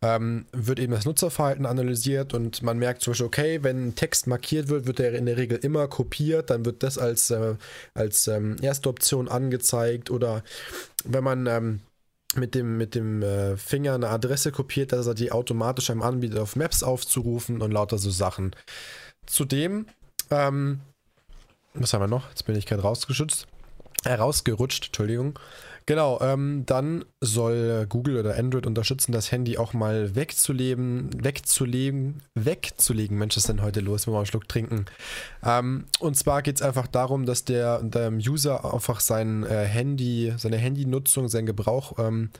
Speaker 2: ähm, wird eben das Nutzerverhalten analysiert und man merkt zum Beispiel, okay, wenn ein Text markiert wird, wird er in der Regel immer kopiert, dann wird das als, äh, als ähm, erste Option angezeigt oder wenn man ähm, mit dem, mit dem äh, Finger eine Adresse kopiert, dass er die automatisch einem anbietet, auf Maps aufzurufen und lauter so Sachen. Zudem, ähm, was haben wir noch? Jetzt bin ich gerade rausgeschützt. Äh, rausgerutscht, Entschuldigung. Genau, ähm, dann soll Google oder Android unterstützen, das Handy auch mal wegzuleben, wegzulegen, wegzulegen. Mensch, was ist denn heute los? wenn wir mal einen Schluck trinken. Ähm, und zwar geht es einfach darum, dass der, der User einfach sein äh, Handy, seine Handynutzung, seinen Gebrauch ähm,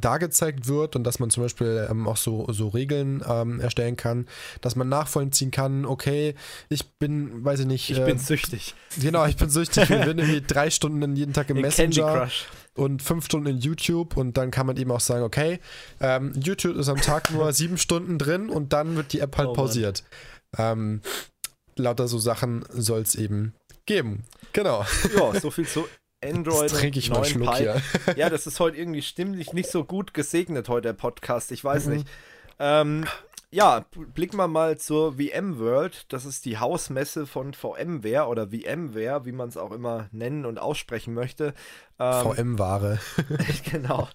Speaker 2: dargezeigt wird und dass man zum Beispiel ähm, auch so, so Regeln ähm, erstellen kann, dass man nachvollziehen kann, okay, ich bin, weiß ich nicht.
Speaker 1: Ich
Speaker 2: äh,
Speaker 1: bin süchtig.
Speaker 2: Genau, ich bin süchtig und bin irgendwie drei Stunden jeden Tag im
Speaker 1: In
Speaker 2: Messenger und fünf Stunden in YouTube und dann kann man eben auch sagen, okay, ähm, YouTube ist am Tag nur sieben Stunden drin und dann wird die App halt
Speaker 1: Oh
Speaker 2: pausiert. Ähm, lauter so Sachen soll es eben geben. Genau.
Speaker 1: Ja, so viel zu Android.
Speaker 2: Jetzt trinke ich mal einen Schluck
Speaker 1: Pi.
Speaker 2: hier.
Speaker 1: Ja, das ist heute irgendwie stimmlich nicht so gut gesegnet, heute der Podcast. Ich weiß
Speaker 2: Mhm.
Speaker 1: nicht. Ähm, ja, blicken wir mal zur VMworld. Das ist die Hausmesse von VMware oder VMware, wie man es auch immer nennen und aussprechen möchte. Ähm,
Speaker 2: VM-Ware.
Speaker 1: genau.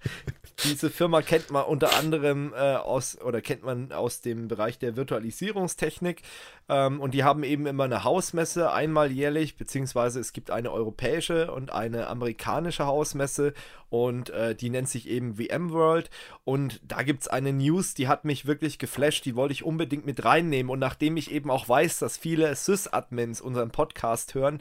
Speaker 1: Diese Firma kennt man unter anderem äh, aus oder kennt man aus dem Bereich der Virtualisierungstechnik. Ähm, und die haben eben immer eine Hausmesse einmal jährlich, beziehungsweise es gibt eine europäische und eine amerikanische Hausmesse und äh, die nennt sich eben VMworld. Und da gibt es eine News, die hat mich wirklich geflasht, die wollte ich unbedingt mit reinnehmen. Und nachdem ich eben auch weiß, dass viele Sys-Admins unseren Podcast hören,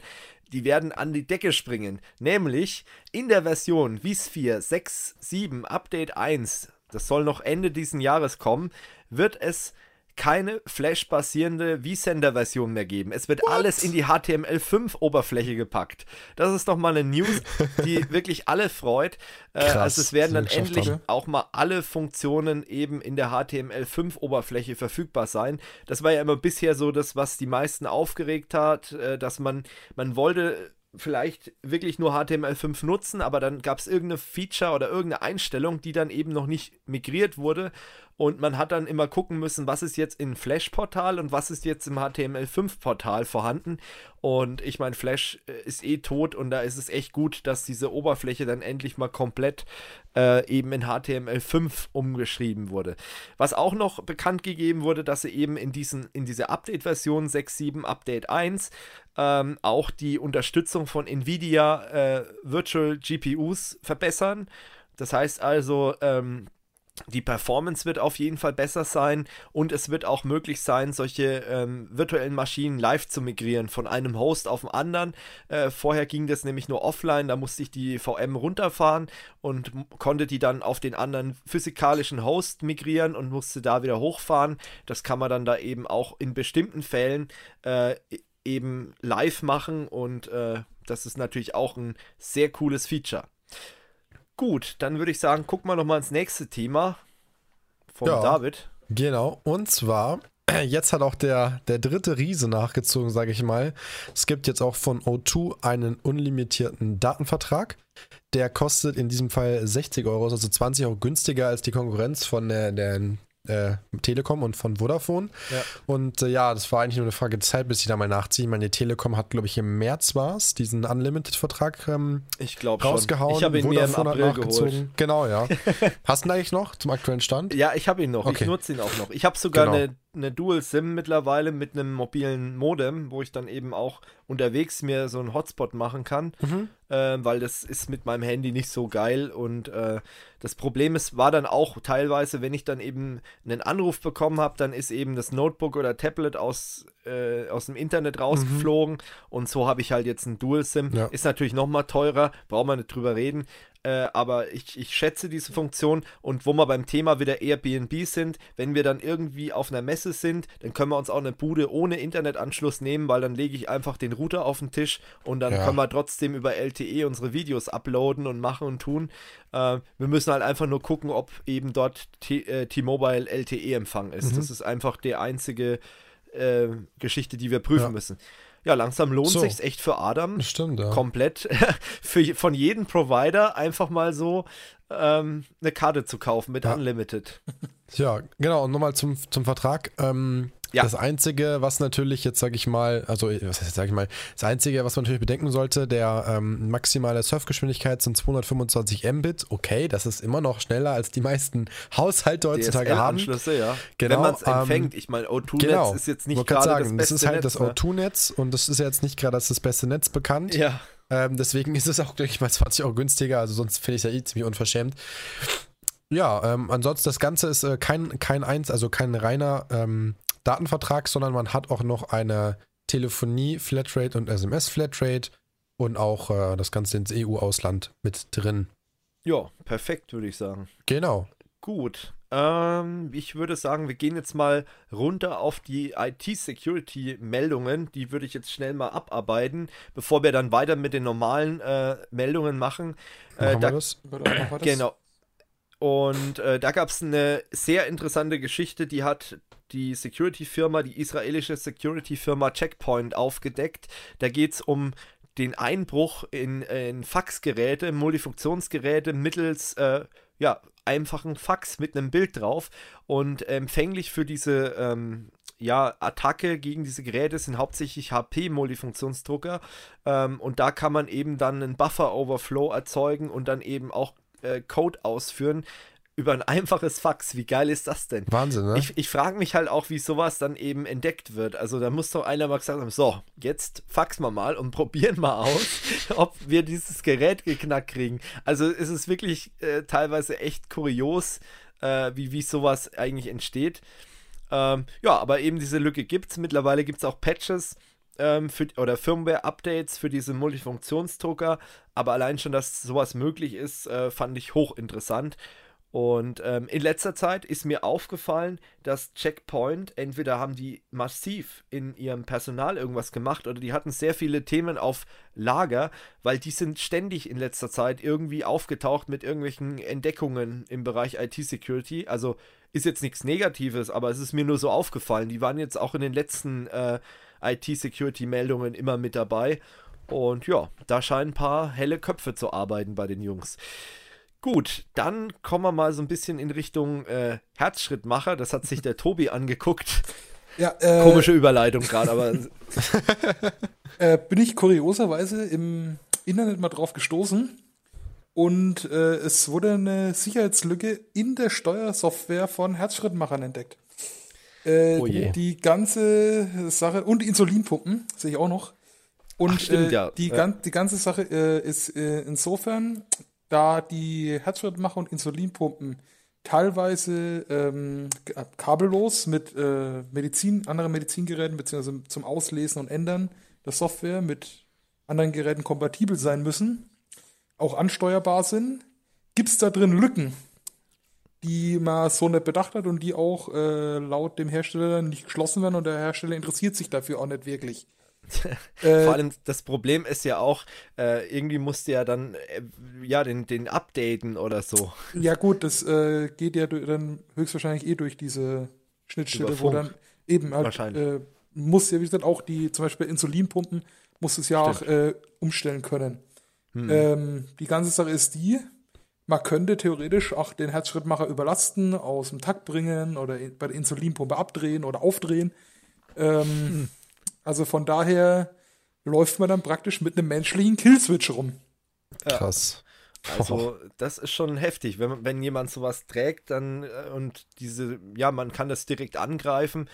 Speaker 1: die werden an die Decke springen. Nämlich in der Version vSphere 6.7 Update 1, das soll noch Ende diesen Jahres kommen, wird es keine Flash-basierende vSender-Version mehr geben. Es wird alles in die HTML5-Oberfläche gepackt. Das ist doch mal eine News, die wirklich alle freut. Äh,
Speaker 2: Krass,
Speaker 1: also es werden dann endlich
Speaker 2: geschafft
Speaker 1: auch mal alle Funktionen eben in der HTML5-Oberfläche verfügbar sein. Das war ja immer bisher so das, was die meisten aufgeregt hat, äh, dass man, man wollte vielleicht wirklich nur HTML5 nutzen, aber dann gab es irgendeine Feature oder irgendeine Einstellung, die dann eben noch nicht migriert wurde und man hat dann immer gucken müssen, was ist jetzt im Flash-Portal und was ist jetzt im HTML5-Portal vorhanden und ich meine, Flash äh, ist eh tot und da ist es echt gut, dass diese Oberfläche dann endlich mal komplett äh, eben in HTML5 umgeschrieben wurde. Was auch noch bekannt gegeben wurde, dass sie eben in, diesen, in dieser Update-Version 6.7 Update 1 ähm, auch die Unterstützung von NVIDIA äh, Virtual GPUs verbessern. Das heißt also, ähm, die Performance wird auf jeden Fall besser sein und es wird auch möglich sein, solche ähm, virtuellen Maschinen live zu migrieren von einem Host auf den anderen. Äh, vorher ging das nämlich nur offline, da musste ich die VM runterfahren und konnte die dann auf den anderen physikalischen Host migrieren und musste da wieder hochfahren. Das kann man dann da eben auch in bestimmten Fällen äh, eben live machen und äh, das ist natürlich auch ein sehr cooles Feature. Gut, dann würde ich sagen, noch mal ins nächste Thema von
Speaker 2: Ja.
Speaker 1: David.
Speaker 2: Genau, und zwar, jetzt hat auch der, der dritte Riese nachgezogen, sage ich mal. Es gibt jetzt auch von O2 einen unlimitierten Datenvertrag. Der kostet in diesem Fall 60 Euro, also 20 Euro günstiger als die Konkurrenz von der, der äh, Telekom und von Vodafone.
Speaker 1: Ja.
Speaker 2: Und äh, ja, das war eigentlich nur eine Frage der Zeit, bis ich da mal nachziehe. Ich meine, die Telekom hat, glaube ich, im März war es, diesen Unlimited-Vertrag ähm,
Speaker 1: Ich glaube schon.
Speaker 2: rausgehauen.
Speaker 1: Ich habe ihn mir im
Speaker 2: Vodafone
Speaker 1: April geholt.
Speaker 2: Genau, ja. Hast du ihn eigentlich noch zum aktuellen Stand?
Speaker 1: Ja, ich habe ihn noch.
Speaker 2: Okay.
Speaker 1: Ich nutze ihn auch noch. Ich habe sogar
Speaker 2: Genau.
Speaker 1: eine, eine Dual-SIM mittlerweile mit einem mobilen Modem, wo ich dann eben auch unterwegs mir so einen Hotspot machen kann,
Speaker 2: Mhm.
Speaker 1: äh, weil das ist mit meinem Handy nicht so geil. Und äh, das Problem ist, war dann auch teilweise, wenn ich dann eben einen Anruf bekommen habe, dann ist eben das Notebook oder Tablet aus, äh, aus dem Internet rausgeflogen. Und so habe ich halt jetzt einen Dual-SIM.
Speaker 2: Ja.
Speaker 1: Ist natürlich nochmal teurer, brauchen wir nicht drüber reden. Äh, aber ich, ich schätze diese Funktion und wo wir beim Thema wieder Airbnb sind, wenn wir dann irgendwie auf einer Messe sind, dann können wir uns auch eine Bude ohne Internetanschluss nehmen, weil dann lege ich einfach den Router auf den Tisch und dann
Speaker 2: Ja.
Speaker 1: können wir trotzdem über LTE unsere Videos uploaden und machen und tun. Äh, wir müssen halt einfach nur gucken, ob eben dort äh, T-Mobile LTE-Empfang ist.
Speaker 2: Mhm.
Speaker 1: Das ist einfach die einzige äh, Geschichte, die wir prüfen
Speaker 2: Ja.
Speaker 1: müssen. Ja, langsam lohnt
Speaker 2: So.
Speaker 1: sich's echt für Adam
Speaker 2: stimmt, ja.
Speaker 1: komplett für, von jedem Provider einfach mal so ähm, eine Karte zu kaufen mit
Speaker 2: Ja.
Speaker 1: Unlimited.
Speaker 2: Ja, genau. Und nochmal zum, zum Vertrag. Ähm,
Speaker 1: Ja.
Speaker 2: Das Einzige, was natürlich jetzt, sage ich mal, also was heißt, sage ich mal, das Einzige, was man natürlich bedenken sollte, der ähm, maximale Surfgeschwindigkeit sind 225 Mbit. Okay, das ist immer noch schneller als die meisten Haushalte heutzutage haben.
Speaker 1: DSL-Anschlüsse, ja.
Speaker 2: Genau,
Speaker 1: Wenn man es
Speaker 2: ähm,
Speaker 1: empfängt. Ich meine, O2-Netz
Speaker 2: Genau.
Speaker 1: ist jetzt nicht gerade das
Speaker 2: sagen,
Speaker 1: beste
Speaker 2: das ist halt
Speaker 1: Netz,
Speaker 2: das
Speaker 1: ne?
Speaker 2: O2-Netz und das ist ja jetzt nicht gerade als das beste Netz bekannt.
Speaker 1: Ja,
Speaker 2: Ähm, deswegen ist es auch, denke ich mal, 20 Euro günstiger. Also sonst finde ich es ja eh ziemlich unverschämt. Ja, ähm, ansonsten das Ganze ist äh, kein, kein eins, also kein reiner ähm, Datenvertrag, sondern man hat auch noch eine Telefonie-Flatrate und SMS-Flatrate und auch äh, das Ganze ins EU-Ausland mit drin.
Speaker 1: Ja, perfekt, würde ich sagen.
Speaker 2: Genau.
Speaker 1: Gut. Ähm, ich würde sagen, wir gehen jetzt mal runter auf die IT-Security-Meldungen. Die würde ich jetzt schnell mal abarbeiten, bevor wir dann weiter mit den normalen äh, Meldungen machen.
Speaker 2: Machen
Speaker 1: Äh,
Speaker 2: wir
Speaker 1: da,
Speaker 2: das?
Speaker 1: Genau. Und äh, da gab es eine sehr interessante Geschichte, die hat die Security-Firma, die israelische Security-Firma Checkpoint aufgedeckt. Da geht es um den Einbruch in, in Faxgeräte, Multifunktionsgeräte mittels äh, ja, einfachen Fax mit einem Bild drauf. Und empfänglich für diese ähm, ja, Attacke gegen diese Geräte sind hauptsächlich HP-Multifunktionsdrucker. Ähm, und da kann man eben dann einen Buffer-Overflow erzeugen und dann eben auch äh, Code ausführen über ein einfaches Fax. Wie geil ist das denn?
Speaker 2: Wahnsinn, ne?
Speaker 1: Ich, ich frage mich halt auch, wie sowas dann eben entdeckt wird. Also da muss doch einer mal gesagt haben, so, jetzt fax mal mal und probieren mal aus, ob wir dieses Gerät geknackt kriegen. Also es ist wirklich äh, teilweise echt kurios, äh, wie, wie sowas eigentlich entsteht. Ähm, ja, aber eben diese Lücke gibt es. Mittlerweile gibt es auch Patches ähm, für, oder Firmware-Updates für diese Multifunktionsdrucker. Aber allein schon, dass sowas möglich ist, äh, fand ich hochinteressant. Und ähm, in letzter Zeit ist mir aufgefallen, dass Checkpoint, entweder haben die massiv in ihrem Personal irgendwas gemacht oder die hatten sehr viele Themen auf Lager, weil die sind ständig in letzter Zeit irgendwie aufgetaucht mit irgendwelchen Entdeckungen im Bereich IT-Security. Also ist jetzt nichts Negatives, aber es ist mir nur so aufgefallen. Die waren jetzt auch in den letzten äh, IT-Security-Meldungen immer mit dabei. Und ja, da scheinen ein paar helle Köpfe zu arbeiten bei den Jungs. Gut, dann kommen wir mal so ein bisschen in Richtung äh, Herzschrittmacher. Das hat sich der Tobi angeguckt.
Speaker 3: Ja, äh,
Speaker 1: Komische Überleitung gerade, aber
Speaker 3: äh, bin ich kurioserweise im Internet mal drauf gestoßen. Und äh, es wurde eine Sicherheitslücke in der Steuersoftware von Herzschrittmachern entdeckt. Äh,
Speaker 1: Oh je.
Speaker 3: Die ganze Sache und Insulinpumpen sehe ich auch noch. Und
Speaker 1: Ach, stimmt,
Speaker 3: äh,
Speaker 1: ja.
Speaker 3: die, gan die ganze Sache ist insofern, da die Herzschrittmacher und Insulinpumpen teilweise ähm, kabellos mit äh, Medizin, anderen Medizingeräten beziehungsweise zum Auslesen und Ändern der Software mit anderen Geräten kompatibel sein müssen, auch ansteuerbar sind, gibt es da drin Lücken, die man so nicht bedacht hat und die auch äh, laut dem Hersteller nicht geschlossen werden und der Hersteller interessiert sich dafür auch nicht wirklich. Äh,
Speaker 1: vor allem das Problem ist ja auch, äh, irgendwie musst du ja dann äh, ja den, den updaten oder so.
Speaker 3: Ja gut, das äh, geht ja dann höchstwahrscheinlich eh durch diese Schnittstelle, wo dann eben halt äh, muss ja, wie gesagt, auch die zum Beispiel Insulinpumpen muss es ja auch äh, umstellen können.
Speaker 1: Hm.
Speaker 3: Ähm, die ganze Sache ist die, man könnte theoretisch auch den Herzschrittmacher überlasten, aus dem Takt bringen oder bei der Insulinpumpe abdrehen oder aufdrehen. Ähm,
Speaker 1: Hm.
Speaker 3: Also von daher läuft man dann praktisch mit einem menschlichen Killswitch rum.
Speaker 2: Krass.
Speaker 1: Also das ist schon heftig, wenn, wenn jemand sowas trägt, dann äh, und diese, ja, man kann das direkt angreifen.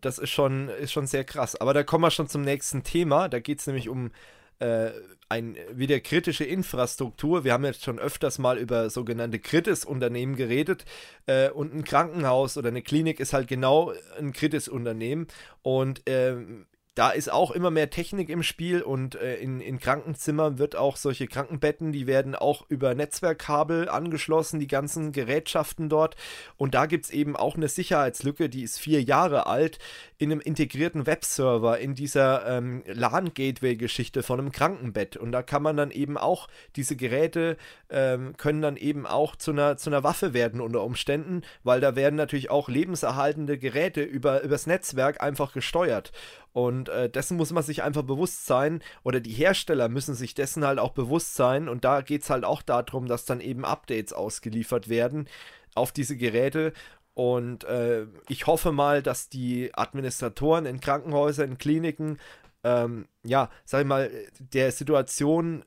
Speaker 1: Das ist schon, ist schon sehr krass. Aber da kommen wir schon zum nächsten Thema. Da geht es nämlich um äh, ein, wieder kritische Infrastruktur. Wir haben jetzt schon öfters mal über sogenannte Kritis-Unternehmen geredet. Äh, und ein Krankenhaus oder eine Klinik ist halt genau ein Kritis-Unternehmen. Und ähm, da ist auch immer mehr Technik im Spiel und äh, in, in Krankenzimmern wird auch solche Krankenbetten, die werden auch über Netzwerkkabel angeschlossen, die ganzen Gerätschaften dort. Und da gibt es eben auch eine Sicherheitslücke, die ist vier Jahre alt, in einem integrierten Webserver, in dieser ähm, LAN-Gateway-Geschichte von einem Krankenbett. Und da kann man dann eben auch, diese Geräte ähm, können dann eben auch zu einer, zu einer Waffe werden unter Umständen, weil da werden natürlich auch lebenserhaltende Geräte über, übers Netzwerk einfach gesteuert. Und äh, dessen muss man sich einfach bewusst sein, oder die Hersteller müssen sich dessen halt auch bewusst sein. Und da geht es halt auch darum, dass dann eben Updates ausgeliefert werden auf diese Geräte. Und äh, ich hoffe mal, dass die Administratoren in Krankenhäusern, in Kliniken, ähm, ja, sag ich mal, der Situation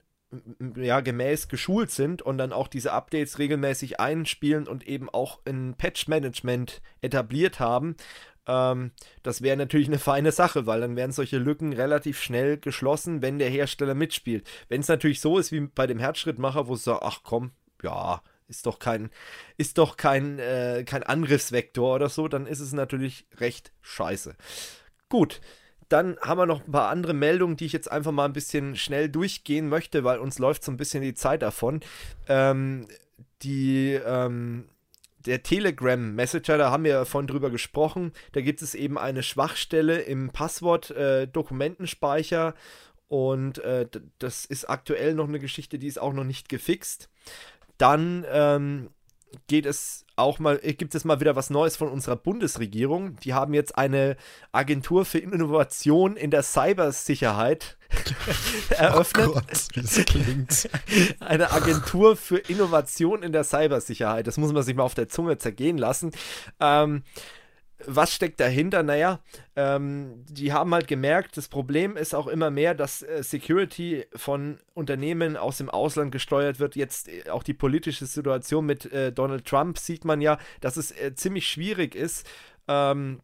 Speaker 1: ja, gemäß geschult sind und dann auch diese Updates regelmäßig einspielen und eben auch ein Patch-Management etabliert haben. Ähm, das wäre natürlich eine feine Sache, weil dann wären solche Lücken relativ schnell geschlossen, wenn der Hersteller mitspielt. Wenn es natürlich so ist wie bei dem Herzschrittmacher, wo es sagt, ach komm, ja, ist doch kein, ist doch kein, äh, kein Angriffsvektor oder so, dann ist es natürlich recht scheiße. Gut, dann haben wir noch ein paar andere Meldungen, die ich jetzt einfach mal ein bisschen schnell durchgehen möchte, weil uns läuft so ein bisschen die Zeit davon. Ähm, die, ähm, der Telegram Messenger, da haben wir vorhin drüber gesprochen, da gibt es eben eine Schwachstelle im Passwort-Dokumentenspeicher äh, und äh, das ist aktuell noch eine Geschichte, die ist auch noch nicht gefixt. Dann ähm, geht es auch mal, äh, gibt es mal wieder was Neues von unserer Bundesregierung. Die haben jetzt eine Agentur für Innovation in der Cybersicherheit eröffnet. Oh Gott, wie das klingt. eine Agentur für Innovation in der Cybersicherheit. Das muss man sich mal auf der Zunge zergehen lassen. Ähm, was steckt dahinter? Naja, ähm, die haben halt gemerkt, das Problem ist auch immer mehr, dass äh, Security von Unternehmen aus dem Ausland gesteuert wird. Jetzt äh, auch die politische Situation mit äh, Donald Trump sieht man ja, dass es äh, ziemlich schwierig ist. Ähm,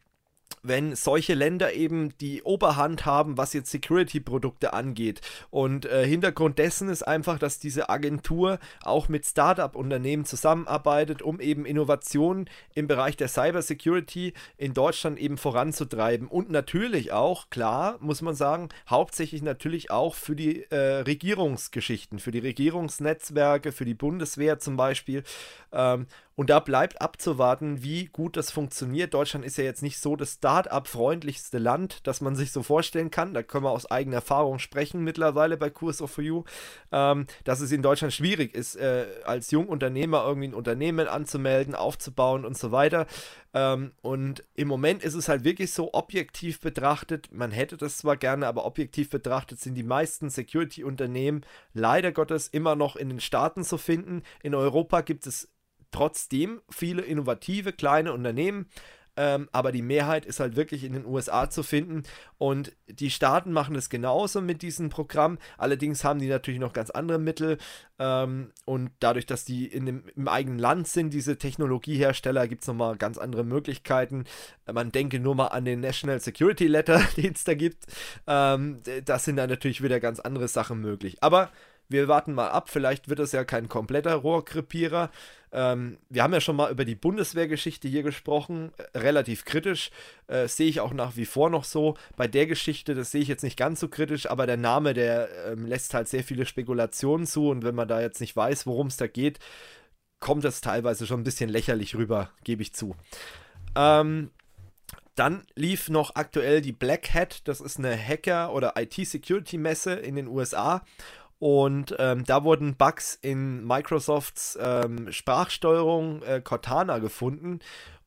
Speaker 1: wenn solche Länder eben die Oberhand haben, was jetzt Security-Produkte angeht. Und äh, Hintergrund dessen ist einfach, dass diese Agentur auch mit Startup-Unternehmen zusammenarbeitet, um eben Innovationen im Bereich der Cybersecurity in Deutschland eben voranzutreiben. Und natürlich auch, klar, muss man sagen, hauptsächlich natürlich auch für die äh, Regierungsgeschichten, für die Regierungsnetzwerke, für die Bundeswehr zum Beispiel. Ähm, und da bleibt abzuwarten, wie gut das funktioniert. Deutschland ist ja jetzt nicht so das Start-up-freundlichste Land, das man sich so vorstellen kann. Da können wir aus eigener Erfahrung sprechen mittlerweile bei Kurs of You, ähm, dass es in Deutschland schwierig ist, äh, als Jungunternehmer irgendwie ein Unternehmen anzumelden, aufzubauen und so weiter. Ähm, und im Moment ist es halt wirklich so objektiv betrachtet, man hätte das zwar gerne, aber objektiv betrachtet sind die meisten Security-Unternehmen leider Gottes immer noch in den Staaten zu finden. In Europa gibt es trotzdem viele innovative kleine Unternehmen, ähm, aber die Mehrheit ist halt wirklich in den USA zu finden und die Staaten machen es genauso mit diesem Programm. Allerdings haben die natürlich noch ganz andere Mittel ähm, und dadurch, dass die in dem, im eigenen Land sind, diese Technologiehersteller, gibt es nochmal ganz andere Möglichkeiten. Man denke nur mal an den National Security Letter, den es da gibt. Ähm, das sind dann natürlich wieder ganz andere Sachen möglich. Aber wir warten mal ab, vielleicht wird es ja kein kompletter Rohrkrepierer. Ähm, wir haben ja schon mal über die Bundeswehrgeschichte hier gesprochen, äh, relativ kritisch. Äh, sehe ich auch nach wie vor noch so. Bei der Geschichte, das sehe ich jetzt nicht ganz so kritisch, aber der Name, der ähm, lässt halt sehr viele Spekulationen zu und wenn man da jetzt nicht weiß, worum es da geht, kommt das teilweise schon ein bisschen lächerlich rüber, gebe ich zu. Ähm, dann lief noch aktuell die Black Hat, das ist eine Hacker- oder IT-Security-Messe in den USA. Und ähm, da wurden Bugs in Microsofts ähm, Sprachsteuerung äh, Cortana gefunden.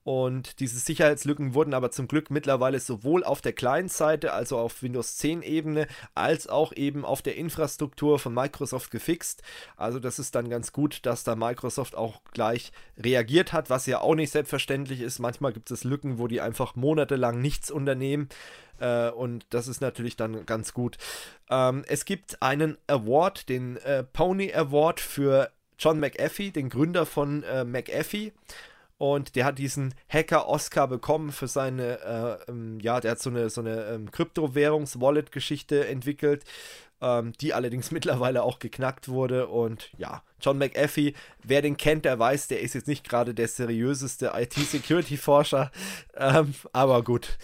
Speaker 1: Und diese Sicherheitslücken wurden aber zum Glück mittlerweile sowohl auf der Client-Seite, also auf Windows 10-Ebene, als auch eben auf der Infrastruktur von Microsoft gefixt. Also das ist dann ganz gut, dass da Microsoft auch gleich reagiert hat, was ja auch nicht selbstverständlich ist. Manchmal gibt es Lücken, wo die einfach monatelang nichts unternehmen. Äh, und das ist natürlich dann ganz gut. Ähm, es gibt einen Award, den äh, Pony Award für John McAfee, den Gründer von äh, McAfee. Und der hat diesen Hacker-Oscar bekommen für seine, äh, ähm, ja, der hat so eine, so eine ähm, Kryptowährungs-Wallet-Geschichte entwickelt, ähm, die allerdings mittlerweile auch geknackt wurde. Und ja, John McAfee, wer den kennt, der weiß, der ist jetzt nicht gerade der seriöseste IT-Security-Forscher, ähm, aber gut.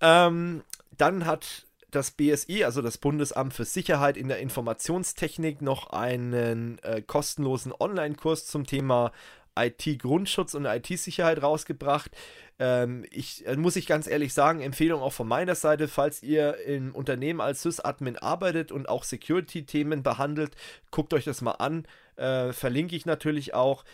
Speaker 1: Ähm, dann hat das BSI, also das Bundesamt für Sicherheit in der Informationstechnik, noch einen äh, kostenlosen Online-Kurs zum Thema IT-Grundschutz und IT-Sicherheit rausgebracht. Ähm, ich äh, muss ich ganz ehrlich sagen, Empfehlung auch von meiner Seite, falls ihr im Unternehmen als Sys-Admin arbeitet und auch Security-Themen behandelt, guckt euch das mal an. Äh, verlinke ich natürlich auch.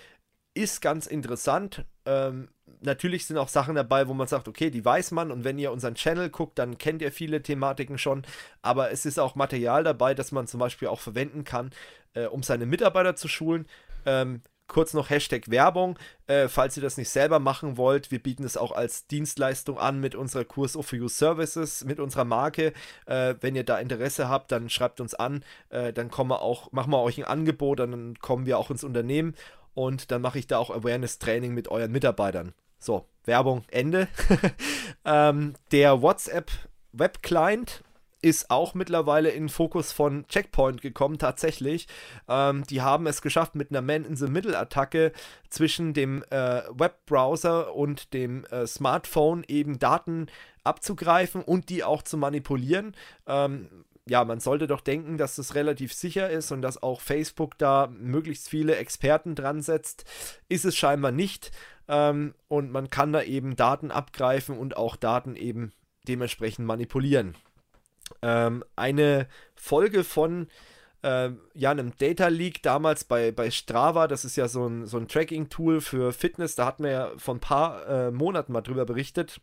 Speaker 1: Ist ganz interessant. Ähm, natürlich sind auch Sachen dabei, wo man sagt, okay, die weiß man und wenn ihr unseren Channel guckt, dann kennt ihr viele Thematiken schon, aber es ist auch Material dabei, das man zum Beispiel auch verwenden kann, äh, um seine Mitarbeiter zu schulen. Ähm, kurz noch Hashtag Werbung, äh, falls ihr das nicht selber machen wollt, wir bieten es auch als Dienstleistung an mit unserer Kurs of You Services, mit unserer Marke. Äh, wenn ihr da Interesse habt, dann schreibt uns an, äh, dann kommen wir auch, machen wir euch ein Angebot, dann kommen wir auch ins Unternehmen und dann mache ich da auch Awareness-Training mit euren Mitarbeitern. So, Werbung, Ende. ähm, der WhatsApp Web Client ist auch mittlerweile in Fokus von Checkpoint gekommen, tatsächlich. Ähm, die haben es geschafft, mit einer Man-in-the-Middle-Attacke zwischen dem äh, Webbrowser und dem äh, Smartphone eben Daten abzugreifen und die auch zu manipulieren. Ähm, ja, man sollte doch denken, dass das relativ sicher ist und dass auch Facebook da möglichst viele Experten dran setzt. Ist es scheinbar nicht. Ähm, und man kann da eben Daten abgreifen und auch Daten eben dementsprechend manipulieren. Ähm, eine Folge von äh, ja, einem Data Leak damals bei, bei Strava, das ist ja so ein, so ein Tracking-Tool für Fitness, da hatten wir ja vor ein paar äh, Monaten mal drüber berichtet,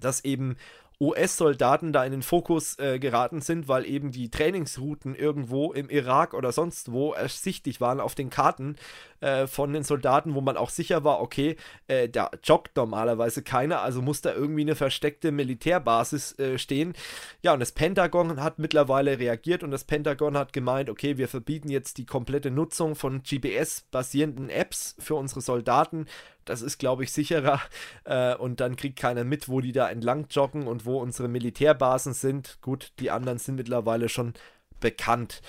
Speaker 1: dass eben US-Soldaten da in den Fokus äh, geraten sind, weil eben die Trainingsrouten irgendwo im Irak oder sonst wo ersichtlich waren auf den Karten äh, von den Soldaten, wo man auch sicher war, okay, äh, da joggt normalerweise keiner, also muss da irgendwie eine versteckte Militärbasis äh, stehen. Ja, und das Pentagon hat mittlerweile reagiert und das Pentagon hat gemeint, okay, wir verbieten jetzt die komplette Nutzung von GPS-basierenden Apps für unsere Soldaten. Das ist, glaube ich, sicherer. Äh, und dann kriegt keiner mit, wo die da entlang joggen und wo unsere Militärbasen sind. Gut, die anderen sind mittlerweile schon bekannt.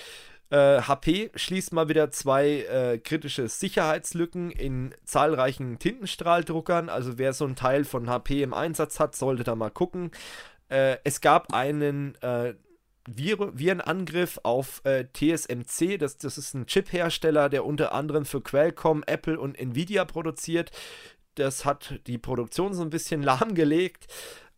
Speaker 1: Äh, HP schließt mal wieder zwei äh, kritische Sicherheitslücken in zahlreichen Tintenstrahldruckern. Also wer so ein Teil von HP im Einsatz hat, sollte da mal gucken. Äh, es gab einen äh, Vir Virenangriff auf äh, TSMC. Das, das ist ein Chip-Hersteller, der unter anderem für Qualcomm, Apple und Nvidia produziert. Das hat die Produktion so ein bisschen lahmgelegt.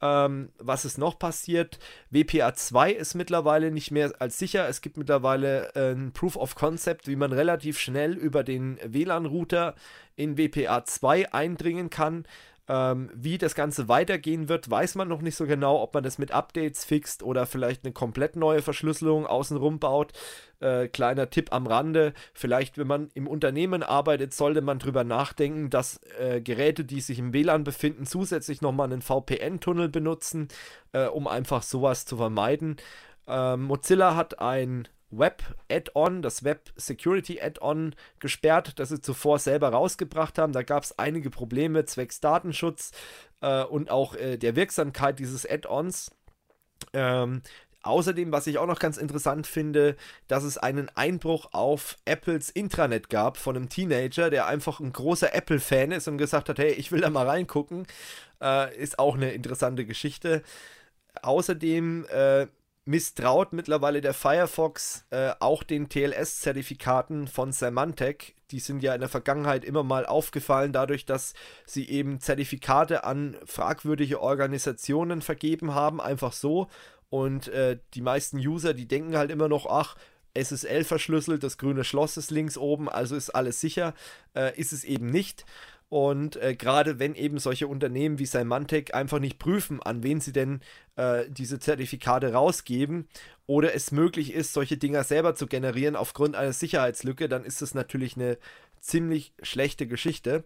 Speaker 1: Ähm, was ist noch passiert? WPA2 ist mittlerweile nicht mehr als sicher. Es gibt mittlerweile äh, ein Proof of Concept, wie man relativ schnell über den WLAN-Router in WPA2 eindringen kann. Ähm, wie das Ganze weitergehen wird, weiß man noch nicht so genau, ob man das mit Updates fixt oder vielleicht eine komplett neue Verschlüsselung außenrum baut. Äh, kleiner Tipp am Rande, vielleicht wenn man im Unternehmen arbeitet, sollte man drüber nachdenken, dass äh, Geräte, die sich im WLAN befinden, zusätzlich nochmal einen VPN-Tunnel benutzen, äh, um einfach sowas zu vermeiden. Ähm, Mozilla hat ein Web-Add-on, das Web Security Add-on gesperrt, das sie zuvor selber rausgebracht haben. Da gab es einige Probleme zwecks Datenschutz äh, und auch äh, der Wirksamkeit dieses Add-ons. Ähm, Außerdem, was ich auch noch ganz interessant finde, dass es einen Einbruch auf Apples Intranet gab von einem Teenager, der einfach ein großer Apple-Fan ist und gesagt hat, hey, ich will da mal reingucken. Äh, ist auch eine interessante Geschichte. Außerdem äh, misstraut mittlerweile der Firefox äh, auch den TLS-Zertifikaten von Symantec. Die sind ja in der Vergangenheit immer mal aufgefallen, dadurch, dass sie eben Zertifikate an fragwürdige Organisationen vergeben haben, einfach so. Und äh, die meisten User, die denken halt immer noch, ach, SSL verschlüsselt, das grüne Schloss ist links oben, also ist alles sicher. Äh, ist es eben nicht. Und äh, gerade wenn eben solche Unternehmen wie Symantec einfach nicht prüfen, an wen sie denn äh, diese Zertifikate rausgeben oder es möglich ist, solche Dinger selber zu generieren aufgrund einer Sicherheitslücke, dann ist das natürlich eine ziemlich schlechte Geschichte.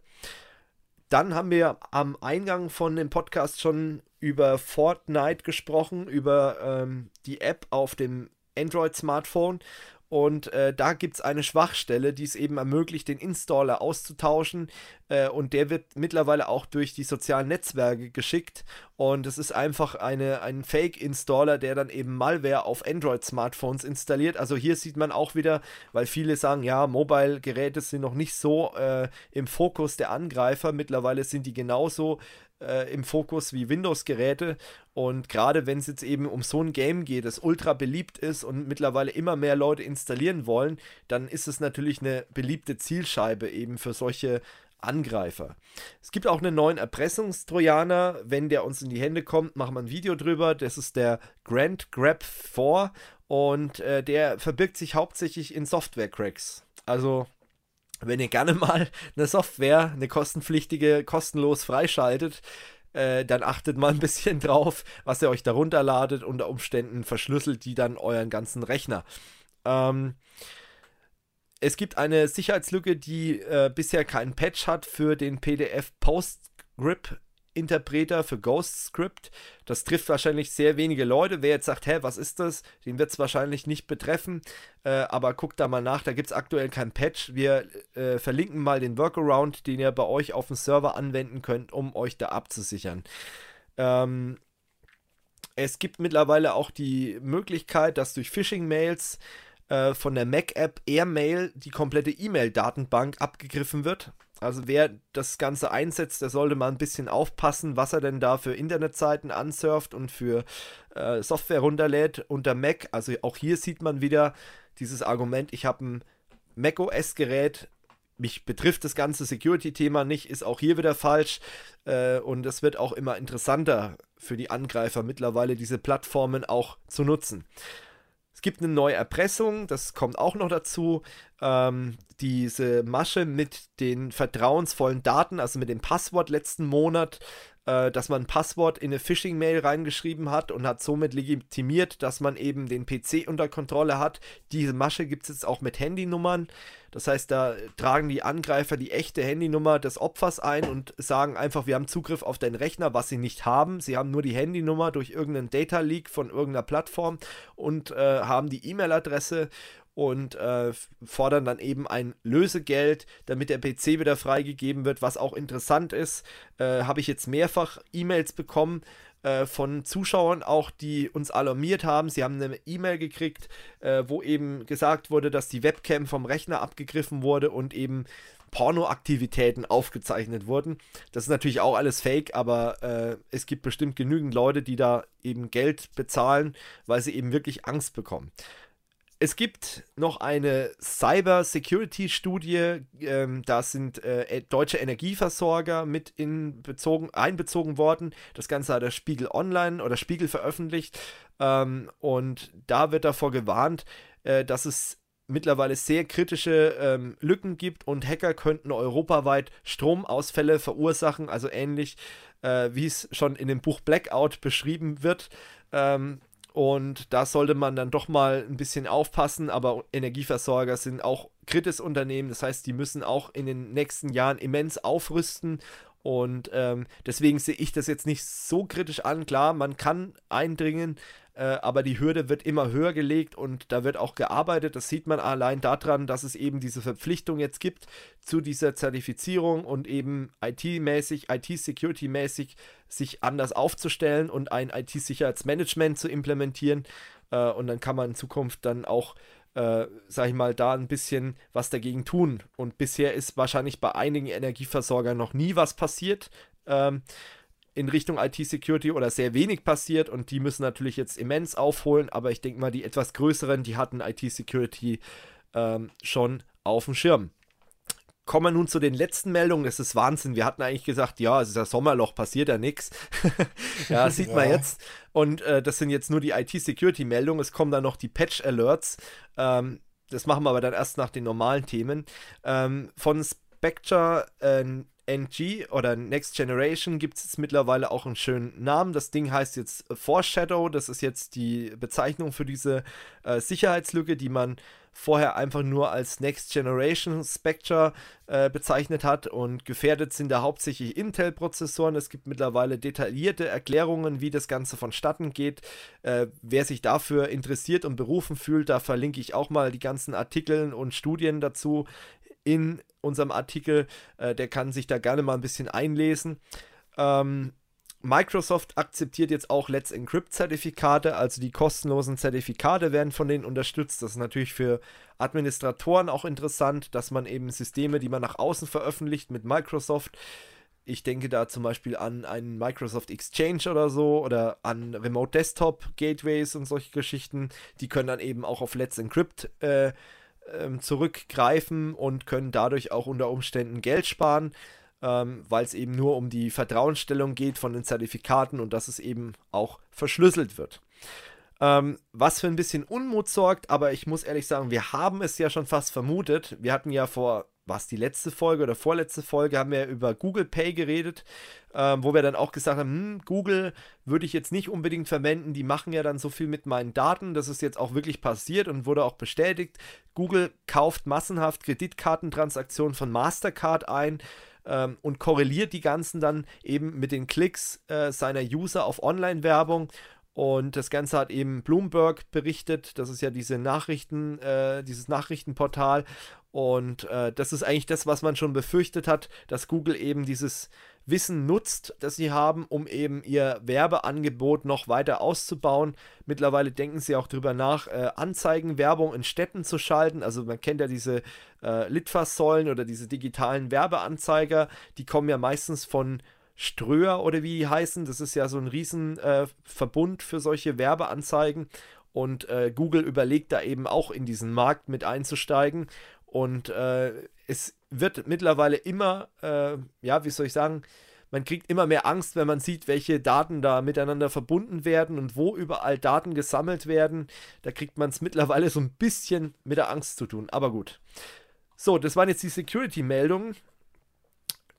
Speaker 1: Dann haben wir am Eingang von dem Podcast schon über Fortnite gesprochen, über ähm, die App auf dem Android-Smartphone. Und äh, da gibt es eine Schwachstelle, die es eben ermöglicht, den Installer auszutauschen. Äh, und der wird mittlerweile auch durch die sozialen Netzwerke geschickt. Und es ist einfach eine, ein Fake-Installer, der dann eben Malware auf Android-Smartphones installiert. Also hier sieht man auch wieder, weil viele sagen, ja, Mobile-Geräte sind noch nicht so äh, im Fokus der Angreifer. Mittlerweile sind die genauso äh, im Fokus wie Windows-Geräte. Und gerade wenn es jetzt eben um so ein Game geht, das ultra beliebt ist und mittlerweile immer mehr Leute installieren wollen, dann ist es natürlich eine beliebte Zielscheibe eben für solche Angreifer. Es gibt auch einen neuen Erpressungstrojaner. Wenn der uns in die Hände kommt, machen wir ein Video drüber. Das ist der Grand Grab 4 und äh, der verbirgt sich hauptsächlich in Software-Cracks. Also wenn ihr gerne mal eine Software, eine kostenpflichtige, kostenlos freischaltet, äh, dann achtet mal ein bisschen drauf, was ihr euch darunter ladet. Unter Umständen verschlüsselt die dann euren ganzen Rechner. Ähm, es gibt eine Sicherheitslücke, die äh, bisher keinen Patch hat für den PDF PostScript Interpreter für Ghost Script. Das trifft wahrscheinlich sehr wenige Leute. Wer jetzt sagt, hä, was ist das? Den wird es wahrscheinlich nicht betreffen. Äh, aber guckt da mal nach, da gibt es aktuell kein Patch. Wir äh, verlinken mal den Workaround, den ihr bei euch auf dem Server anwenden könnt, um euch da abzusichern. Ähm, es gibt mittlerweile auch die Möglichkeit, dass durch Phishing-Mails äh, von der Mac-App AirMail die komplette E-Mail-Datenbank abgegriffen wird. Also wer das Ganze einsetzt, der sollte mal ein bisschen aufpassen, was er denn da für Internetseiten ansurft und für äh, Software runterlädt unter Mac. Also auch hier sieht man wieder dieses Argument, ich habe ein macOS-Gerät, mich betrifft das ganze Security-Thema nicht, ist auch hier wieder falsch. Äh, und es wird auch immer interessanter für die Angreifer mittlerweile, diese Plattformen auch zu nutzen. Es gibt eine neue Erpressung, das kommt auch noch dazu. Ähm, diese Masche mit den vertrauensvollen Daten, also mit dem Passwort letzten Monat, äh, dass man ein Passwort in eine Phishing-Mail reingeschrieben hat und hat somit legitimiert, dass man eben den PC unter Kontrolle hat. Diese Masche gibt es jetzt auch mit Handynummern. Das heißt, da tragen die Angreifer die echte Handynummer des Opfers ein und sagen einfach, wir haben Zugriff auf deinen Rechner, was sie nicht haben. Sie haben nur die Handynummer durch irgendeinen Data Leak von irgendeiner Plattform und äh, haben die E-Mail-Adresse und äh, fordern dann eben ein Lösegeld, damit der PC wieder freigegeben wird. Was auch interessant ist, äh, habe ich jetzt mehrfach E-Mails bekommen äh, von Zuschauern auch, die uns alarmiert haben. Sie haben eine E-Mail gekriegt, äh, wo eben gesagt wurde, dass die Webcam vom Rechner abgegriffen wurde und eben Pornoaktivitäten aufgezeichnet wurden. Das ist natürlich auch alles fake, aber äh, es gibt bestimmt genügend Leute, die da eben Geld bezahlen, weil sie eben wirklich Angst bekommen. Es gibt noch eine Cyber-Security-Studie, ähm, da sind äh, e-, deutsche Energieversorger mit in bezogen, einbezogen worden. Das Ganze hat der Spiegel Online oder Spiegel veröffentlicht. Ähm, und da wird davor gewarnt, äh, dass es mittlerweile sehr kritische ähm, Lücken gibt und Hacker könnten europaweit Stromausfälle verursachen, also ähnlich äh, wie es schon in dem Buch Blackout beschrieben wird. Ähm, und da sollte man dann doch mal ein bisschen aufpassen, aber Energieversorger sind auch kritisches Unternehmen, das heißt, die müssen auch in den nächsten Jahren immens aufrüsten und ähm, deswegen sehe ich das jetzt nicht so kritisch an. Klar, man kann eindringen, äh, aber die Hürde wird immer höher gelegt und da wird auch gearbeitet. Das sieht man allein daran, dass es eben diese Verpflichtung jetzt gibt zu dieser Zertifizierung und eben IT-mäßig, IT-Security-mäßig sich anders aufzustellen und ein IT-Sicherheitsmanagement zu implementieren. Äh, und dann kann man in Zukunft dann auch äh, sag ich mal, da ein bisschen was dagegen tun. Und bisher ist wahrscheinlich bei einigen Energieversorgern noch nie was passiert. Ähm, in Richtung IT-Security oder sehr wenig passiert und die müssen natürlich jetzt immens aufholen, aber ich denke mal, die etwas größeren, die hatten IT-Security ähm, schon auf dem Schirm kommen wir nun zu den letzten Meldungen. Es ist Wahnsinn. Wir hatten eigentlich gesagt, ja, es ist das Sommerloch, passiert ja nichts. ja, sieht ja. man jetzt. Und äh, das sind jetzt nur die IT-Security-Meldungen. Es kommen dann noch die Patch-Alerts. Ähm, das machen wir aber dann erst nach den normalen Themen. Ähm, von Spectre äh, NG oder Next Generation gibt es jetzt mittlerweile auch einen schönen Namen. Das Ding heißt jetzt Foreshadow. Das ist jetzt die Bezeichnung für diese äh, Sicherheitslücke, die man vorher einfach nur als Next Generation Spectre äh, bezeichnet hat. Und gefährdet sind da hauptsächlich Intel-Prozessoren. Es gibt mittlerweile detaillierte Erklärungen, wie das Ganze vonstatten geht. Äh, wer sich dafür interessiert und berufen fühlt, da verlinke ich auch mal die ganzen Artikel und Studien dazu in unserem Artikel. Äh, der kann sich da gerne mal ein bisschen einlesen. Ähm, Microsoft akzeptiert jetzt auch Let's Encrypt Zertifikate, also die kostenlosen Zertifikate werden von denen unterstützt. Das ist natürlich für Administratoren auch interessant, dass man eben Systeme, die man nach außen veröffentlicht mit Microsoft, ich denke da zum Beispiel an einen Microsoft Exchange oder so oder an Remote Desktop Gateways und solche Geschichten, die können dann eben auch auf Let's Encrypt äh, ähm, zurückgreifen und können dadurch auch unter Umständen Geld sparen, ähm, weil es eben nur um die Vertrauensstellung geht von den Zertifikaten und dass es eben auch verschlüsselt wird. Ähm, was für ein bisschen Unmut sorgt, aber ich muss ehrlich sagen, wir haben es ja schon fast vermutet. Wir hatten ja vor was die letzte Folge oder vorletzte Folge, haben wir über Google Pay geredet, ähm, wo wir dann auch gesagt haben, hm, Google würde ich jetzt nicht unbedingt verwenden, die machen ja dann so viel mit meinen Daten, das ist jetzt auch wirklich passiert und wurde auch bestätigt. Google kauft massenhaft Kreditkartentransaktionen von Mastercard ein ähm, und korreliert die ganzen dann eben mit den Klicks äh, seiner User auf Online-Werbung und das Ganze hat eben Bloomberg berichtet. Das ist ja diese Nachrichten, äh, dieses Nachrichtenportal. Und äh, das ist eigentlich das, was man schon befürchtet hat, dass Google eben dieses Wissen nutzt, das sie haben, um eben ihr Werbeangebot noch weiter auszubauen. Mittlerweile denken sie auch darüber nach, äh, Anzeigenwerbung in Städten zu schalten. Also man kennt ja diese äh, Litfaßsäulen oder diese digitalen Werbeanzeiger, die kommen ja meistens von Ströer oder wie die heißen. Das ist ja so ein Riesenverbund äh, für solche Werbeanzeigen. Und äh, Google überlegt da eben auch in diesen Markt mit einzusteigen. Und äh, es wird mittlerweile immer, äh, ja, wie soll ich sagen, man kriegt immer mehr Angst, wenn man sieht, welche Daten da miteinander verbunden werden und wo überall Daten gesammelt werden. Da kriegt man es mittlerweile so ein bisschen mit der Angst zu tun. Aber gut. So, das waren jetzt die Security-Meldungen.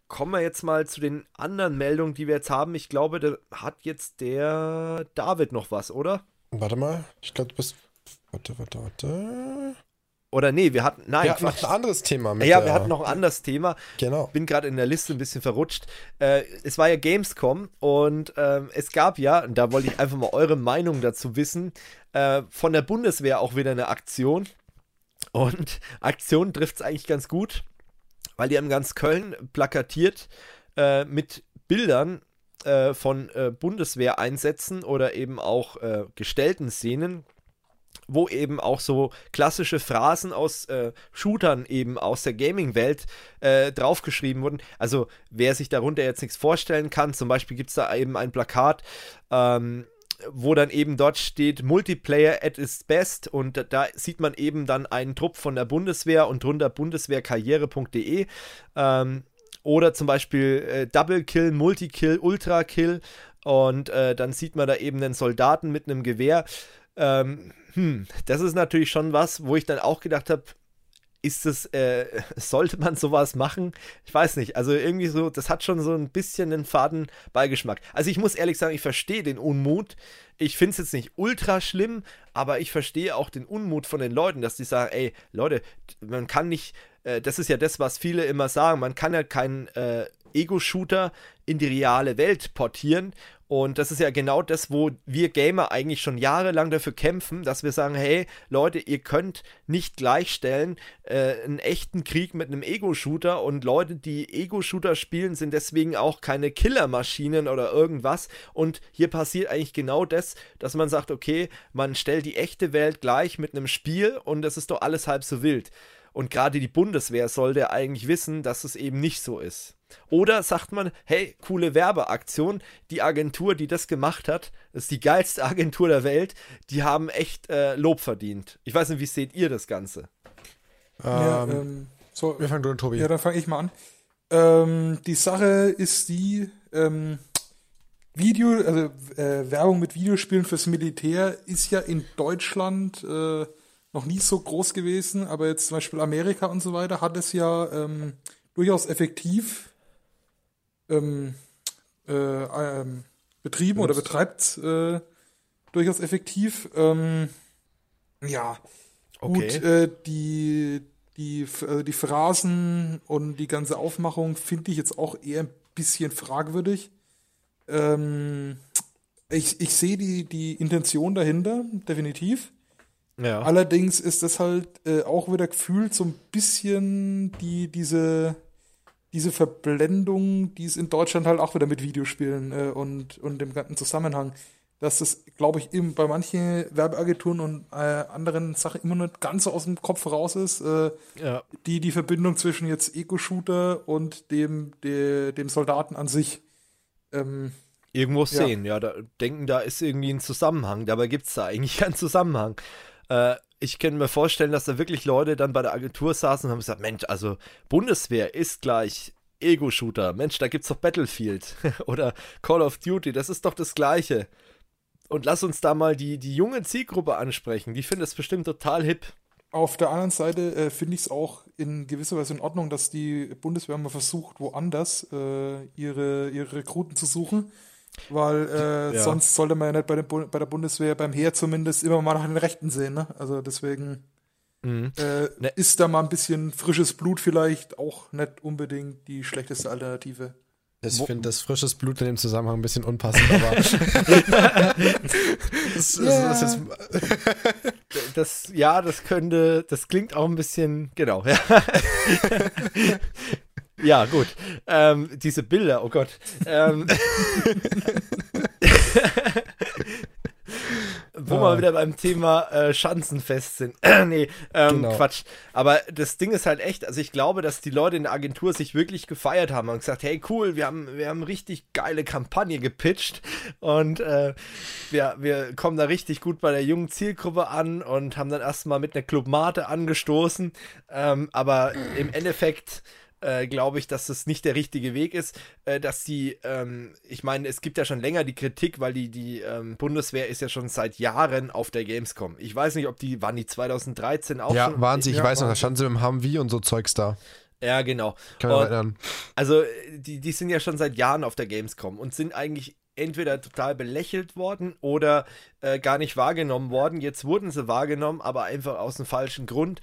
Speaker 1: Kommen wir jetzt mal zu den anderen Meldungen, die wir jetzt haben. Ich glaube, da hat jetzt der David noch was, oder?
Speaker 2: Warte mal, ich glaube, du bist. Warte, warte, warte.
Speaker 1: Oder nee, wir hatten. Nein,
Speaker 2: wir hatten noch ein anderes Thema.
Speaker 1: Mit ja, wir hatten noch ein anderes Thema.
Speaker 2: Genau.
Speaker 1: Bin gerade in der Liste ein bisschen verrutscht. Äh, es war ja Gamescom und äh, es gab ja, und da wollte ich einfach mal eure Meinung dazu wissen, äh, von der Bundeswehr auch wieder eine Aktion. Und Aktion trifft es eigentlich ganz gut, weil die haben ganz Köln plakatiert äh, mit Bildern äh, von äh, Bundeswehreinsätzen oder eben auch gestellten Szenen wo eben auch so klassische Phrasen aus äh, Shootern eben aus der Gaming-Welt äh, draufgeschrieben wurden. Also wer sich darunter jetzt nichts vorstellen kann, zum Beispiel gibt es da eben ein Plakat, ähm, wo dann eben dort steht Multiplayer at its best. Und da, sieht man eben dann einen Trupp von der Bundeswehr und drunter bundeswehrkarriere.de ähm, oder zum Beispiel äh, Double Kill, Multikill, Ultra Kill. Und äh, dann sieht man da eben einen Soldaten mit einem Gewehr. Ähm, hm, das ist natürlich schon was, wo ich dann auch gedacht habe, ist es, äh, sollte man sowas machen? Ich weiß nicht. Also irgendwie so, das hat schon so ein bisschen einen faden Beigeschmack. Also ich muss ehrlich sagen, ich verstehe den Unmut. Ich finde es jetzt nicht ultra schlimm, aber ich verstehe auch den Unmut von den Leuten, dass die sagen, ey, Leute, man kann nicht, äh, das ist ja das, was viele immer sagen, man kann ja keinen äh, Ego-Shooter in die reale Welt portieren und das ist ja genau das, wo wir Gamer eigentlich schon jahrelang dafür kämpfen, dass wir sagen, hey Leute, ihr könnt nicht gleichstellen äh, einen echten Krieg mit einem Ego-Shooter und Leute, die Ego-Shooter spielen, sind deswegen auch keine Killermaschinen oder irgendwas. Und hier passiert eigentlich genau das, dass man sagt, okay, man stellt die echte Welt gleich mit einem Spiel und das ist doch alles halb so wild. Und gerade die Bundeswehr sollte eigentlich wissen, dass es eben nicht so ist. Oder sagt man, hey, coole Werbeaktion, die Agentur, die das gemacht hat, ist die geilste Agentur der Welt, die haben echt äh, Lob verdient. Ich weiß nicht, wie seht ihr das Ganze?
Speaker 3: Ja, ähm, ähm so,
Speaker 2: wir fangen durch, Tobi.
Speaker 3: Ja, dann fange ich mal an. Ähm, die Sache ist die, ähm, Video, also äh, Werbung mit Videospielen fürs Militär ist ja in Deutschland äh, noch nie so groß gewesen, aber jetzt zum Beispiel Amerika und so weiter hat es ja ähm, durchaus effektiv ähm, äh, ähm, betrieben oder betreibt äh, durchaus effektiv. Ähm, ja, okay. gut, äh, die, die, äh, die Phrasen und die ganze Aufmachung finde ich jetzt auch eher ein bisschen fragwürdig. Ähm, ich ich sehe die, die Intention dahinter, definitiv. Ja. Allerdings ist das halt äh, auch wieder gefühlt so ein bisschen die, diese, diese Verblendung, die es in Deutschland halt auch wieder mit Videospielen äh, und, und dem ganzen Zusammenhang, dass das, glaube ich, eben bei manchen Werbeagenturen und äh, anderen Sachen immer nicht ganz so aus dem Kopf raus ist. Äh, ja. die, die Verbindung zwischen jetzt Eco-Shooter und dem, de, dem Soldaten an sich. Ähm,
Speaker 1: Irgendwo sehen, ja. ja, da denken, da ist irgendwie ein Zusammenhang. Dabei gibt es da eigentlich keinen Zusammenhang. Äh, ich kann mir vorstellen, dass da wirklich Leute dann bei der Agentur saßen und haben gesagt, Mensch, also Bundeswehr ist gleich Ego-Shooter. Mensch, da gibt's doch Battlefield oder Call of Duty, das ist doch das Gleiche. Und lass uns da mal die, die junge Zielgruppe ansprechen. Die findet es bestimmt total hip.
Speaker 3: Auf der anderen Seite äh, finde ich es auch in gewisser Weise in Ordnung, dass die Bundeswehr mal versucht, woanders äh, ihre, ihre Rekruten zu suchen. Weil äh, ja. sonst sollte man ja nicht bei, den, bei der Bundeswehr, beim Heer zumindest, immer mal nach den Rechten sehen. Ne? Also deswegen mhm. äh, ne. ist da mal ein bisschen frisches Blut vielleicht auch nicht unbedingt die schlechteste Alternative.
Speaker 2: Ich finde das frisches Blut in dem Zusammenhang ein bisschen unpassend, aber
Speaker 1: das, yeah. das, das, das, ja, das könnte, das klingt auch ein bisschen, genau, ja. Ja, gut. Ähm, diese Bilder, oh Gott. Ähm, Wo ja. wir wieder beim Thema äh, Schanzenfest sind. nee, ähm, genau. Quatsch. Aber das Ding ist halt echt, also ich glaube, dass die Leute in der Agentur sich wirklich gefeiert haben und gesagt, hey cool, wir haben, wir haben richtig geile Kampagne gepitcht und äh, wir, wir kommen da richtig gut bei der jungen Zielgruppe an und haben dann erstmal mit einer Clubmate angestoßen. Ähm, aber im Endeffekt äh, glaube ich, dass das nicht der richtige Weg ist, äh, dass die, ähm, ich meine, es gibt ja schon länger die Kritik, weil die, die ähm, Bundeswehr ist ja schon seit Jahren auf der Gamescom. Ich weiß nicht, ob die, waren die 2013 auch
Speaker 2: ja,
Speaker 1: schon?
Speaker 2: Waren sie, ich ja, weiß noch, da standen sie mit dem Humvee und so Zeugs da.
Speaker 1: Ja, genau.
Speaker 2: Kann man erinnern.
Speaker 1: Also, die, die sind ja schon seit Jahren auf der Gamescom und sind eigentlich entweder total belächelt worden oder äh, gar nicht wahrgenommen worden. Jetzt wurden sie wahrgenommen, aber einfach aus dem falschen Grund.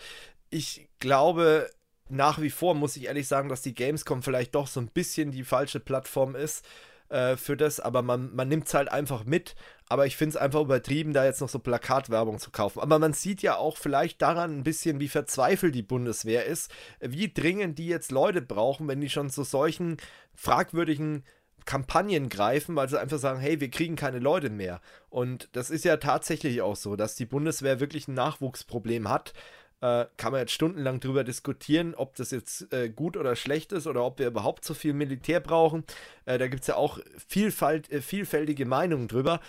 Speaker 1: Ich glaube, nach wie vor muss ich ehrlich sagen, dass die Gamescom vielleicht doch so ein bisschen die falsche Plattform ist äh, für das, aber man, man nimmt es halt einfach mit. Aber ich finde es einfach übertrieben, da jetzt noch so Plakatwerbung zu kaufen. Aber man sieht ja auch vielleicht daran ein bisschen, wie verzweifelt die Bundeswehr ist, wie dringend die jetzt Leute brauchen, wenn die schon zu solchen fragwürdigen Kampagnen greifen, weil sie einfach sagen, hey, wir kriegen keine Leute mehr. Und das ist ja tatsächlich auch so, dass die Bundeswehr wirklich ein Nachwuchsproblem hat. Äh, kann man jetzt stundenlang drüber diskutieren, ob das jetzt äh, gut oder schlecht ist oder ob wir überhaupt so viel Militär brauchen. Äh, da gibt es ja auch Vielfalt, äh, vielfältige Meinungen drüber.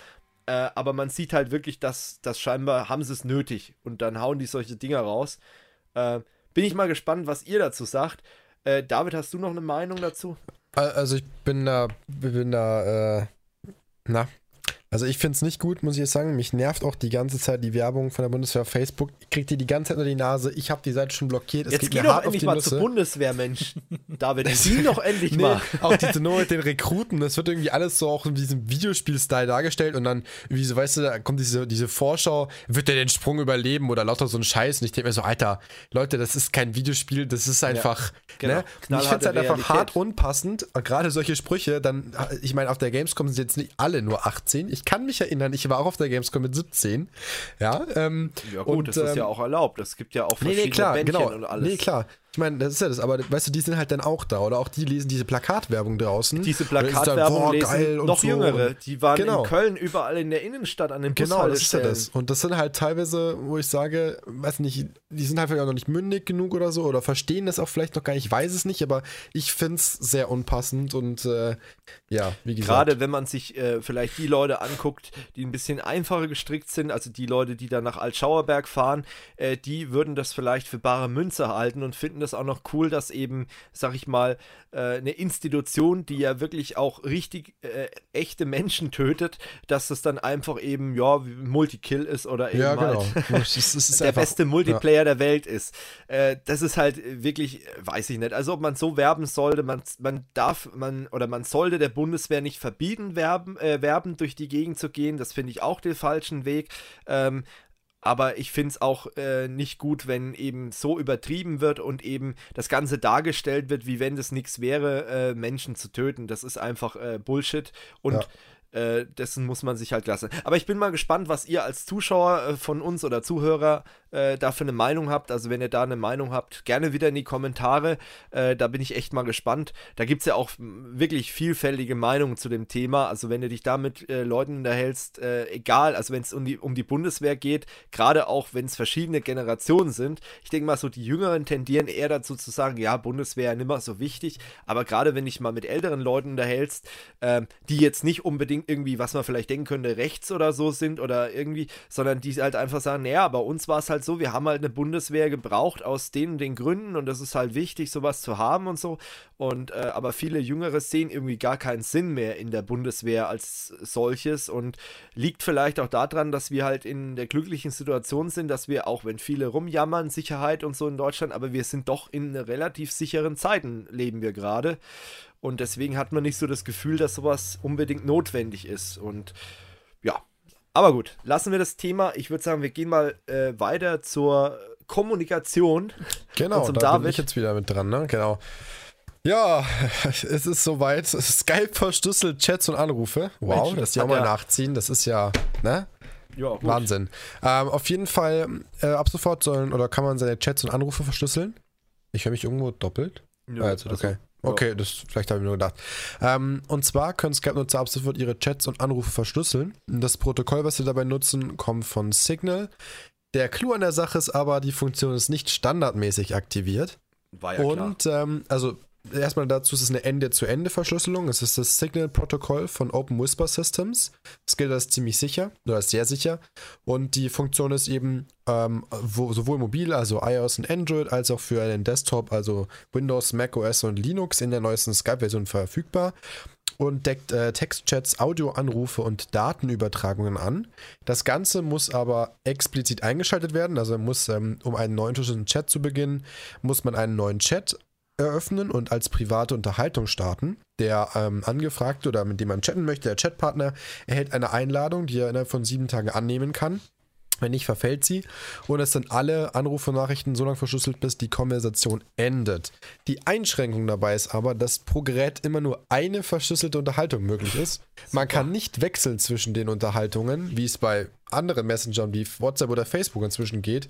Speaker 1: Äh, aber man sieht halt wirklich, dass, dass scheinbar haben sie es nötig und dann hauen die solche Dinger raus. Äh, bin ich mal gespannt, was ihr dazu sagt. David, hast du noch eine Meinung dazu?
Speaker 2: Also ich bin da, bin da, na, also ich finde es nicht gut, muss ich jetzt sagen. Mich nervt auch die ganze Zeit die Werbung von der Bundeswehr auf Facebook. Kriegt ihr die ganze Zeit nur die Nase. Ich habe die Seite schon blockiert.
Speaker 1: Es jetzt geh doch endlich mal Nüsse. zur Bundeswehr, Mensch. David, sieh doch endlich nee, mal.
Speaker 2: Auch diese Nummer mit den Rekruten. Das wird irgendwie alles so auch in diesem Videospiel-Style dargestellt. Und dann, wie so, weißt du, da kommt diese, diese Vorschau. Wird der den Sprung überleben oder lauter so ein Scheiß? Und ich denke mir so, Alter, Leute, das ist kein Videospiel. Das ist einfach, ja, ne? genau. Ich finde es halt einfach hart unpassend. Gerade solche Sprüche. Dann, ich meine, auf der Gamescom sind jetzt nicht alle nur 18. Ich kann mich erinnern, ich war auch auf der Gamescom mit 17. Ja, ähm,
Speaker 1: ja gut, und, das ist ja ähm, auch erlaubt. Es gibt ja auch verschiedene nee, nee,
Speaker 2: klar,
Speaker 1: Bändchen
Speaker 2: genau.
Speaker 1: und alles.
Speaker 2: Nee, klar. Ich meine, das ist ja das, aber weißt du, die sind halt dann auch da oder auch die lesen diese Plakatwerbung draußen.
Speaker 1: Diese Plakatwerbung lesen noch so jüngere, die waren genau. in Köln überall in der Innenstadt an den
Speaker 2: Genau, das ist ja das. Und das sind halt teilweise, wo ich sage, weiß nicht, die sind halt vielleicht auch noch nicht mündig genug oder so oder verstehen das auch vielleicht noch gar nicht, ich weiß es nicht, aber ich finde es sehr unpassend und äh, ja, wie gesagt.
Speaker 1: Gerade wenn man sich äh, vielleicht die Leute anguckt, die ein bisschen einfacher gestrickt sind, also die Leute, die dann nach Altschauerberg fahren, äh, die würden das vielleicht für bare Münze halten und finden das das auch noch cool, dass eben, sag ich mal, äh, eine Institution, die ja wirklich auch richtig äh, echte Menschen tötet, dass das dann einfach eben, ja, Multikill ist oder eben
Speaker 2: ja,
Speaker 1: genau.
Speaker 2: halt das
Speaker 1: ist der einfach, beste Multiplayer ja. der Welt ist. Äh, das ist halt wirklich, weiß ich nicht. Also ob man so werben sollte, man, man darf, man oder man sollte der Bundeswehr nicht verbieten, werben, äh, werben durch die Gegend zu gehen. Das finde ich auch den falschen Weg. Ähm, aber ich finde es auch äh, nicht gut, wenn eben so übertrieben wird und eben das Ganze dargestellt wird, wie wenn das nichts wäre, äh, Menschen zu töten. Das ist einfach äh, Bullshit. Und ja. Äh, dessen muss man sich halt lassen. Aber ich bin mal gespannt, was ihr als Zuschauer äh, von uns oder Zuhörer äh, da für eine Meinung habt. Also wenn ihr da eine Meinung habt, gerne wieder in die Kommentare. Äh, da bin ich echt mal gespannt. Da gibt es ja auch wirklich vielfältige Meinungen zu dem Thema. Also wenn du dich da mit äh, Leuten unterhältst, äh, egal, also wenn es um die, um die Bundeswehr geht, gerade auch wenn es verschiedene Generationen sind. Ich denke mal so, die Jüngeren tendieren eher dazu zu sagen, ja, Bundeswehr nicht mehr so wichtig. Aber gerade wenn dich mal mit älteren Leuten unterhältst, ähm, die jetzt nicht unbedingt irgendwie, was man vielleicht denken könnte, rechts oder so sind oder irgendwie, sondern die halt einfach sagen, naja, bei uns war es halt so, wir haben halt eine Bundeswehr gebraucht aus den den Gründen und das ist halt wichtig, sowas zu haben und so. Und äh, aber viele Jüngere sehen irgendwie gar keinen Sinn mehr in der Bundeswehr als solches und liegt vielleicht auch daran, dass wir halt in der glücklichen Situation sind, dass wir, auch wenn viele rumjammern, Sicherheit und so in Deutschland, aber wir sind doch in relativ sicheren Zeiten leben wir gerade. Und deswegen hat man nicht so das Gefühl, dass sowas unbedingt notwendig ist. Und ja, aber gut, lassen wir das Thema. Ich würde sagen, wir gehen mal äh, weiter zur Kommunikation.
Speaker 2: Genau, da David. bin ich jetzt wieder mit dran, ne? Genau. Ja, es ist soweit. Skype verschlüsselt Chats und Anrufe. Wow, Mensch, das auch mal ja. nachziehen. Das ist ja, ne? Ja, gut. Wahnsinn. Ähm, auf jeden Fall, äh, ab sofort sollen oder kann man seine Chats und Anrufe verschlüsseln. Ich höre mich irgendwo doppelt.
Speaker 1: Ja, also, okay.
Speaker 2: Okay, das vielleicht habe ich nur gedacht. Ähm, und zwar können Skype-Nutzer ab sofort ihre Chats und Anrufe verschlüsseln. Das Protokoll, was sie dabei nutzen, kommt von Signal. Der Clou an der Sache ist aber, die Funktion ist nicht standardmäßig aktiviert.
Speaker 1: War ja
Speaker 2: und ähm, also erstmal dazu ist es eine Ende-zu-Ende-Verschlüsselung. Es ist das Signal-Protokoll von Open Whisper Systems. Das gilt als ziemlich sicher oder sehr sicher. Und die Funktion ist eben ähm, wo, sowohl mobil, also iOS und Android, als auch für einen Desktop, also Windows, Mac OS und Linux in der neuesten Skype-Version verfügbar und deckt äh, Textchats, Audioanrufe und Datenübertragungen an. Das Ganze muss aber explizit eingeschaltet werden. Also muss, ähm, um einen neuen Chat zu beginnen, muss man einen neuen Chat eröffnen und als private Unterhaltung starten. Der ähm, Angefragte oder mit dem man chatten möchte, der Chatpartner, erhält eine Einladung, die er innerhalb von sieben Tagen annehmen kann. Wenn nicht, verfällt sie. Und es sind alle Anrufe und Nachrichten so lange verschlüsselt, bis die Konversation endet. Die Einschränkung dabei ist aber, dass pro Gerät immer nur eine verschlüsselte Unterhaltung möglich ist. Man kann nicht wechseln zwischen den Unterhaltungen, wie es bei anderen Messengern wie WhatsApp oder Facebook inzwischen geht.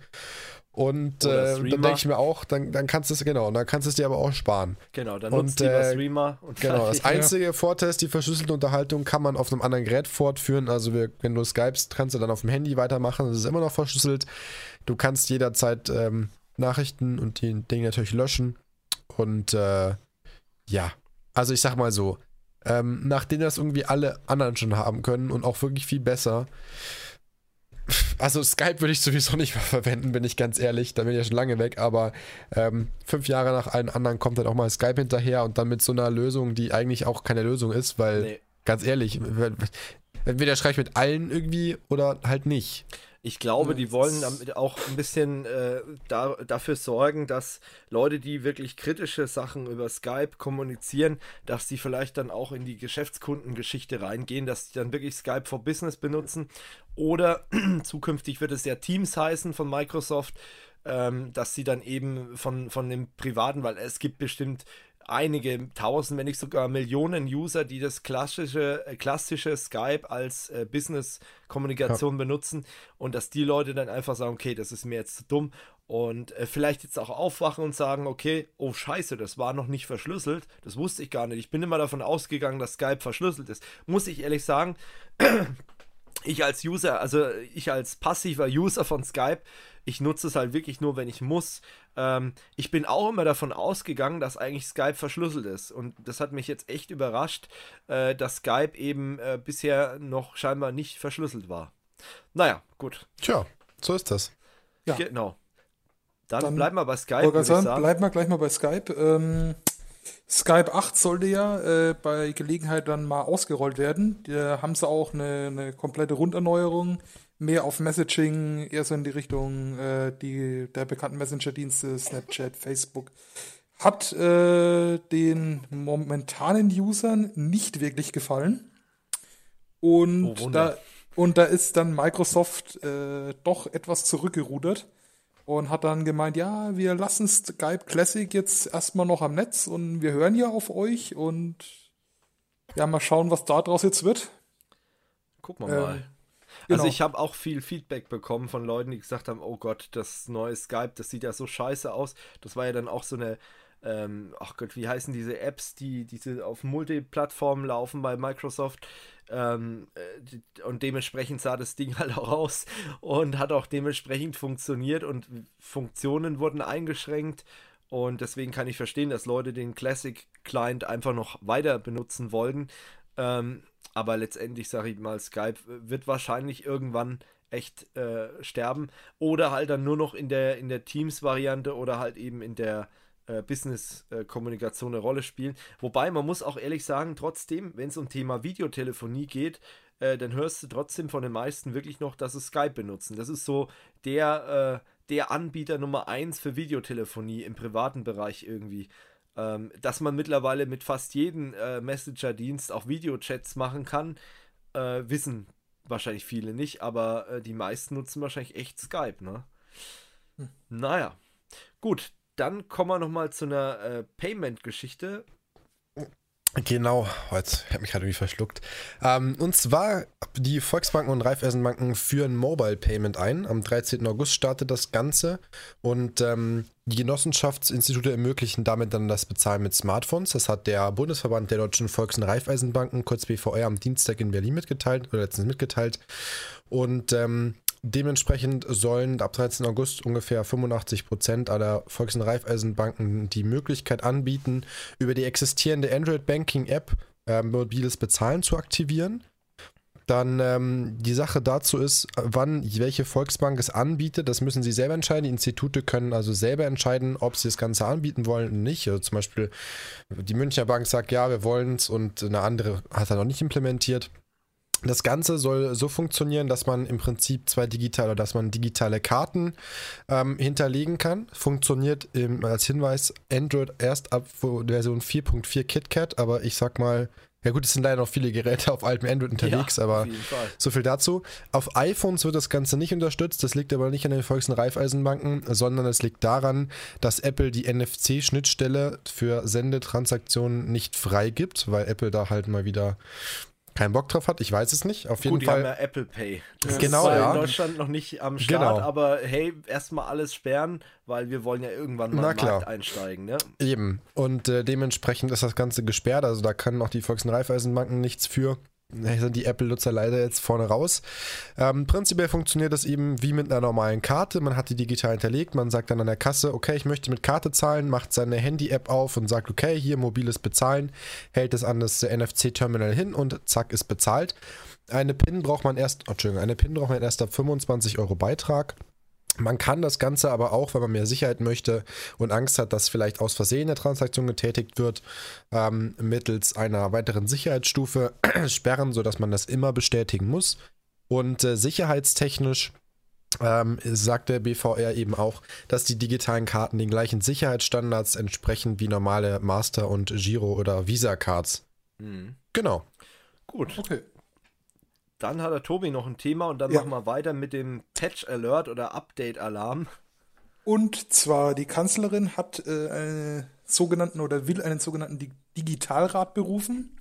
Speaker 2: Und äh, dann denke ich mir auch, dann, dann kannst du es, genau, dann kannst du es dir aber auch sparen.
Speaker 1: Genau, dann nutzt und, lieber äh, Streamer.
Speaker 2: Und genau, das einzige ja. Vorteil ist, die verschlüsselte Unterhaltung kann man auf einem anderen Gerät fortführen. Also wir, wenn du skypest, kannst du dann auf dem Handy weitermachen. Das ist immer noch verschlüsselt. Du kannst jederzeit ähm, Nachrichten und die Dinge natürlich löschen. Und äh, ja, also ich sag mal so, ähm, nachdem das irgendwie alle anderen schon haben können und auch wirklich viel besser, also Skype würde ich sowieso nicht mehr verwenden, bin ich ganz ehrlich. Da bin ich ja schon lange weg, aber ähm, fünf Jahre nach allen anderen kommt dann auch mal Skype hinterher und dann mit so einer Lösung, die eigentlich auch keine Lösung ist, weil nee. ganz ehrlich, entweder schreibe ich mit allen irgendwie oder halt nicht.
Speaker 1: Ich glaube, die wollen damit auch ein bisschen äh, da, dafür sorgen, dass Leute, die wirklich kritische Sachen über Skype kommunizieren, dass die vielleicht dann auch in die Geschäftskundengeschichte reingehen, dass die dann wirklich Skype for Business benutzen. Oder zukünftig wird es ja Teams heißen von Microsoft, ähm, dass sie dann eben von, von dem privaten, weil es gibt bestimmt einige tausend, wenn nicht sogar Millionen User, die das klassische, äh, klassische Skype als äh, Business-Kommunikation ja. benutzen und dass die Leute dann einfach sagen, okay, das ist mir jetzt zu dumm und äh, vielleicht jetzt auch aufwachen und sagen, okay, oh scheiße, das war noch nicht verschlüsselt, das wusste ich gar nicht. Ich bin immer davon ausgegangen, dass Skype verschlüsselt ist. Muss ich ehrlich sagen, ich als User, also ich als passiver User von Skype, ich nutze es halt wirklich nur, wenn ich muss. Ähm, ich bin auch immer davon ausgegangen, dass eigentlich Skype verschlüsselt ist. Und das hat mich jetzt echt überrascht, äh, dass Skype eben äh, bisher noch scheinbar nicht verschlüsselt war. Naja, gut.
Speaker 2: Tja, so ist das.
Speaker 1: Ja. Genau. Dann, Dann bleiben wir bei Skype.
Speaker 3: Sagen, bleiben wir gleich mal bei Skype. Ähm, Skype 8 sollte ja äh, bei Gelegenheit dann mal ausgerollt werden. Da haben sie auch eine, eine komplette Runderneuerung mehr auf Messaging, eher so in die Richtung äh, die, der bekannten Messenger-Dienste, Snapchat, Facebook. Hat äh, den momentanen Usern nicht wirklich gefallen. Und, oh, da, und da ist dann Microsoft äh, doch etwas zurückgerudert und hat dann gemeint, ja, wir lassen Skype Classic jetzt erstmal noch am Netz und wir hören ja auf euch und ja, mal schauen, was da draus jetzt wird.
Speaker 1: Gucken wir ähm, mal. Also genau. Also ich habe auch viel Feedback bekommen von Leuten, die gesagt haben, oh Gott, das neue Skype, das sieht ja so scheiße aus. Das war ja dann auch so eine, ähm, ach Gott, wie heißen diese Apps, die diese auf Multiplattformen laufen bei Microsoft. Ähm, äh, und dementsprechend sah das Ding halt auch aus und hat auch dementsprechend funktioniert und Funktionen wurden eingeschränkt. Und deswegen kann ich verstehen, dass Leute den Classic Client einfach noch weiter benutzen wollten. Ähm, aber letztendlich, sage ich mal, Skype wird wahrscheinlich irgendwann echt äh, sterben. Oder halt dann nur noch in der, in der Teams-Variante oder halt eben in der äh, Business-Kommunikation eine Rolle spielen. Wobei, man muss auch ehrlich sagen, trotzdem, wenn es um Thema Videotelefonie geht, äh, dann hörst du trotzdem von den meisten wirklich noch, dass sie Skype benutzen. Das ist so der, äh, der Anbieter Nummer 1 für Videotelefonie im privaten Bereich irgendwie. Ähm, dass man mittlerweile mit fast jedem äh, Messenger-Dienst auch Videochats machen kann, äh, wissen wahrscheinlich viele nicht, aber äh, die meisten nutzen wahrscheinlich echt Skype, ne? Hm. Naja. Gut, dann kommen wir nochmal zu einer äh, Payment-Geschichte.
Speaker 2: Genau, jetzt habe mich gerade irgendwie verschluckt. Ähm, und zwar die Volksbanken und Raiffeisenbanken führen Mobile Payment ein. Am 13. August startet das Ganze und ähm, die Genossenschaftsinstitute ermöglichen damit dann das Bezahlen mit Smartphones. Das hat der Bundesverband der deutschen Volks- und Raiffeisenbanken, kurz BVR, am Dienstag in Berlin mitgeteilt oder letztens mitgeteilt. Und ähm, Dementsprechend sollen ab 13. August ungefähr 85 Prozent aller Volks- und Raiffeisenbanken die Möglichkeit anbieten, über die existierende Android Banking App äh, mobiles Bezahlen zu aktivieren. Dann ähm, die Sache dazu ist, wann welche Volksbank es anbietet. Das müssen sie selber entscheiden. Die Institute können also selber entscheiden, ob sie das Ganze anbieten wollen oder nicht. Also zum Beispiel die Münchner Bank sagt, ja, wir wollen es und eine andere hat er noch nicht implementiert. Das Ganze soll so funktionieren, dass man im Prinzip zwei digitale, dass man digitale Karten ähm, hinterlegen kann. Funktioniert im, als Hinweis Android erst ab Version 4.4 KitKat, aber ich sag mal, ja gut, es sind leider noch viele Geräte auf altem Android unterwegs, ja, aber so viel dazu. Auf iPhones wird das Ganze nicht unterstützt. Das liegt aber nicht an den Volks- und Raiffeisenbanken, sondern es liegt daran, dass Apple die NFC-Schnittstelle für Sendetransaktionen nicht freigibt, weil Apple da halt mal wieder keinen Bock drauf hat. Ich weiß es nicht. Auf jeden
Speaker 1: Gut,
Speaker 2: Fall.
Speaker 1: Die haben ja Apple Pay.
Speaker 2: Das genau,
Speaker 1: ist
Speaker 2: ja.
Speaker 1: in Deutschland noch nicht am Start, genau. aber hey, erstmal alles sperren, weil wir wollen ja irgendwann mal
Speaker 2: im Markt
Speaker 1: einsteigen. Ne?
Speaker 2: Eben. Und äh, dementsprechend ist das Ganze gesperrt. Also da können auch die Volks- und Raiffeisenbanken nichts für sind die Apple-Nutzer leider jetzt vorne raus. Ähm, prinzipiell funktioniert das eben wie mit einer normalen Karte. Man hat die digital hinterlegt, man sagt dann an der Kasse, okay, ich möchte mit Karte zahlen, macht seine Handy-App auf und sagt, okay, hier mobiles Bezahlen, hält es an das NFC-Terminal hin und zack, ist bezahlt. Eine PIN braucht man erst, oh, Entschuldigung, eine PIN braucht man erst ab 25 Euro Beitrag. Man kann das Ganze aber auch, wenn man mehr Sicherheit möchte und Angst hat, dass vielleicht aus Versehen eine Transaktion getätigt wird, ähm, mittels einer weiteren Sicherheitsstufe sperren, sodass man das immer bestätigen muss. Und äh, sicherheitstechnisch ähm, sagt der BVR eben auch, dass die digitalen Karten den gleichen Sicherheitsstandards entsprechen wie normale Master- und Giro- oder Visa-Cards. Mhm. Genau.
Speaker 1: Gut. Okay. Dann hat der Tobi noch ein Thema und dann ja. machen wir weiter mit dem Patch Alert oder Update Alarm.
Speaker 3: Und zwar die Kanzlerin hat äh, einen sogenannten oder will einen sogenannten Digitalrat berufen.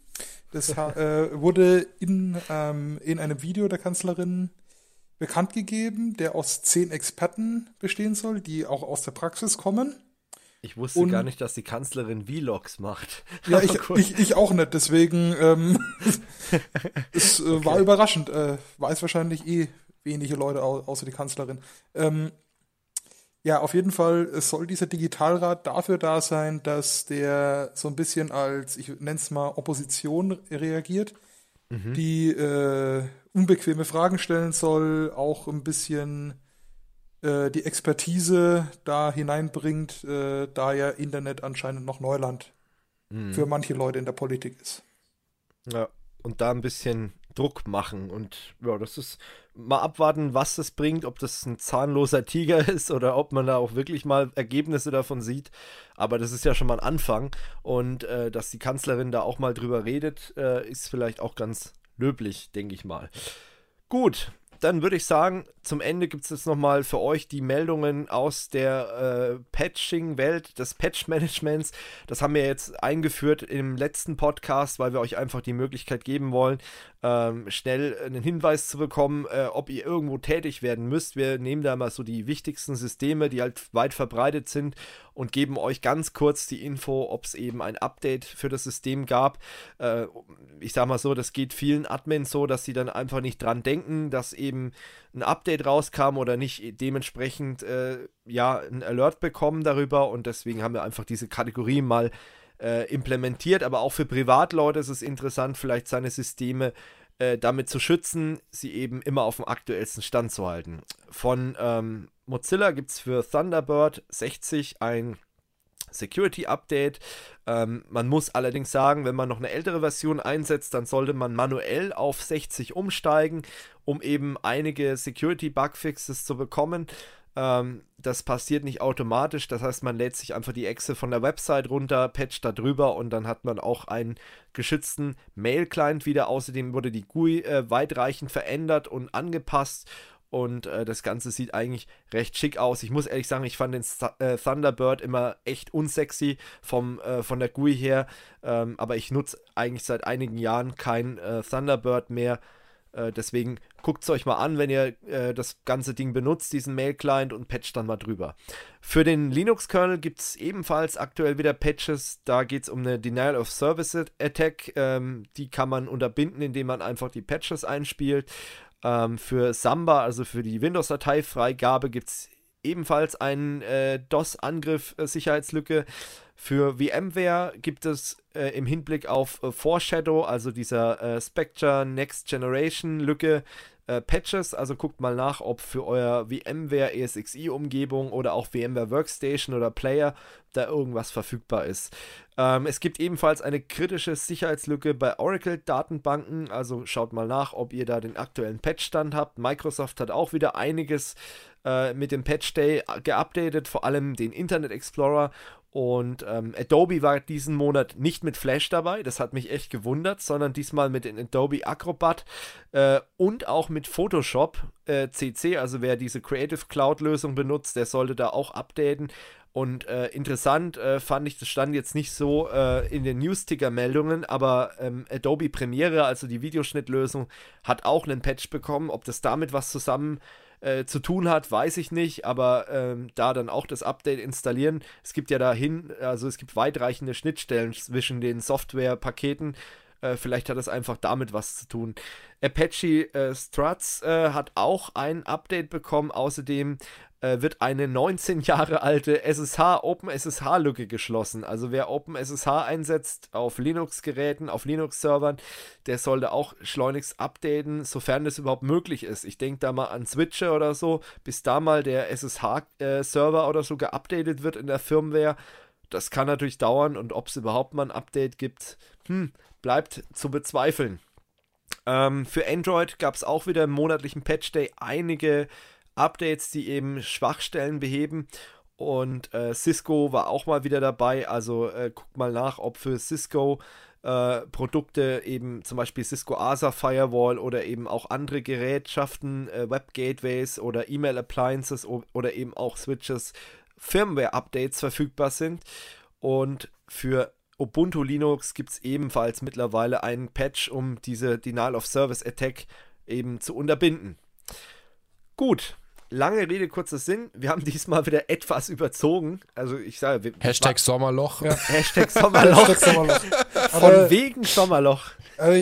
Speaker 3: Das äh, wurde in, ähm, in einem Video der Kanzlerin bekannt gegeben, der aus zehn Experten bestehen soll, die auch aus der Praxis kommen.
Speaker 1: Ich wusste und, gar nicht, dass die Kanzlerin Vlogs macht.
Speaker 3: Ja, ich, ich, ich, auch nicht, deswegen ähm, es äh, okay. war überraschend. Äh, weiß wahrscheinlich eh wenige Leute au außer die Kanzlerin. Ähm, ja, auf jeden Fall soll dieser Digitalrat dafür da sein, dass der so ein bisschen als, ich nenne es mal, Opposition reagiert, mhm. die äh, unbequeme Fragen stellen soll, auch ein bisschen äh, die Expertise da hineinbringt, äh, da ja Internet anscheinend noch Neuland mhm. für manche Leute in der Politik ist.
Speaker 1: Ja, und da ein bisschen Druck machen und ja, das ist mal abwarten, was das bringt, ob das ein zahnloser Tiger ist oder ob man da auch wirklich mal Ergebnisse davon sieht. Aber das ist ja schon mal ein Anfang und äh, dass die Kanzlerin da auch mal drüber redet, äh, ist vielleicht auch ganz löblich, denke ich mal. Gut, dann würde ich sagen, zum Ende gibt es jetzt nochmal für euch die Meldungen aus der äh, Patching-Welt, des Patch-Managements. Das haben wir jetzt eingeführt im letzten Podcast, weil wir euch einfach die Möglichkeit geben wollen, ähm, schnell einen Hinweis zu bekommen, äh, ob ihr irgendwo tätig werden müsst. Wir nehmen da mal so die wichtigsten Systeme, die halt weit verbreitet sind und geben euch ganz kurz die Info, ob es eben ein Update für das System gab. Äh, ich sag mal so, das geht vielen Admins so, dass sie dann einfach nicht dran denken, dass eben ein Update rauskam oder nicht dementsprechend äh, ja ein Alert bekommen darüber und deswegen haben wir einfach diese Kategorie mal äh, implementiert. Aber auch für Privatleute ist es interessant, vielleicht seine Systeme äh, damit zu schützen, sie eben immer auf dem aktuellsten Stand zu halten. Von ähm, Mozilla gibt es für Thunderbird 60 ein Security Update. Ähm, man muss allerdings sagen, wenn man noch eine ältere Version einsetzt, dann sollte man manuell auf 60 umsteigen, um eben einige Security Bugfixes zu bekommen. Ähm, das passiert nicht automatisch, das heißt, man lädt sich einfach die Exe von der Website runter, patcht da drüber und dann hat man auch einen geschützten Mail-Client wieder. Außerdem wurde die GUI äh, weitreichend verändert und angepasst und äh, das Ganze sieht eigentlich recht schick aus. Ich muss ehrlich sagen, ich fand den äh, Thunderbird immer echt unsexy vom, äh, von der GUI her. Ähm, aber ich nutze eigentlich seit einigen Jahren kein äh, Thunderbird mehr. Äh, deswegen guckt es euch mal an, wenn ihr äh, das ganze Ding benutzt, diesen Mail-Client und patcht dann mal drüber. Für den Linux-Kernel gibt es ebenfalls aktuell wieder Patches. Da geht es um eine Denial of Service Attack. Ähm, die kann man unterbinden, indem man einfach die Patches einspielt. Ähm, für Samba, also für die Windows-Dateifreigabe, gibt es ebenfalls einen äh, DOS-Angriff-Sicherheitslücke. Äh, für VMware gibt es äh, im Hinblick auf äh, Foreshadow, also dieser äh, Spectre Next Generation Lücke, äh, Patches. Also guckt mal nach, ob für euer VMware ESXi-Umgebung oder auch VMware Workstation oder Player da irgendwas verfügbar ist. Ähm, es gibt ebenfalls eine kritische Sicherheitslücke bei Oracle-Datenbanken. Also schaut mal nach, ob ihr da den aktuellen Patchstand habt. Microsoft hat auch wieder einiges äh, mit dem Patch Day geupdatet, vor allem den Internet Explorer und ähm, Adobe war diesen Monat nicht mit Flash dabei, das hat mich echt gewundert, sondern diesmal mit den Adobe Acrobat äh, und auch mit Photoshop äh, CC. Also wer diese Creative Cloud Lösung benutzt, der sollte da auch updaten. Und äh, interessant äh, fand ich, das stand jetzt nicht so äh, in den Newsticker-Meldungen, aber ähm, Adobe Premiere, also die Videoschnittlösung, hat auch einen Patch bekommen. Ob das damit was zusammen äh, zu tun hat, weiß ich nicht, aber ähm, da dann auch das Update installieren. Es gibt ja dahin, also es gibt weitreichende Schnittstellen zwischen den Softwarepaketen. Äh, vielleicht hat das einfach damit was zu tun. Apache äh, Struts äh, hat auch ein Update bekommen. Außerdem äh, wird eine 19 Jahre alte SSH Open SSH Lücke geschlossen. Also wer Open SSH einsetzt auf Linux Geräten, auf Linux Servern, der sollte auch schleunigst updaten, sofern das überhaupt möglich ist. Ich denke da mal an Switcher oder so, bis da mal der SSH äh, Server oder so geupdatet wird in der Firmware. Das kann natürlich dauern und ob es überhaupt mal ein Update gibt, hm, bleibt zu bezweifeln. Ähm, für Android gab es auch wieder im monatlichen Patch Day einige Updates, die eben Schwachstellen beheben. Und äh, Cisco war auch mal wieder dabei. Also äh, guckt mal nach, ob für Cisco äh, Produkte eben zum Beispiel Cisco ASA Firewall oder eben auch andere Gerätschaften, äh, Web Gateways oder E-Mail Appliances oder eben auch Switches Firmware Updates verfügbar sind. Und für Ubuntu Linux gibt es ebenfalls mittlerweile einen Patch, um diese Denial of Service Attack eben zu unterbinden. Gut, lange Rede, kurzer Sinn. Wir haben diesmal wieder etwas überzogen. Also ich sage, wir,
Speaker 2: Hashtag Sommerloch.
Speaker 1: Ja. Hashtag Sommerloch. Hashtag Sommerloch. Von
Speaker 3: Aber,
Speaker 1: wegen Sommerloch.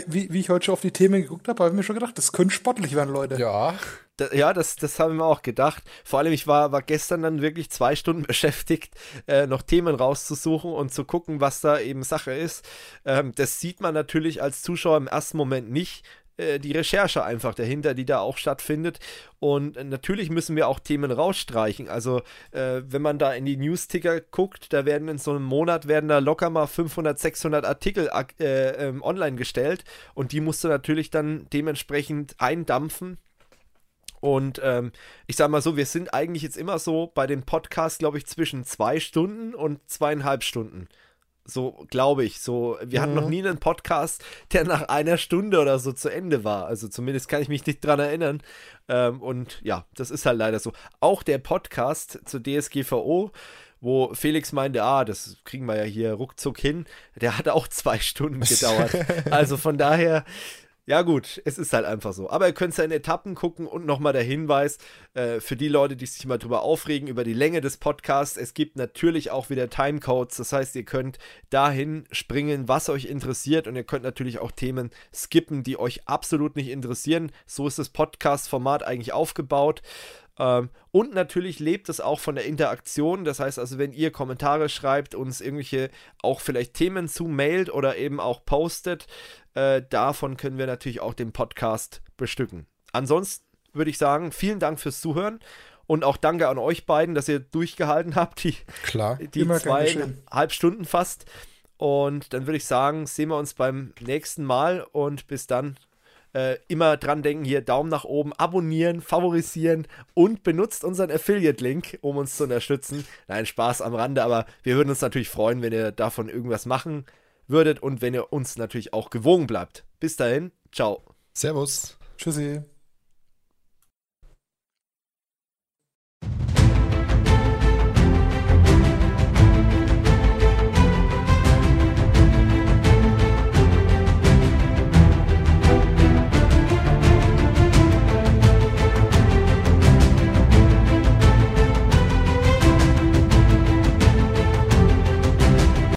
Speaker 3: wie, wie ich heute schon auf die Themen geguckt habe, habe ich mir schon gedacht, das könnte sportlich werden, Leute.
Speaker 2: Ja.
Speaker 1: Da, ja, das, das haben wir auch gedacht. Vor allem, ich war, war gestern dann wirklich zwei Stunden beschäftigt, äh, noch Themen rauszusuchen und zu gucken, was da eben Sache ist. Ähm, das sieht man natürlich als Zuschauer im ersten Moment nicht. Äh, die Recherche einfach dahinter, die da auch stattfindet. Und natürlich müssen wir auch Themen rausstreichen. Also, äh, wenn man da in die News-Ticker guckt, da werden in so einem Monat werden da locker mal 500, 600 Artikel äh, ähm, online gestellt. Und die musst du natürlich dann dementsprechend eindampfen. Und ähm, ich sag mal so, wir sind eigentlich jetzt immer so bei dem Podcast, glaube ich, zwischen zwei Stunden und zweieinhalb Stunden. So glaube ich. So, wir mhm. hatten noch mhm. nie einen Podcast, der nach einer Stunde oder so zu Ende war. Also zumindest kann ich mich nicht dran erinnern. Ähm, und ja, das ist halt leider so. Auch der Podcast zur DSGVO, wo Felix meinte, ah, das kriegen wir ja hier ruckzuck hin, der hat auch zwei Stunden gedauert. also von daher, ja, gut, es ist halt einfach so. Aber ihr könnt es ja in Etappen gucken und nochmal der Hinweis äh, für die Leute, die sich mal drüber aufregen, über die Länge des Podcasts. Es gibt natürlich auch wieder Timecodes. Das heißt, ihr könnt dahin springen, was euch interessiert. Und ihr könnt natürlich auch Themen skippen, die euch absolut nicht interessieren. So ist das Podcast-Format eigentlich aufgebaut. Ähm, und natürlich lebt es auch von der Interaktion. Das heißt also, wenn ihr Kommentare schreibt, uns irgendwelche auch vielleicht Themen zu mailt oder eben auch postet, äh, davon können wir natürlich auch den Podcast bestücken. Ansonsten würde ich sagen, vielen Dank fürs Zuhören und auch danke an euch beiden, dass ihr durchgehalten habt, die,
Speaker 2: Klar.
Speaker 1: die zweieinhalb Stunden fast. Und dann würde ich sagen, sehen wir uns beim nächsten Mal und bis dann äh, immer dran denken, hier Daumen nach oben, abonnieren, favorisieren und benutzt unseren Affiliate-Link, um uns zu unterstützen. Nein, Spaß am Rande, aber wir würden uns natürlich freuen, wenn ihr davon irgendwas machen würdet und wenn ihr uns natürlich auch gewogen bleibt. Bis dahin, ciao.
Speaker 2: Servus.
Speaker 3: Tschüssi.